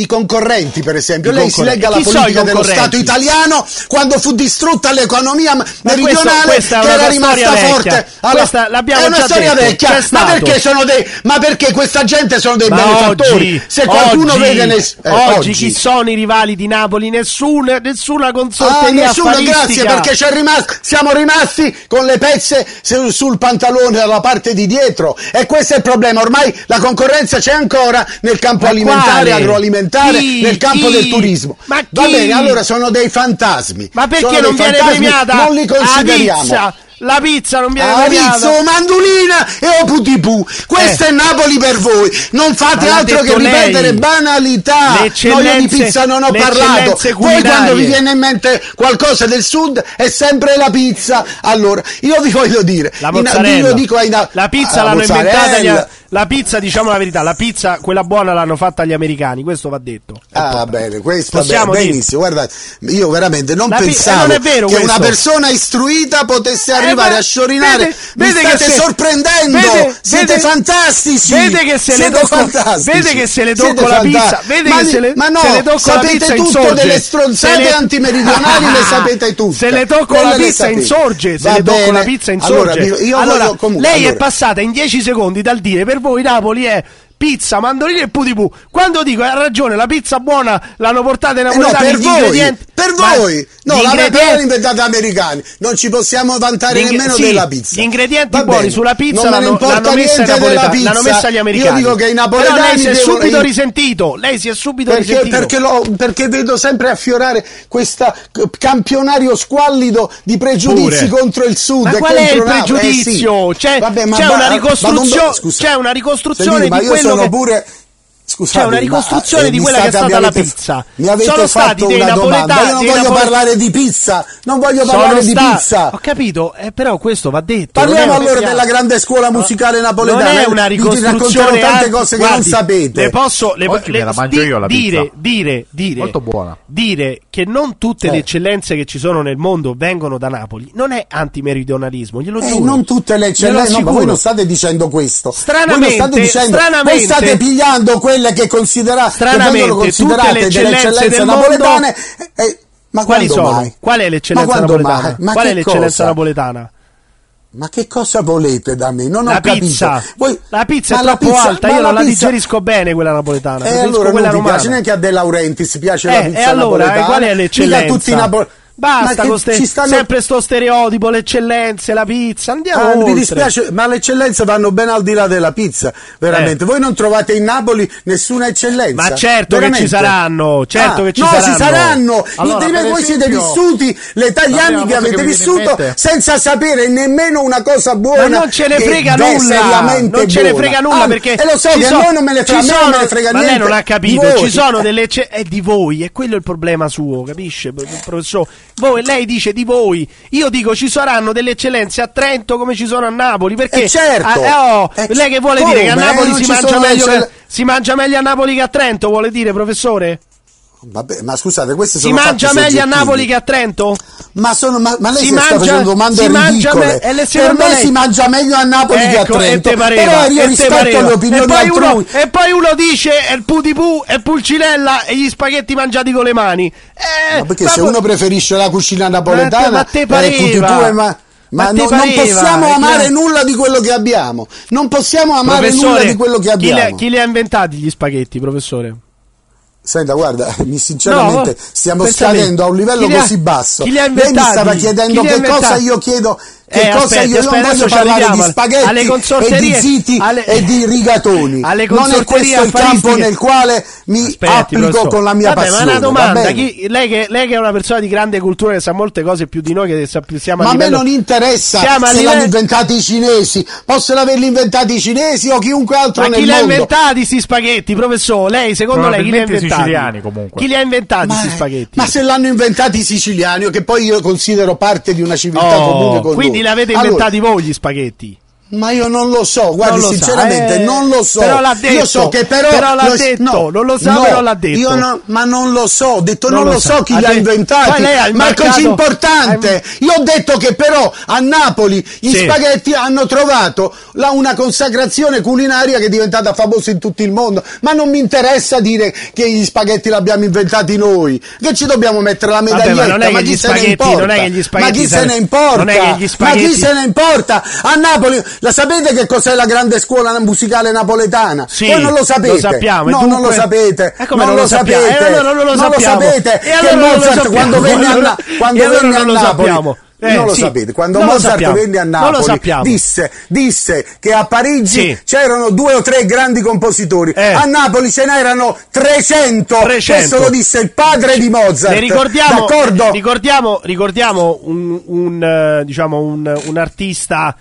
I concorrenti, per esempio, I lei si legga la politica dello? Stato italiano quando fu distrutta l'economia meridionale questo- che era rimasta forte. Questa l'abbiamo è una storia detto, vecchia, ma perché sono dei ma perché questa gente sono dei Ma benefattori? oggi, Se qualcuno oggi, vede nel- eh, oggi chi sono i rivali di Napoli? Nessun, nessuna Ah, consorteria nessuno, affaristica. grazie, perché c'è rimasto, siamo rimasti con le pezze sul, pantalone dalla parte di dietro. E questo è il problema. Ormai la concorrenza c'è ancora nel campo Ma alimentare, quale? agroalimentare, Chi? nel campo Chi? del turismo. Ma Va chi? bene, allora sono dei fantasmi. Ma perché non viene premiata Non li la consideriamo. pizza? La pizza non viene Ah, premiata. Rizzo, mandolina e o putipu. Questo Eh. è Napoli per voi. Non fate altro che ripetere lei. banalità. No, io di pizza non ho parlato. Poi quando vi viene in mente qualcosa del sud è sempre la pizza. Allora, io vi voglio dire, La in- mozzarella. io dico ai na- la pizza ah, l'hanno inventata gli, la pizza, diciamo la verità, la pizza quella buona l'hanno fatta gli americani, questo va detto. Ah, bene, questo va Possiamo bene, dire. benissimo. Guarda, io veramente non La pi- pensavo eh, non che questo. una persona istruita potesse Eh, arrivare ma a sciorinare. vede- vede state che se- sorprendendo. vede- Siete vede- fantastici! Vede che se le tocco, vede che se le tocco la pizza, vede ma, che se le, ma no, se le tocco la sapete pizza tutto insorge. delle stronzate le- antimeridionali, le sapete tutte. Se le tocco Quelle la pizza insorge, se le tocco la pizza insorge. io Allora, voglio comunque- lei è passata in 10 secondi dal dire per voi Napoli è pizza, mandolini e putipu. Quando dico ha ragione, la pizza buona l'hanno portata in Eh no, napoletani per voi, ingredienti. per Ma voi, no, gli la l'hanno ingredienti- inventata gli americani. Non ci possiamo vantare Gli ingre- nemmeno sì, della pizza. Gli ingredienti Va buoni bene. sulla pizza non me ne l'hanno, l'hanno messa, della pizza. l'hanno messa gli americani. Io dico che i napoletani Però lei si è devono- subito risentito. Lei si è subito Perché, risentito. perché, lo- perché vedo sempre affiorare questo campionario squallido di pregiudizi Pure. contro il sud Ma qual è il Napoli. Eh, sì. pregiudizio? C'è, Vabbè, ma c'è va- una ricostruzione, c'è una ricostruzione Sentite, di quello sono che pure Scusate, c'è una ma, ricostruzione eh, di quella che è stata mi la avete- pizza. Mi avete Sono fatto una domanda. Io non voglio napole- parlare di pizza. Non voglio sono parlare di sta- pizza. Ho capito, eh, però questo va detto. Parliamo allora della grande scuola musicale napoletana. Non è una Vi ricostruzione tante anche- cose che guardi, non sapete. Le posso le, Oggi le- me la mangio di- io la dire, pizza. dire, dire, Molto buona. dire che non tutte Eh. le eccellenze che ci sono nel mondo vengono da Napoli non è antimeridionalismo, glielo Eh, giuro. non tutte le eccellenze, no, ma voi non state dicendo questo. Stranamente, voi non state dicendo, stranamente- voi state pigliando quelle che, considera, che considerate le eccellenze del napoletane. eh, eh, ma Quali sono? mai? Qual è l'eccellenza napoletana? Qual è l'eccellenza cosa? napoletana? Ma che cosa volete da me? Non La ho capito. pizza. Voi- La pizza ma è la troppo pizza- alta, ma io non la pizza- digerisco bene quella napoletana. E preferisco allora non vi romana. piace neanche a De Laurentiis piace Eh, la e pizza allora, napoletana. eh, qual è Mica l'eccellenza? tutti i napo- Basta Ma che con ste- ci stanno- sempre sto stereotipo, le eccellenze, la pizza, andiamo Ah, oltre. mi dispiace, ma le eccellenze vanno ben al di là della pizza, veramente. Eh. Voi non trovate in Napoli nessuna eccellenza. Ma certo che veramente. ci saranno, certo Ah, che ci no, saranno. ci saranno. Allora, per voi siete esempio, vissuti l'età gli anni che avete che vissuto senza sapere nemmeno una cosa buona. Ma non ce ne frega nulla, non ce ne buona. frega nulla Ah, perché e lo so che sono- a noi non me ne frega, sono- me ne frega ma niente. lei non ha capito, ci sono delle ecce- è di voi, è quello il problema suo, capisce, professore? Voi, lei dice di voi, io dico ci saranno delle eccellenze a Trento come ci sono a Napoli, perché Eh, certo. Ah, eh, oh, Eh, lei che vuole come? dire che a Napoli si mangia, meglio eccell- che, si mangia meglio a Napoli che a Trento, vuole dire, professore? Vabbè, ma scusate, queste Si sono mangia meglio a. Napoli che a Trento? Ma, sono, ma, ma lei Si si, sta mangia- facendo domande mangia ridicole. me- per me lei- si mangia meglio a Napoli che a Ecco, Trento. pareva, Però io rispetto le opinioni e poi uno, e poi uno dice è il putipù, è pulcinella e gli spaghetti mangiati con le mani. Eh, Ma perché ma se uno preferisce la cucina napoletana, Ma te- ma te eh, pareva. tutti due, ma, Ma ma non possiamo eh, amare chi- nulla di quello che abbiamo. Non possiamo amare nulla Professore, di quello che abbiamo. chi li ha inventati gli spaghetti, professore? Senta, guarda, mi sinceramente No, stiamo scadendo a un livello li ha- così basso. Lei mi stava chiedendo che cosa io chiedo. Che Eh, cosa aspetti, io non aspetti, voglio parlare di spaghetti Alle e di ziti alle- e di rigatoni. alle non è questo il campo nel quale mi Aspetti, applico professore. con la mia Vabbè, passione. ma una domanda, chi- lei, che, lei che è una persona di grande cultura che sa molte cose più di noi che sa- siamo Ma a a me non interessa Siamo se livello- l'hanno inventati i cinesi, possono averli inventati i cinesi o chiunque altro Ma nel chi li ha mondo. inventati sti spaghetti, professore? Lei, secondo lei, chi li ha inventati? siciliani, comunque. Chi li ha inventati Ma, sti spaghetti? ma se l'hanno inventati i siciliani, che poi io considero parte di una civiltà Oh, comune con quindi loro. Li avete Allora, inventati voi gli spaghetti? Ma io non lo so, guardi, Non lo sa, sinceramente eh, non lo so. però l'ha detto, io so che però, però l'ha lo- detto, no, non lo sa, no, però l'ha detto. Io no- ma non lo so, ho detto non, Non lo lo sa. so chi Ha li ha inventati. Il ma è così importante. Io ho detto che però a Napoli gli Sì. spaghetti hanno trovato la- una consacrazione culinaria che è diventata famosa in tutto il mondo. Ma non mi interessa dire che gli spaghetti l'abbiamo inventati noi. Che ci dobbiamo mettere la Vabbè, medaglietta? ma che chi se ne importa? ma chi se ne importa? Ma chi se ne importa? A Napoli, la sapete che cos'è la grande scuola musicale napoletana? Sì, Voi non lo sapete. lo sappiamo, No, non dunque- lo sapete. E come non non lo sappiamo? sapete. E allora non lo sappiamo. sapete. E allora che non lo Mozart sappiamo. quando venne a, Na- quando allora venne a non lo Napoli sappiamo. Eh, non lo sì. sapete, quando Non lo Mozart venne a Non lo Napoli disse, disse che a Parigi Sì. c'erano due o tre grandi compositori, Eh. a Napoli ce n'erano 300. 300. Questo lo disse il padre di Mozart. Le ricordiamo, D'accordo? ricordiamo, ricordiamo un, un, eh, diciamo un, un artista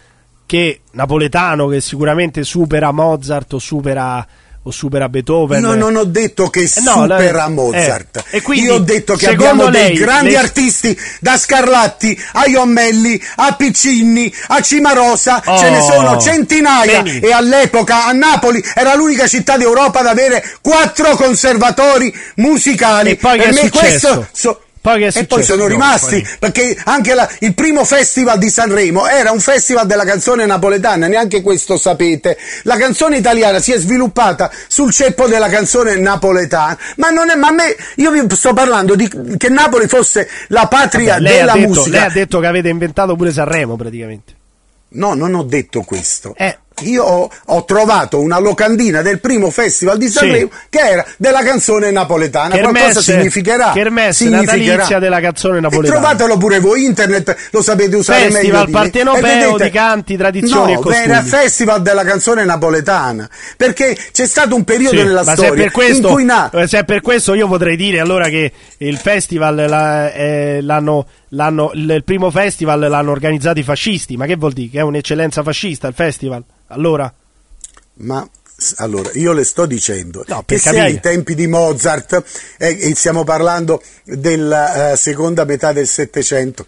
che napoletano che sicuramente supera Mozart o supera, o supera Beethoven. Io non ho detto che Eh, no, la- supera Mozart. eh, e quindi, Io ho detto che abbiamo lei, dei grandi le- artisti, da Scarlatti a Iommelli, a Piccinni, a Cimarosa, Oh, ce ne sono centinaia. Beni. E all'epoca a Napoli era l'unica città d'Europa ad avere quattro conservatori musicali. E poi per è me successo? questo so- Poi e poi sono No, rimasti poi- perché anche la- il primo festival di Sanremo era un festival della canzone napoletana, neanche questo sapete. La canzone italiana si è sviluppata sul ceppo della canzone napoletana, ma non è, ma a me, io vi sto parlando di che Napoli fosse la patria lei, della detto, musica. lei ha detto che avete inventato pure Sanremo praticamente. No, non ho detto questo. Eh. Io ho, ho trovato una locandina del primo festival di Sanremo che era della canzone napoletana. Qualcosa Kermesse- significherà. Kermesse significherà. natalizia della canzone napoletana. E trovatelo pure voi, internet lo sapete usare meglio Festival di me. partenopeo vedete- di canti, tradizioni no, e costumi. era festival della canzone napoletana. Perché c'è stato un periodo Sì, nella storia questo, in cui na- eh, se è per questo io potrei dire allora che il festival la- eh, l'hanno, l'hanno- il primo festival l'hanno organizzato i fascisti ma che vuol dire? che è un'eccellenza fascista il festival? Allora? Ma allora, io le sto dicendo No, che se capire. ai tempi di Mozart, eh, stiamo parlando della eh, seconda metà del Settecento,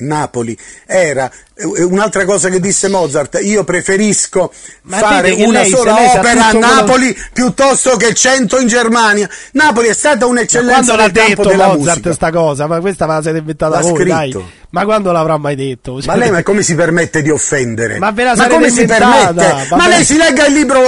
Napoli era eh, un'altra cosa che disse Mozart, io preferisco Ma fare una lei- se sola opera a tutto quello- Napoli piuttosto che cento in Germania. Napoli è stata Ma un'eccellenza quando l'ha detto della Mozart musica. sta cosa? ma questa me la siete inventata L'ha voi dai scritto. Ma quando l'avrà mai detto? Ma lei ma come si permette di offendere? Ma sarete come si permette? Ma bene. lei si legga il libro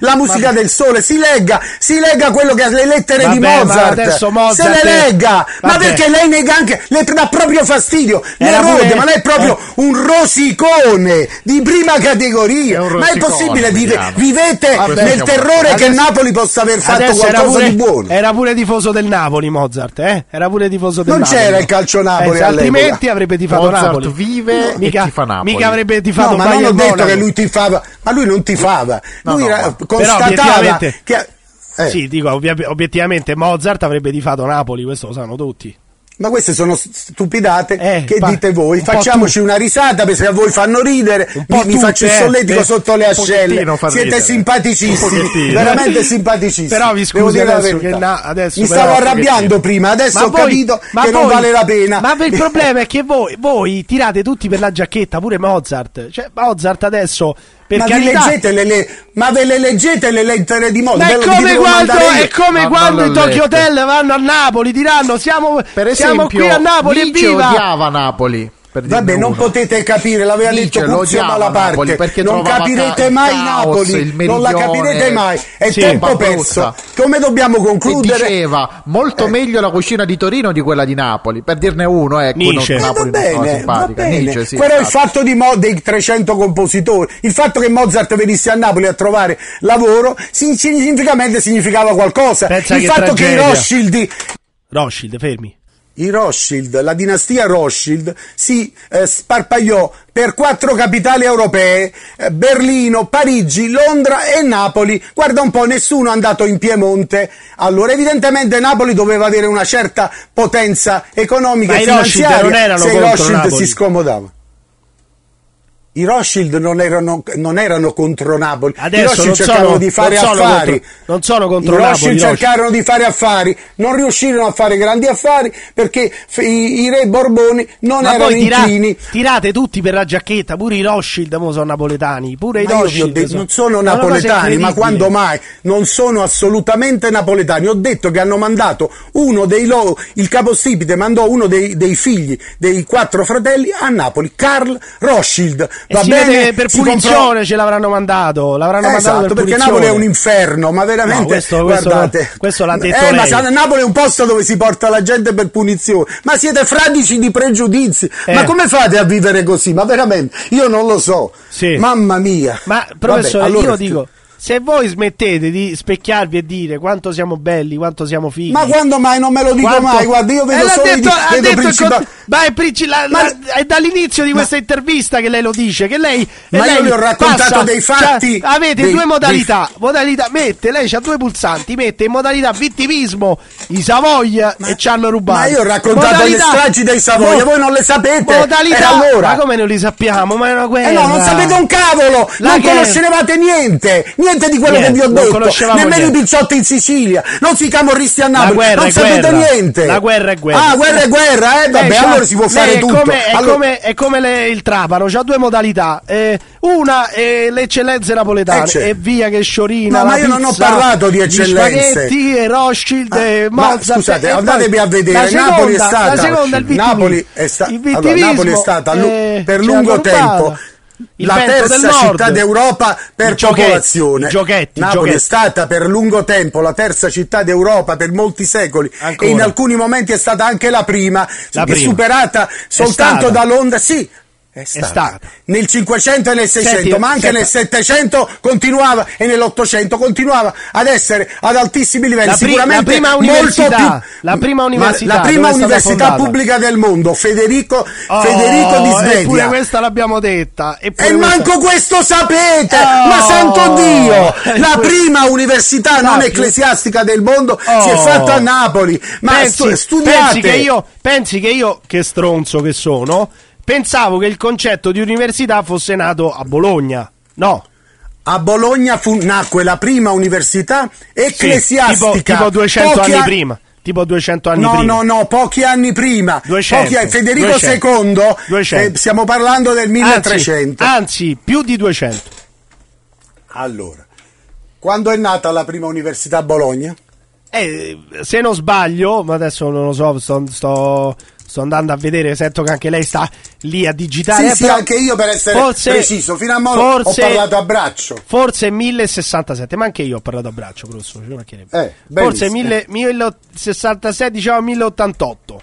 La, musica del sole, si legga, si legga quello che ha le lettere di Vabbè, ma Mozart. Mozart Se le legga! Ma Vabbè. perché lei nega anche, le dà proprio fastidio. Le rode, ma lei è proprio eh. un rosicone di prima categoria. È Ma è possibile vive- vivete Vabbè. nel terrore che Adesso- Napoli possa aver fatto qualcosa pure, di buono. era pure tifoso del Napoli Mozart eh? era pure tifoso del Non Napoli c'era il calcio Napoli Eh, altrimenti avrebbe tifato Mozart Napoli vive e mica, tifa Napoli. mica avrebbe tifato No, ma non ho Bayern detto Monaco. che lui tifava, ma lui non tifava, No, lui no, constatava che... eh, Sì, dico, obiettivamente Mozart avrebbe tifato Napoli, questo lo sanno tutti. Ma queste sono stupidate Eh, che dite voi. un Facciamoci una risata perché a voi fanno ridere. po' Mi, tutte, faccio il eh, solletico eh, sotto le un ascelle. Siete ridere. simpaticissimi, Un veramente simpaticissimi. Però vi la adesso che na- adesso Mi stavo arrabbiando prima, adesso ho voi- capito ma che non voi- vale la pena. Ma il problema è che voi, voi tirate tutti per la giacchetta, pure Mozart. Cioè, Mozart adesso, per ma, vi carità... leggete le, le- ma ve le leggete le lettere di moda? È come quando, è come No, quando i Tokyo. Hotel vanno a Napoli, diranno siamo, Per siamo esempio, qui a Napoli, Nietzsche evviva! odiava Napoli. Per Vabbè, non uno. potete capire, l'aveva Nietzsche detto odiava Malaparte. Napoli perché non capirete ca- il mai caos, Napoli, il non la capirete mai. È sì, tempo perso. Come dobbiamo E concludere? diceva molto meglio la cucina di Torino di quella di Napoli, per dirne uno, ecco, Nietzsche. non- Eh, Va Napoli non bene, simpatica. bene. Nietzsche, sì, Però il esatto. fatto di Mo- dei 300 compositori, il fatto che Mozart venisse a Napoli a trovare lavoro, si- significativamente significava qualcosa. Pensa il che fatto che i tragedia. Rothschild Rothschild, fermi. I Rothschild, la dinastia Rothschild si eh, sparpagliò per quattro capitali europee, eh, Berlino, Parigi, Londra e Napoli. Guarda un po', nessuno è andato in Piemonte. Allora, evidentemente Napoli doveva avere una certa potenza economica Ma e finanziaria non erano se i Rothschild Napoli. si scomodava. I Rothschild non erano, non erano contro Napoli, i Adesso Rothschild non cercarono sono- di fare non affari. contro- non sono contro I Napoli, Rothschild i Rothschild. cercarono di fare affari, non riuscirono a fare grandi affari perché i, i re Borboni non Ma erano tira- inclini. tirate tutti per la giacchetta, pure i Rothschild sono napoletani, pure i Rothschild sono- non sono napoletani, ma quando mai? Non sono assolutamente napoletani. Ho detto che hanno mandato uno dei loro, il capostipite mandò uno dei, dei figli dei quattro fratelli a Napoli, Karl Rothschild. Va bene? vede per punizione ce l'avranno mandato, l'avranno mandato Esatto, per perché. Napoli è un inferno, ma veramente No, questo- questo- guardate. questo l'ha detto eh, ma lei. sa- Napoli è un posto dove si porta la gente per punizione. Ma siete fradici di pregiudizi. Eh. Ma come fate a vivere così? Ma veramente, io non lo so. Sì. Mamma mia. Ma professore, Vabbè, allora- io dico, se voi smettete di specchiarvi e dire quanto siamo belli, quanto siamo fighi. Ma quando mai non me lo dico quanto- mai? Guarda, io Eh, vedo l'ha solo i detto, ha vedo detto il principa- cont- Ma è, princi- la- Ma- la- è dall'inizio di questa intervista che lei lo dice. Che lei, Ma io lei le ho raccontato passa- dei fatti, cioè, avete dei- due modalità. modalità mette, lei c'ha due pulsanti. Mette in modalità vittimismo i Savoia e ci hanno rubato. Ma io ho raccontato Modalità- le stragi dei Savoia, mo- voi non le sapete. Modalità. Allora? Ma come non li sappiamo? Ma è una guerra. Eh no, non sapete un cavolo! La non guerra. conoscevate niente! Niente niente di quello Niente, che vi ho detto, nemmeno niente. i pizzotti in Sicilia, non si camorristi a Napoli, guerra non è sapete guerra. niente. La guerra è guerra. Ah, guerra è guerra, eh, vabbè, Lei allora si può fare è tutto. Come, è Allora- come, è come le- il Trapano, c'ha due modalità. Eh, una è le eccellenze napoletane Eh, certo. e via che sciorina. No, ma io non ho pizza, parlato di eccellenze. spaghetti e Rothschild Ah, e ma Mozart. scusate, e andatevi a vedere, seconda- Napoli è stata la seconda, il. Napoli è, sta- allora, Napoli è stata per lungo tempo il la terza città d'Europa per giochetti, popolazione. giochetti, Napoli giochetti. è stata per lungo tempo la terza città d'Europa per molti secoli Ancora. e in alcuni momenti è stata anche la prima, La prima. superata soltanto stata. da Londra. Sì, è stata. stata. Nel 500 e nel 600, Senti, ma anche senta. nel 700 continuava e nell'Ottocento continuava ad essere ad altissimi livelli. La pri- Sicuramente la prima molto università, più- la prima Ma università la prima è università pubblica del mondo, Federico, Oh, Federico di Eppure Svevia. questa l'abbiamo detta. Eppure E questa- manco questo sapete! Oh, ma santo Dio! La prima università non ecclesiastica del mondo si è Oh. fatta a Napoli. Ma pensi, stu- studiate! pensi che io, pensi che io, che stronzo che sono, pensavo che il concetto di università fosse nato a Bologna. No. A Bologna fu- nacque la prima università Sì, ecclesiastica. tipo, tipo 200 Pochi anni a- prima. Tipo 200 anni No, prima. no, no, pochi anni prima. 200, Pochi- Federico 200, II, 200. eh, stiamo parlando del 1300. Anzi, anzi, più di 200. Allora, quando è nata la prima università a Bologna? Eh, se non sbaglio, ma adesso non lo so, sto, sto- sto andando a vedere, sento che anche lei sta lì a digitare. Sì, eh, sì, anche io per essere forse- preciso, fino a mo' forse- ho parlato a braccio. Forse 1067, ma anche io ho parlato a braccio, professore. Eh, Forse benissimo. 1000 1066, diciamo 1088.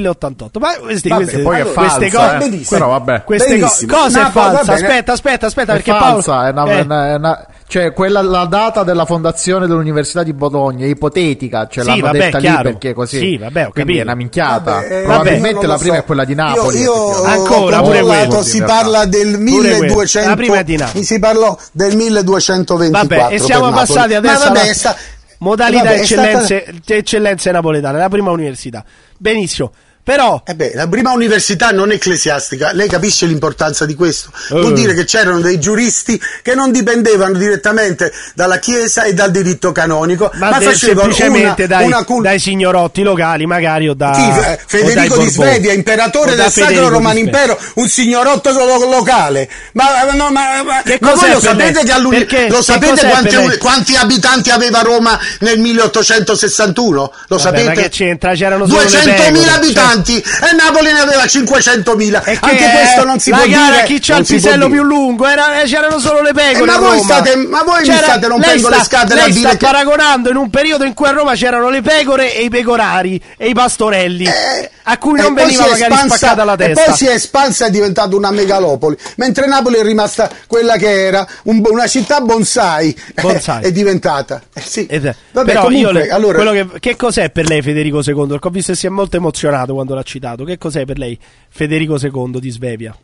1088. Ma queste, Vabbè, queste, poi è allora, queste falsa, cose, eh. Però vabbè. queste co- cose falsa. bene. Aspetta, aspetta, aspetta, È perché Paolo falsa, è una- eh, è una- è una- cioè quella la data della fondazione dell'Università di Bologna è ipotetica, cioè Sì, l'hanno vabbè, detta lì chiaro. perché così. Sì, vabbè, Quindi capito. è una minchiata. Vabbè, eh, Probabilmente la prima so. è quella di Napoli. Io, io. Ancora, pure quello, si parla del Pure quello. 1200 La prima è di Napoli. si parlò del 1224 Vabbè, e siamo passati adesso Ma vabbè, sta- modalità vabbè, è stata- eccellenze, eccellenze napoletane, la prima università. Benissimo. Però Eh beh, la prima università non ecclesiastica, lei capisce l'importanza di questo? Vuol Eh. dire che c'erano dei giuristi che non dipendevano direttamente dalla Chiesa e dal diritto canonico, ma, ma, facevano semplicemente una, dai, una cul- dai signorotti locali, magari o da Chi? Eh, Federico di. Svevia, imperatore del Sacro Federico di Romano. Impero, un signorotto lo- locale. Ma, no, ma, ma- Che ma voi lo sapete che Perché- lo sapete quanti, quanti abitanti aveva Roma nel 1861? Lo Vabbè, sapete? ma che c'entra? C'erano solo le 200.000 pecore, abitanti e Napoli ne aveva 500.000. E che Anche questo non si può gara, dire. chi c'ha non il pisello più lungo era- eh, c'erano solo le pecore Eh, ma voi state- ma voi mi state rompendo le scatole lei a dire sta che- paragonando in un periodo in cui a Roma c'erano le pecore e i pecorari e i pastorelli Eh, a cui e non veniva è magari espansa- spaccata la E testa poi si è espansa e è diventata una megalopoli, mentre Napoli è rimasta quella che era, un- una città bonsai, Bonsai. è diventata. Eh, sì. È- Vabbè, però io comunque, le- allora, che, che cos'è per lei Federico II? Perché ho visto che si è molto emozionato quando l'ha citato. Che cos'è per lei Federico II di Svevia?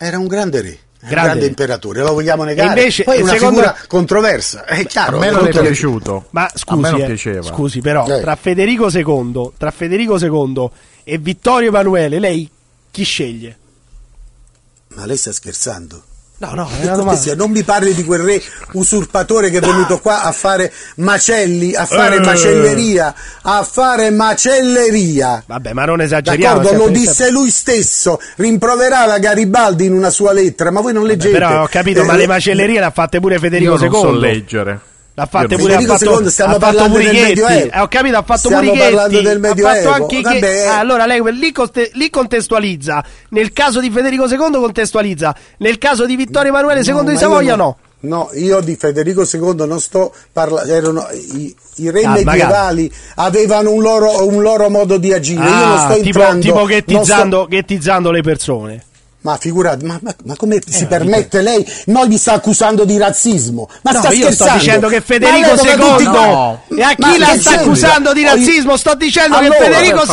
era un grande re. Un Grande grande, re. imperatore, lo vogliamo negare. E invece, Poi è una secondo- figura controversa, è chiaro. A me non è piaciuto. Ma a me scusi, eh, piaceva. scusi però, Eh. tra Federico II, tra Federico II e Vittorio Emanuele, lei chi sceglie? Ma lei sta scherzando? No, no, è Per una domanda. non mi parli di quel re usurpatore che è venuto qua a fare macelli, a fare Eh. macelleria, a fare macelleria. Vabbè, ma non esageriamo. D'accordo, lo sempre- disse lui stesso, rimproverava Garibaldi in una sua lettera, ma voi non leggete. Però ho capito, Eh, ma le macellerie le ha fatte pure Federico Io non so II. leggere. L'ha fatte Io pure ha Federico fatto, II, stiamo ha fatto parlando pure del. Medioevo. Eh, ho capito, ha fatto Stiamo parlando del Ha fatto Medioevo. anche Ghetti. Vabbè. Ah, allora lei lì, conte- lì contestualizza. Nel caso di Federico II contestualizza. Nel caso di Vittorio Emanuele II No, di Savoia non- no. No, io di Federico II non sto parlando, erano i, i re Calma, medievali avevano un loro, un loro modo di agire. io non Ah, sto tipo, entrando. tipo ghettizzando, sto- ghettizzando le persone. Ma figurati, ma, ma, ma come si Eh, permette lei? Noi mi sta accusando di razzismo. Ma No, sta io sto scherzando? dicendo che Federico dove tutti- II No. e a chi la sta accusando di razzismo sto dicendo Allora, che Federico.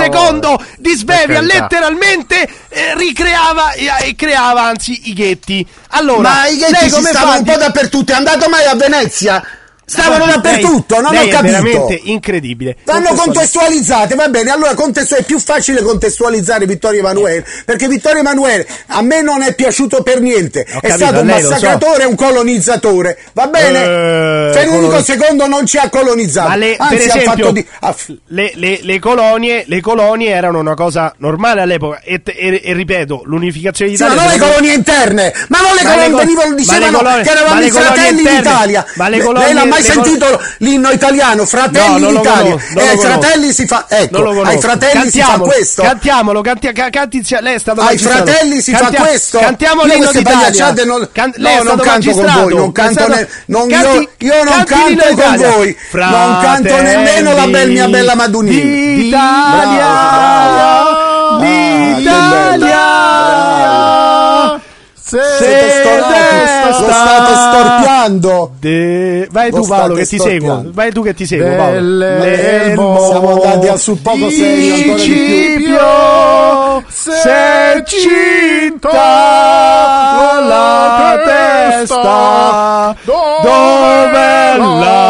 II di Svevia letteralmente eh, ricreava e, e creava anzi i ghetti allora Ma i ghetti lei si stavano fa un po' dappertutto. È andato mai a Venezia? Stavano dappertutto, non lei ho è capito. veramente incredibile. Vanno Contestuali- contestualizzate, va bene, allora contestu- è più facile contestualizzare Vittorio Emanuele, perché Vittorio Emanuele a me non è piaciuto per niente, Ho è capito, stato un so. massacratore e un colonizzatore, va bene? Eh, Federico colon- II non ci ha colonizzato, Ma le, anzi per ha esempio, fatto di... ha- le, le- le colonie, le colonie erano una cosa normale all'epoca e, e- e ripeto, l'unificazione Sì, ma d'Italia... non le colonie interne, ma non le Ma colonie venivano, dicevano colonie- che eravamo i fratelli interne- d'Italia. ma le colonie- mai sentito l'inno italiano, Fratelli No, d'Italia? e lo ai fratelli si fa, ecco, ai fratelli si fa Cantiamolo, questo. Cantiamolo, canti, ca- canti lei è stato Ai fratelli si Cantia- fa questo? Cantiamo l'inno d'Italia. non- Can- no, non canto con voi, non canto ne- non- canti- io- io non canto con voi. Non canto nemmeno la bel- mia bella Madunina. D'Italia, Bravo. l'Italia. Se Stonati, lo state storpiando. De- Vai tu Lo Paolo che ti seguo. Vai tu che ti seguo Paolo. Dell'elmo Siamo andati al sul poco serio ancora di più. Se cinta la testa dove la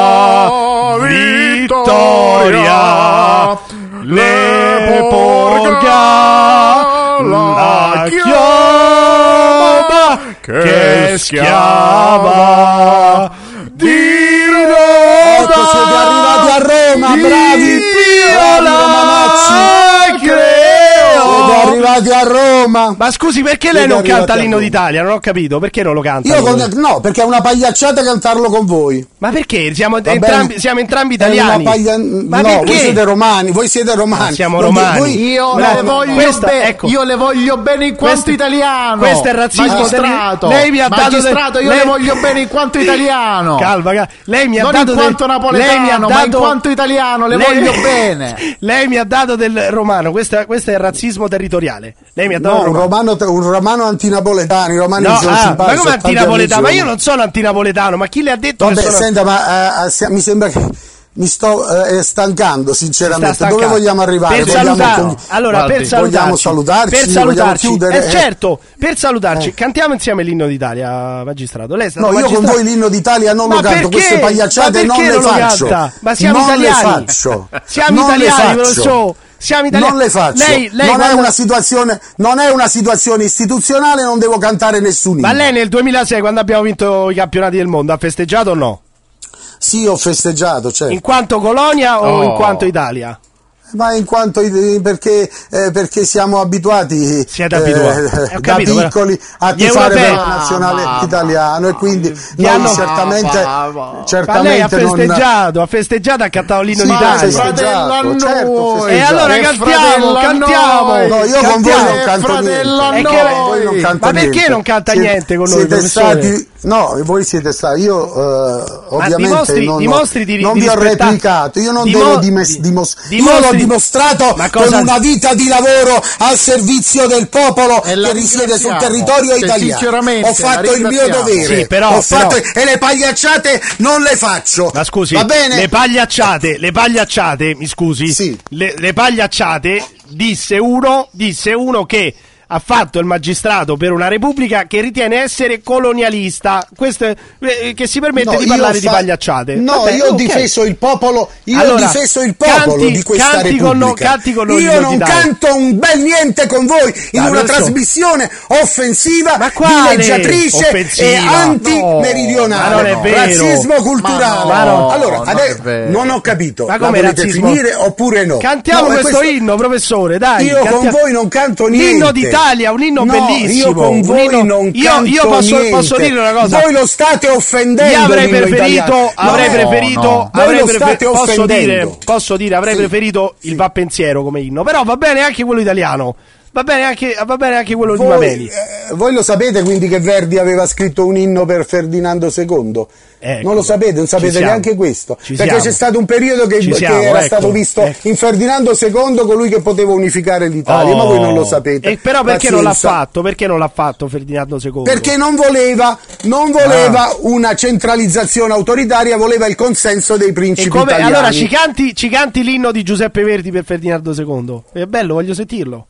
che arrivati a Roma. ma scusi, perché lei non canta l'inno d'Italia? Non ho capito, perché non lo canta? Io con- no, perché è una pagliacciata cantarlo con voi. Ma perché? Siamo entrambi, siamo entrambi italiani. paglia- Ma no, perché? voi siete romani, voi siete romani. Ah, siamo romani. voi- Io, No, le no, voglio questa- be- ecco. io le voglio bene in quanto Questo- italiano. questo è il razzismo Magistrato. del- lei mi ha dato del- io lei- le voglio bene in quanto italiano. Calma, calma. Lei mi ha non dato in del- quanto napoletano, lei mi ha ma in dato- quanto italiano, le Lei- voglio bene. Lei mi ha dato del romano, questo è, questo è il razzismo territoriale. Lei mi ha dato No, un romano. un romano antinapoletano, i romani No, sono ah, simpatici. ma come antinapoletano? Ma io non sono antinapoletano, ma chi le ha detto Vabbè, che sono senta, ma eh, se- mi sembra che mi sto eh, stancando, sinceramente. Dove vogliamo arrivare? Per Vogliamo salutare, con- allora, Guardi, per salutarci, vogliamo salutarci? per salutarci, chiudere? eh, Eh. certo, per salutarci, cantiamo insieme l'inno d'Italia, magistrato. Lei è stato No, io con magistrato. voi l'inno d'Italia non Ma lo canto, perché? queste pagliacciate Ma non le non faccio. Ma siamo non italiani. Siamo Non italiani, ve lo so. Siamo italiani. Non le faccio. Lei, lei non, quando- è una situazione, non è una situazione istituzionale, non devo cantare nessun Ma lei nel 2006, quando abbiamo vinto i campionati del mondo, ha festeggiato o no? Sì, ho festeggiato, certo. In quanto colonia o Oh. in quanto Italia? Ma in quanto perché, eh, perché siamo abituati Siete eh, abituati. Eh, da capito, però. piccoli a tifare per la nazionale Ah, italiano e quindi noi hanno- certamente, Ah, certamente lei ha non festeggiato, ha festeggiato, ha cantato l'inno Sì, d'Italia. Fratello a certo. E allora cantiamo, a cantiamo. No, io con voi Cantiamo. non canto a niente. voi non canto Ma perché niente. non canta Siete- niente con noi, stati, no, voi siete stati, io eh, ovviamente dimostri- non, dimostri di- non di vi ho replicato, io non devo dimes- dimostrato con una vita di lavoro al servizio del popolo che risiede sul territorio italiano. Ho fatto il mio dovere. Sì, però- Ho fatto- però- e le pagliacciate non le faccio. Ma scusi, Va bene? le pagliacciate, le pagliacciate, mi scusi, Sì. le, le pagliacciate disse uno, disse uno che ha fatto il magistrato per una repubblica che ritiene essere colonialista, questo è- eh, che si permette No, di parlare ho di fa- pagliacciate. No, Vabbè, io ho difeso il popolo, io Allora, ho difeso il popolo canti- di questa canti con no- repubblica. canti con io non canto un bel niente con voi in Ma una so. trasmissione offensiva, dileggiatrice offensiva? e anti-meridionale. No. Razzismo culturale. No, allora, non adesso non ho capito. Ma come razzismo? finire oppure no? Cantiamo No, questo, questo- inno, professore, dai. Io con cantiamo- voi non canto niente. L'inno d'Italia, un inno No, bellissimo. Io con voi inno- non io, io posso, posso dire una cosa. Voi lo state offendendo. Io avrei preferito, avrei No, preferito, no. Avrei lo prefe- state posso offendendo. dire, posso dire, avrei Sì, preferito il va pensiero come inno, però va bene anche quello italiano. Va bene anche, va bene anche quello di Voi, Mameli. eh, voi lo sapete quindi che Verdi aveva scritto un inno per Ferdinando II? Ecco. non lo sapete, non sapete siamo. neanche questo. Ci perché siamo. c'è stato un periodo che, Ci che siamo, era ecco, stato visto ecco. in Ferdinando II colui che poteva unificare l'Italia, ma voi non lo sapete. E però perché non l'ha fatto? Perché non l'ha fatto Ferdinando II? Perché non voleva, non voleva Ah. una centralizzazione autoritaria, voleva il consenso dei principi come, italiani. allora ci canti, ci canti l'inno di Giuseppe Verdi per Ferdinando II? È bello, voglio sentirlo.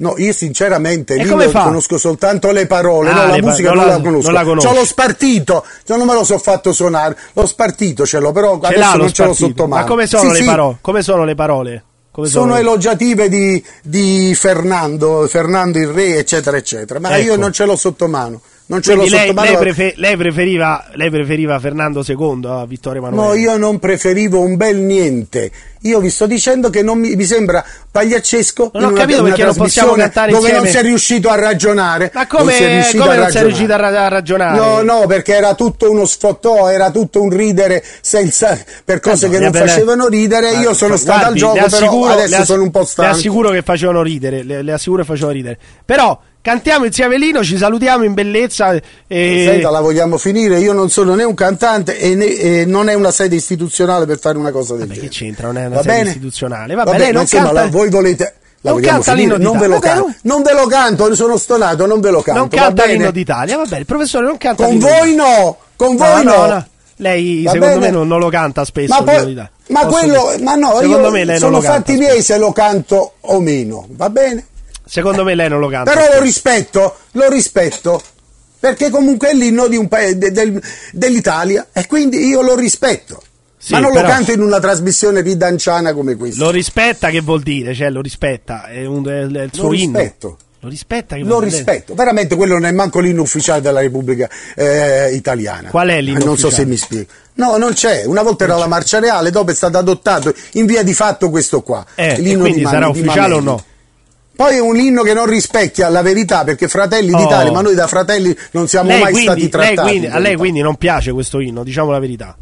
No, io sinceramente E lì conosco soltanto le parole, Ah, no, la pa- musica non la- la, conosco. non la. C'ho lo spartito, cioè non me lo so fatto suonare, lo spartito ce l'ho, però Ce adesso non ce l'ho sotto mano. Ma come sono Sì, le sì, parole? Come sono le parole? Come Sono le- elogiative di, di Fernando, Fernando il Re, eccetera, eccetera, ma Ecco. io non ce l'ho sotto mano. Non ce l'ho Quindi lei, sotto mano. lei prefe- lei preferiva, lei preferiva Fernando II a Vittorio Emanuele? No, io non preferivo un bel niente. Io vi sto dicendo che non mi, mi sembra pagliaccesco Non ho una, capito una perché non possiamo cantare dove insieme. non sei riuscito a ragionare. Ma come non sei riuscito come a ragionare. riuscito a, ra- a ragionare? No, no, perché era tutto uno sfottò, era tutto un ridere senza, per cose Eh no, che non appena- facevano ridere. Io Ah, sono stato al guardi, gioco, le però assicuro- adesso le ass- sono un po' Le stanco. assicuro che facevano ridere, le, le assicuro che facevano ridere. Però cantiamo insieme Lino, ci salutiamo in bellezza e... Senta, la vogliamo finire? Io non sono né un cantante e, né- e non è una sede istituzionale per fare una cosa del Vabbè, genere. che c'entra? Non è una Va sede bene? istituzionale. Vabbè, Vabbè, lei non ma insomma, canta- la- voi volete... La non canta finire? l'inno Non ve lo d'Italia. canto. Vabbè, Non ve lo canto, sono stonato, non ve lo canto. non va canta bene? l'inno d'Italia. Va bene, il professore non canta Con voi no, con voi no. Lei Va secondo bene? me non, non lo canta spesso Ma, poi, ma quello, ma no, secondo io me lei sono fatti miei se lo canto o meno, va bene? Secondo me lei non lo canta. Però lo rispetto, lo rispetto, perché comunque è l'inno di un paese de- del- dell'Italia e quindi io lo rispetto. Sì, ma non però- lo canto in una trasmissione ridanciana come questa. Lo rispetta che vuol dire? Cioè, lo rispetta, è, un, è il suo Lo inno. rispetto. Lo rispetta che Lo vuol dire? rispetto, veramente quello non è manco l'inno ufficiale della Repubblica eh, Italiana. Qual è l'inno Eh, Non so ufficiale? se mi spiego. No, non c'è. Una volta era la marcia reale, dopo è stato adottato in via di fatto questo qua. Eh, l'inno quindi di sarà di ufficiale o Mameli. no? Poi è un inno che non rispecchia la verità perché Fratelli Oh. d'Italia, ma noi da fratelli non siamo Lei mai quindi, stati lei trattati. quindi- in a lei quindi non piace questo inno, diciamo la verità.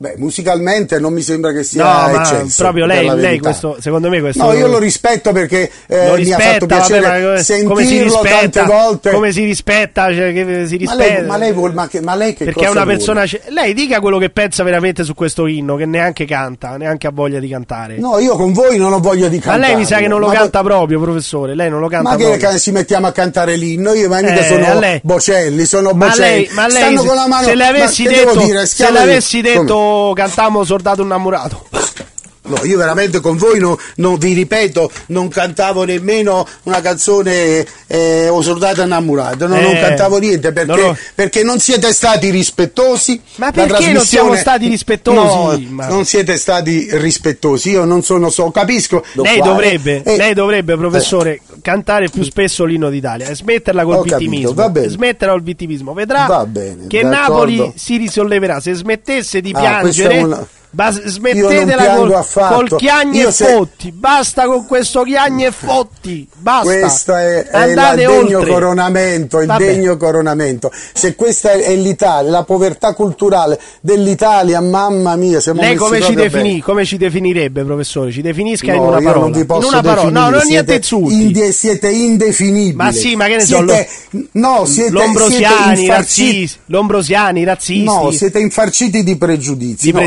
Beh, musicalmente non mi sembra che sia No, ma eccelso, proprio lei, lei questo, secondo me questo... No, io lo rispetto perché eh, lo mi ha fatto rispetta, piacere vabbè, ma come- sentirlo rispetta, tante volte. come si rispetta, cioè, che si ma, rispetta. lei, ma, lei vuol- ma che- ma lei che perché è una vuole? persona. Lei dica quello che pensa veramente su questo inno, che neanche canta, neanche ha voglia di cantare. No, io con voi non ho voglia di ma cantare. lei mi sa che non lo Ma canta proprio, professore. Lei non lo canta Ma che proprio. ca- ci mettiamo a cantare l'inno? Io ma mica Eh, sono lei- Bocelli, sono Ma Bocelli. lei, ma lei Stanno se, con la mano. se le avessi ma che detto, dire? se le avessi detto cantiamo soldato innamorato. No, io veramente con voi non, non vi ripeto, non cantavo nemmeno una canzone eh, O soldato innamorato, no, non Eh, cantavo niente perché non lo- perché non siete stati rispettosi. Ma perché non trasmissione- siamo stati rispettosi? No, Ma- non siete stati rispettosi, io non sono so, capisco. Lei dovrebbe, eh, lei dovrebbe, professore, cantare più spesso l'inno d'Italia e smetterla col Ho capito, vittimismo. bene. Smetterla col vittimismo. Vedrà bene, che d'accordo. Napoli si risolleverà. Se smettesse di Ah, piangere, bas- smettetela col, col chiagni Io e se- fotti. Basta con questo chiagni e fotti. Basta. Questo è, è Andate il degno oltre. coronamento, il Vabbè. degno coronamento. Se questa è, l'Italia, la povertà culturale dell'Italia, mamma mia, siamo Lei come ci, defini- come ci definirebbe, professore? Ci definisca in No, una io parola. non vi posso in una parola. No, non niente siete insulti. inde- siete indefinibili. Ma sì, ma che ne so, Siete, no, siete, Lombrosiani, siete infarciti- razzisti, Lombrosiani, razzisti. No, siete infarciti di pregiudizi. Di No,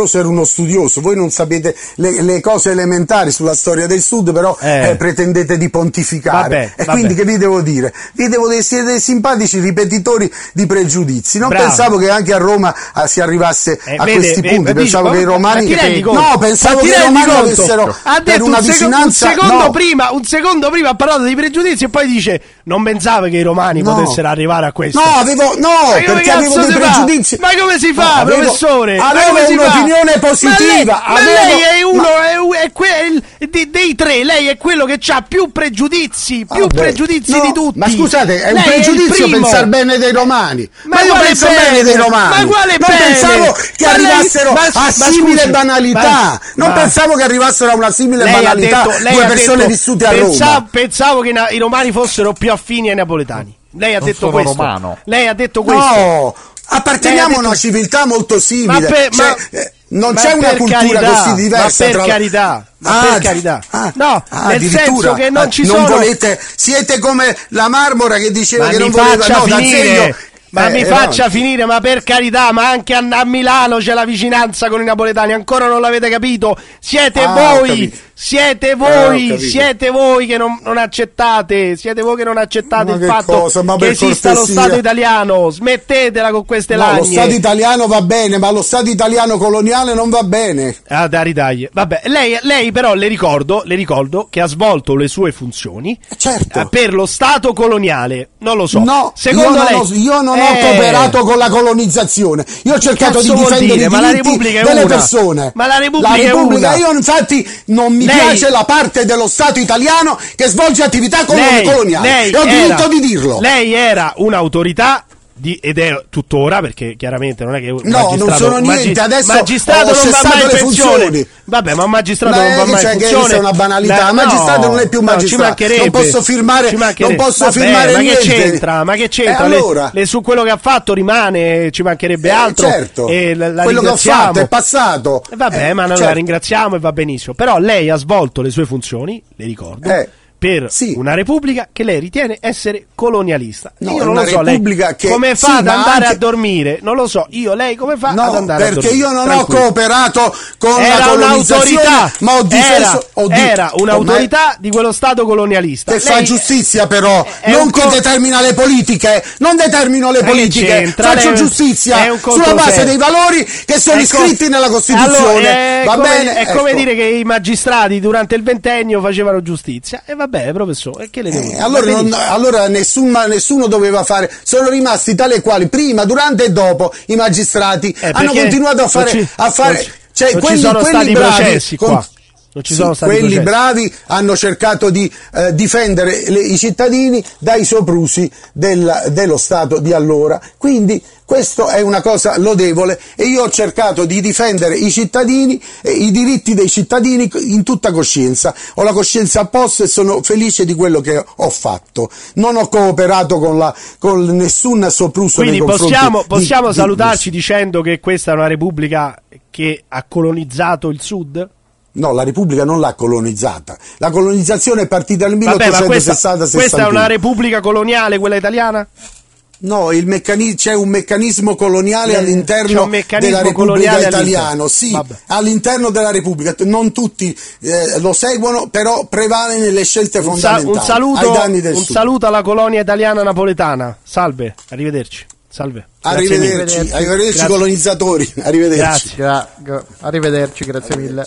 Lombroso era uno studioso, voi non sapete le, le cose elementari sulla storia del Sud, però Eh. eh, pretendete di pontificare. Vabbè, e vabbè. quindi che vi devo dire? Vi devo dire, siete simpatici ripetitori di pregiudizi. Non Bravo. pensavo che anche a Roma ah, si arrivasse Eh, a vede, questi vede, punti, dice, pensavo ma- che i ma romani... No, pensavo che i romani avessero ha per detto una un, seco- un vicinanza... secondo no. prima, un secondo prima ha parlato di pregiudizi e poi dice non pensava che i romani No. potessero arrivare a questo. No, avevo, no, perché avevo dei pregiudizi. Ma come si fa, No, avevo- professore? Avevo come un'opinione positiva. Ma lei, ma avevo- lei è uno, ma- è, è quel- di- dei tre, lei è quello che ha più pregiudizi, più Vabbè. pregiudizi No, di tutti. Ma scusate, è un Lei il pregiudizio pensare bene dei romani. Ma Ma, io penso bene? bene dei romani. Ma quale non bene? pensavo che Ma lei- arrivassero ma- a ma simile scusi, banalità. ma- non ma- pensavo che arrivassero a una simile Lei banalità detto, lei due persone detto, vissute a pensa- Roma. Pensavo che i na- i romani fossero più affini ai napoletani. Lei ha Non detto sono questo. romano. Lei ha detto questo. No, apparteniamo Lei a una civiltà molto simile. Ma per- Cioè, ma- eh, non ma c'è una cultura carità, così diversa. Ma per tra- carità, ma Ah, per carità. ah, no, ah, nel senso che non Eh, ci non sono. volete, siete come la marmora che diceva ma che non voleva no, finire. D'Azeglio- Ma Eh, mi eh, faccia no. finire, ma per carità, ma anche a, a Milano c'è la vicinanza con i napoletani, ancora non l'avete capito? Siete Ah, voi. Siete Eh, ho voi, capito. siete voi che non, non accettate, siete voi che non accettate Ma il fatto cosa, che esista lo. Stato italiano. Smettetela con queste No, lo lagne. Stato italiano va bene, ma lo Stato italiano coloniale non va bene. Ah, dai, dai. Vabbè, lei, lei però le ricordo, le ricordo che ha svolto le sue funzioni Certo. eh, per lo Stato coloniale. Non lo so. No, Secondo io non, lei, ho, io non ho Eh, cooperato con la colonizzazione. Io ho cercato di difendere dire? i Ma la diritti Repubblica è delle una. persone. Ma la Repubblica è Repubblica- una. Io infatti non mi Lei- piace la parte dello Stato italiano che svolge attività coloniali. e ho diritto di dirlo. Lei era un'autorità. Di- ed è tuttora perché chiaramente non è che No, non sono magi- niente, adesso magistrato non va mai in le pensione funzioni. vabbè ma un magistrato Ma non va che mai in funzione questa è una banalità. Il magistrato non è più no, magistrato. mancherebbe. Non posso firmare- non posso Vabbè, firmare ma niente. che c'entra ma che c'entra E Le- allora? le- su quello che ha fatto rimane ci mancherebbe Eh, altro certo. e la, la Quello che ho fatto è passato. Eh, Vabbè, Eh, ma noi la certo. ringraziamo e va benissimo. Però lei ha svolto le sue funzioni, le ricordo, Eh, per sì. una repubblica che lei ritiene essere colonialista. No, io non lo so, lei che- come fa sì, ad andare anche- a dormire? Non lo so, io lei come fa ad No, andare a dormire? perché io non Tranquillo. ho cooperato con la Era colonizzazione, un'autorità, ma ho difeso, era, di- era un'autorità di quello Stato colonialista. che fa Lei- giustizia però, è non che co- determina le politiche, non determino le politiche, faccio è giustizia sulla base serio. dei valori che sono È co- iscritti nella Costituzione. Allora, è Va come, bene? È come Ecco. dire che i magistrati durante il ventennio facevano giustizia. E vabbè, professore, che le devo Eh, dire? allora, Va non- allora nessun- nessuno doveva fare, sono rimasti tale e quali prima, durante e dopo i magistrati Eh, hanno continuato a fare, ci- a ci- cioè, ci quelli, sono quelli stati bravi, processi con- qua. Sì, quelli processi. bravi hanno cercato di eh, difendere le- i cittadini dai soprusi del- dello Stato di allora. Quindi questo è una cosa lodevole e io ho cercato di difendere i cittadini e i diritti dei cittadini in tutta coscienza. Ho la coscienza a posto e sono felice di quello che ho fatto. Non ho cooperato con, la, con nessun sopruso Quindi possiamo, di- possiamo di- salutarci dicendo che questa è una repubblica che ha colonizzato il sud? No, la Repubblica non l'ha colonizzata. La colonizzazione è partita nel Vabbè, ma questa, 1860-61. questa è una repubblica coloniale, quella italiana? No, il meccani- c'è un meccanismo coloniale all'interno meccanismo della Repubblica Italiana, sì, Vabbè. all'interno della Repubblica. Non tutti eh, lo seguono, però prevale nelle scelte Un, sa- fondamentali un saluto, ai danni del un saluto alla colonia italiana napoletana. Salve, arrivederci. Salve. Arrivederci, arrivederci Grazie. colonizzatori, arrivederci. Grazie. Gra- gra- arrivederci, grazie mille.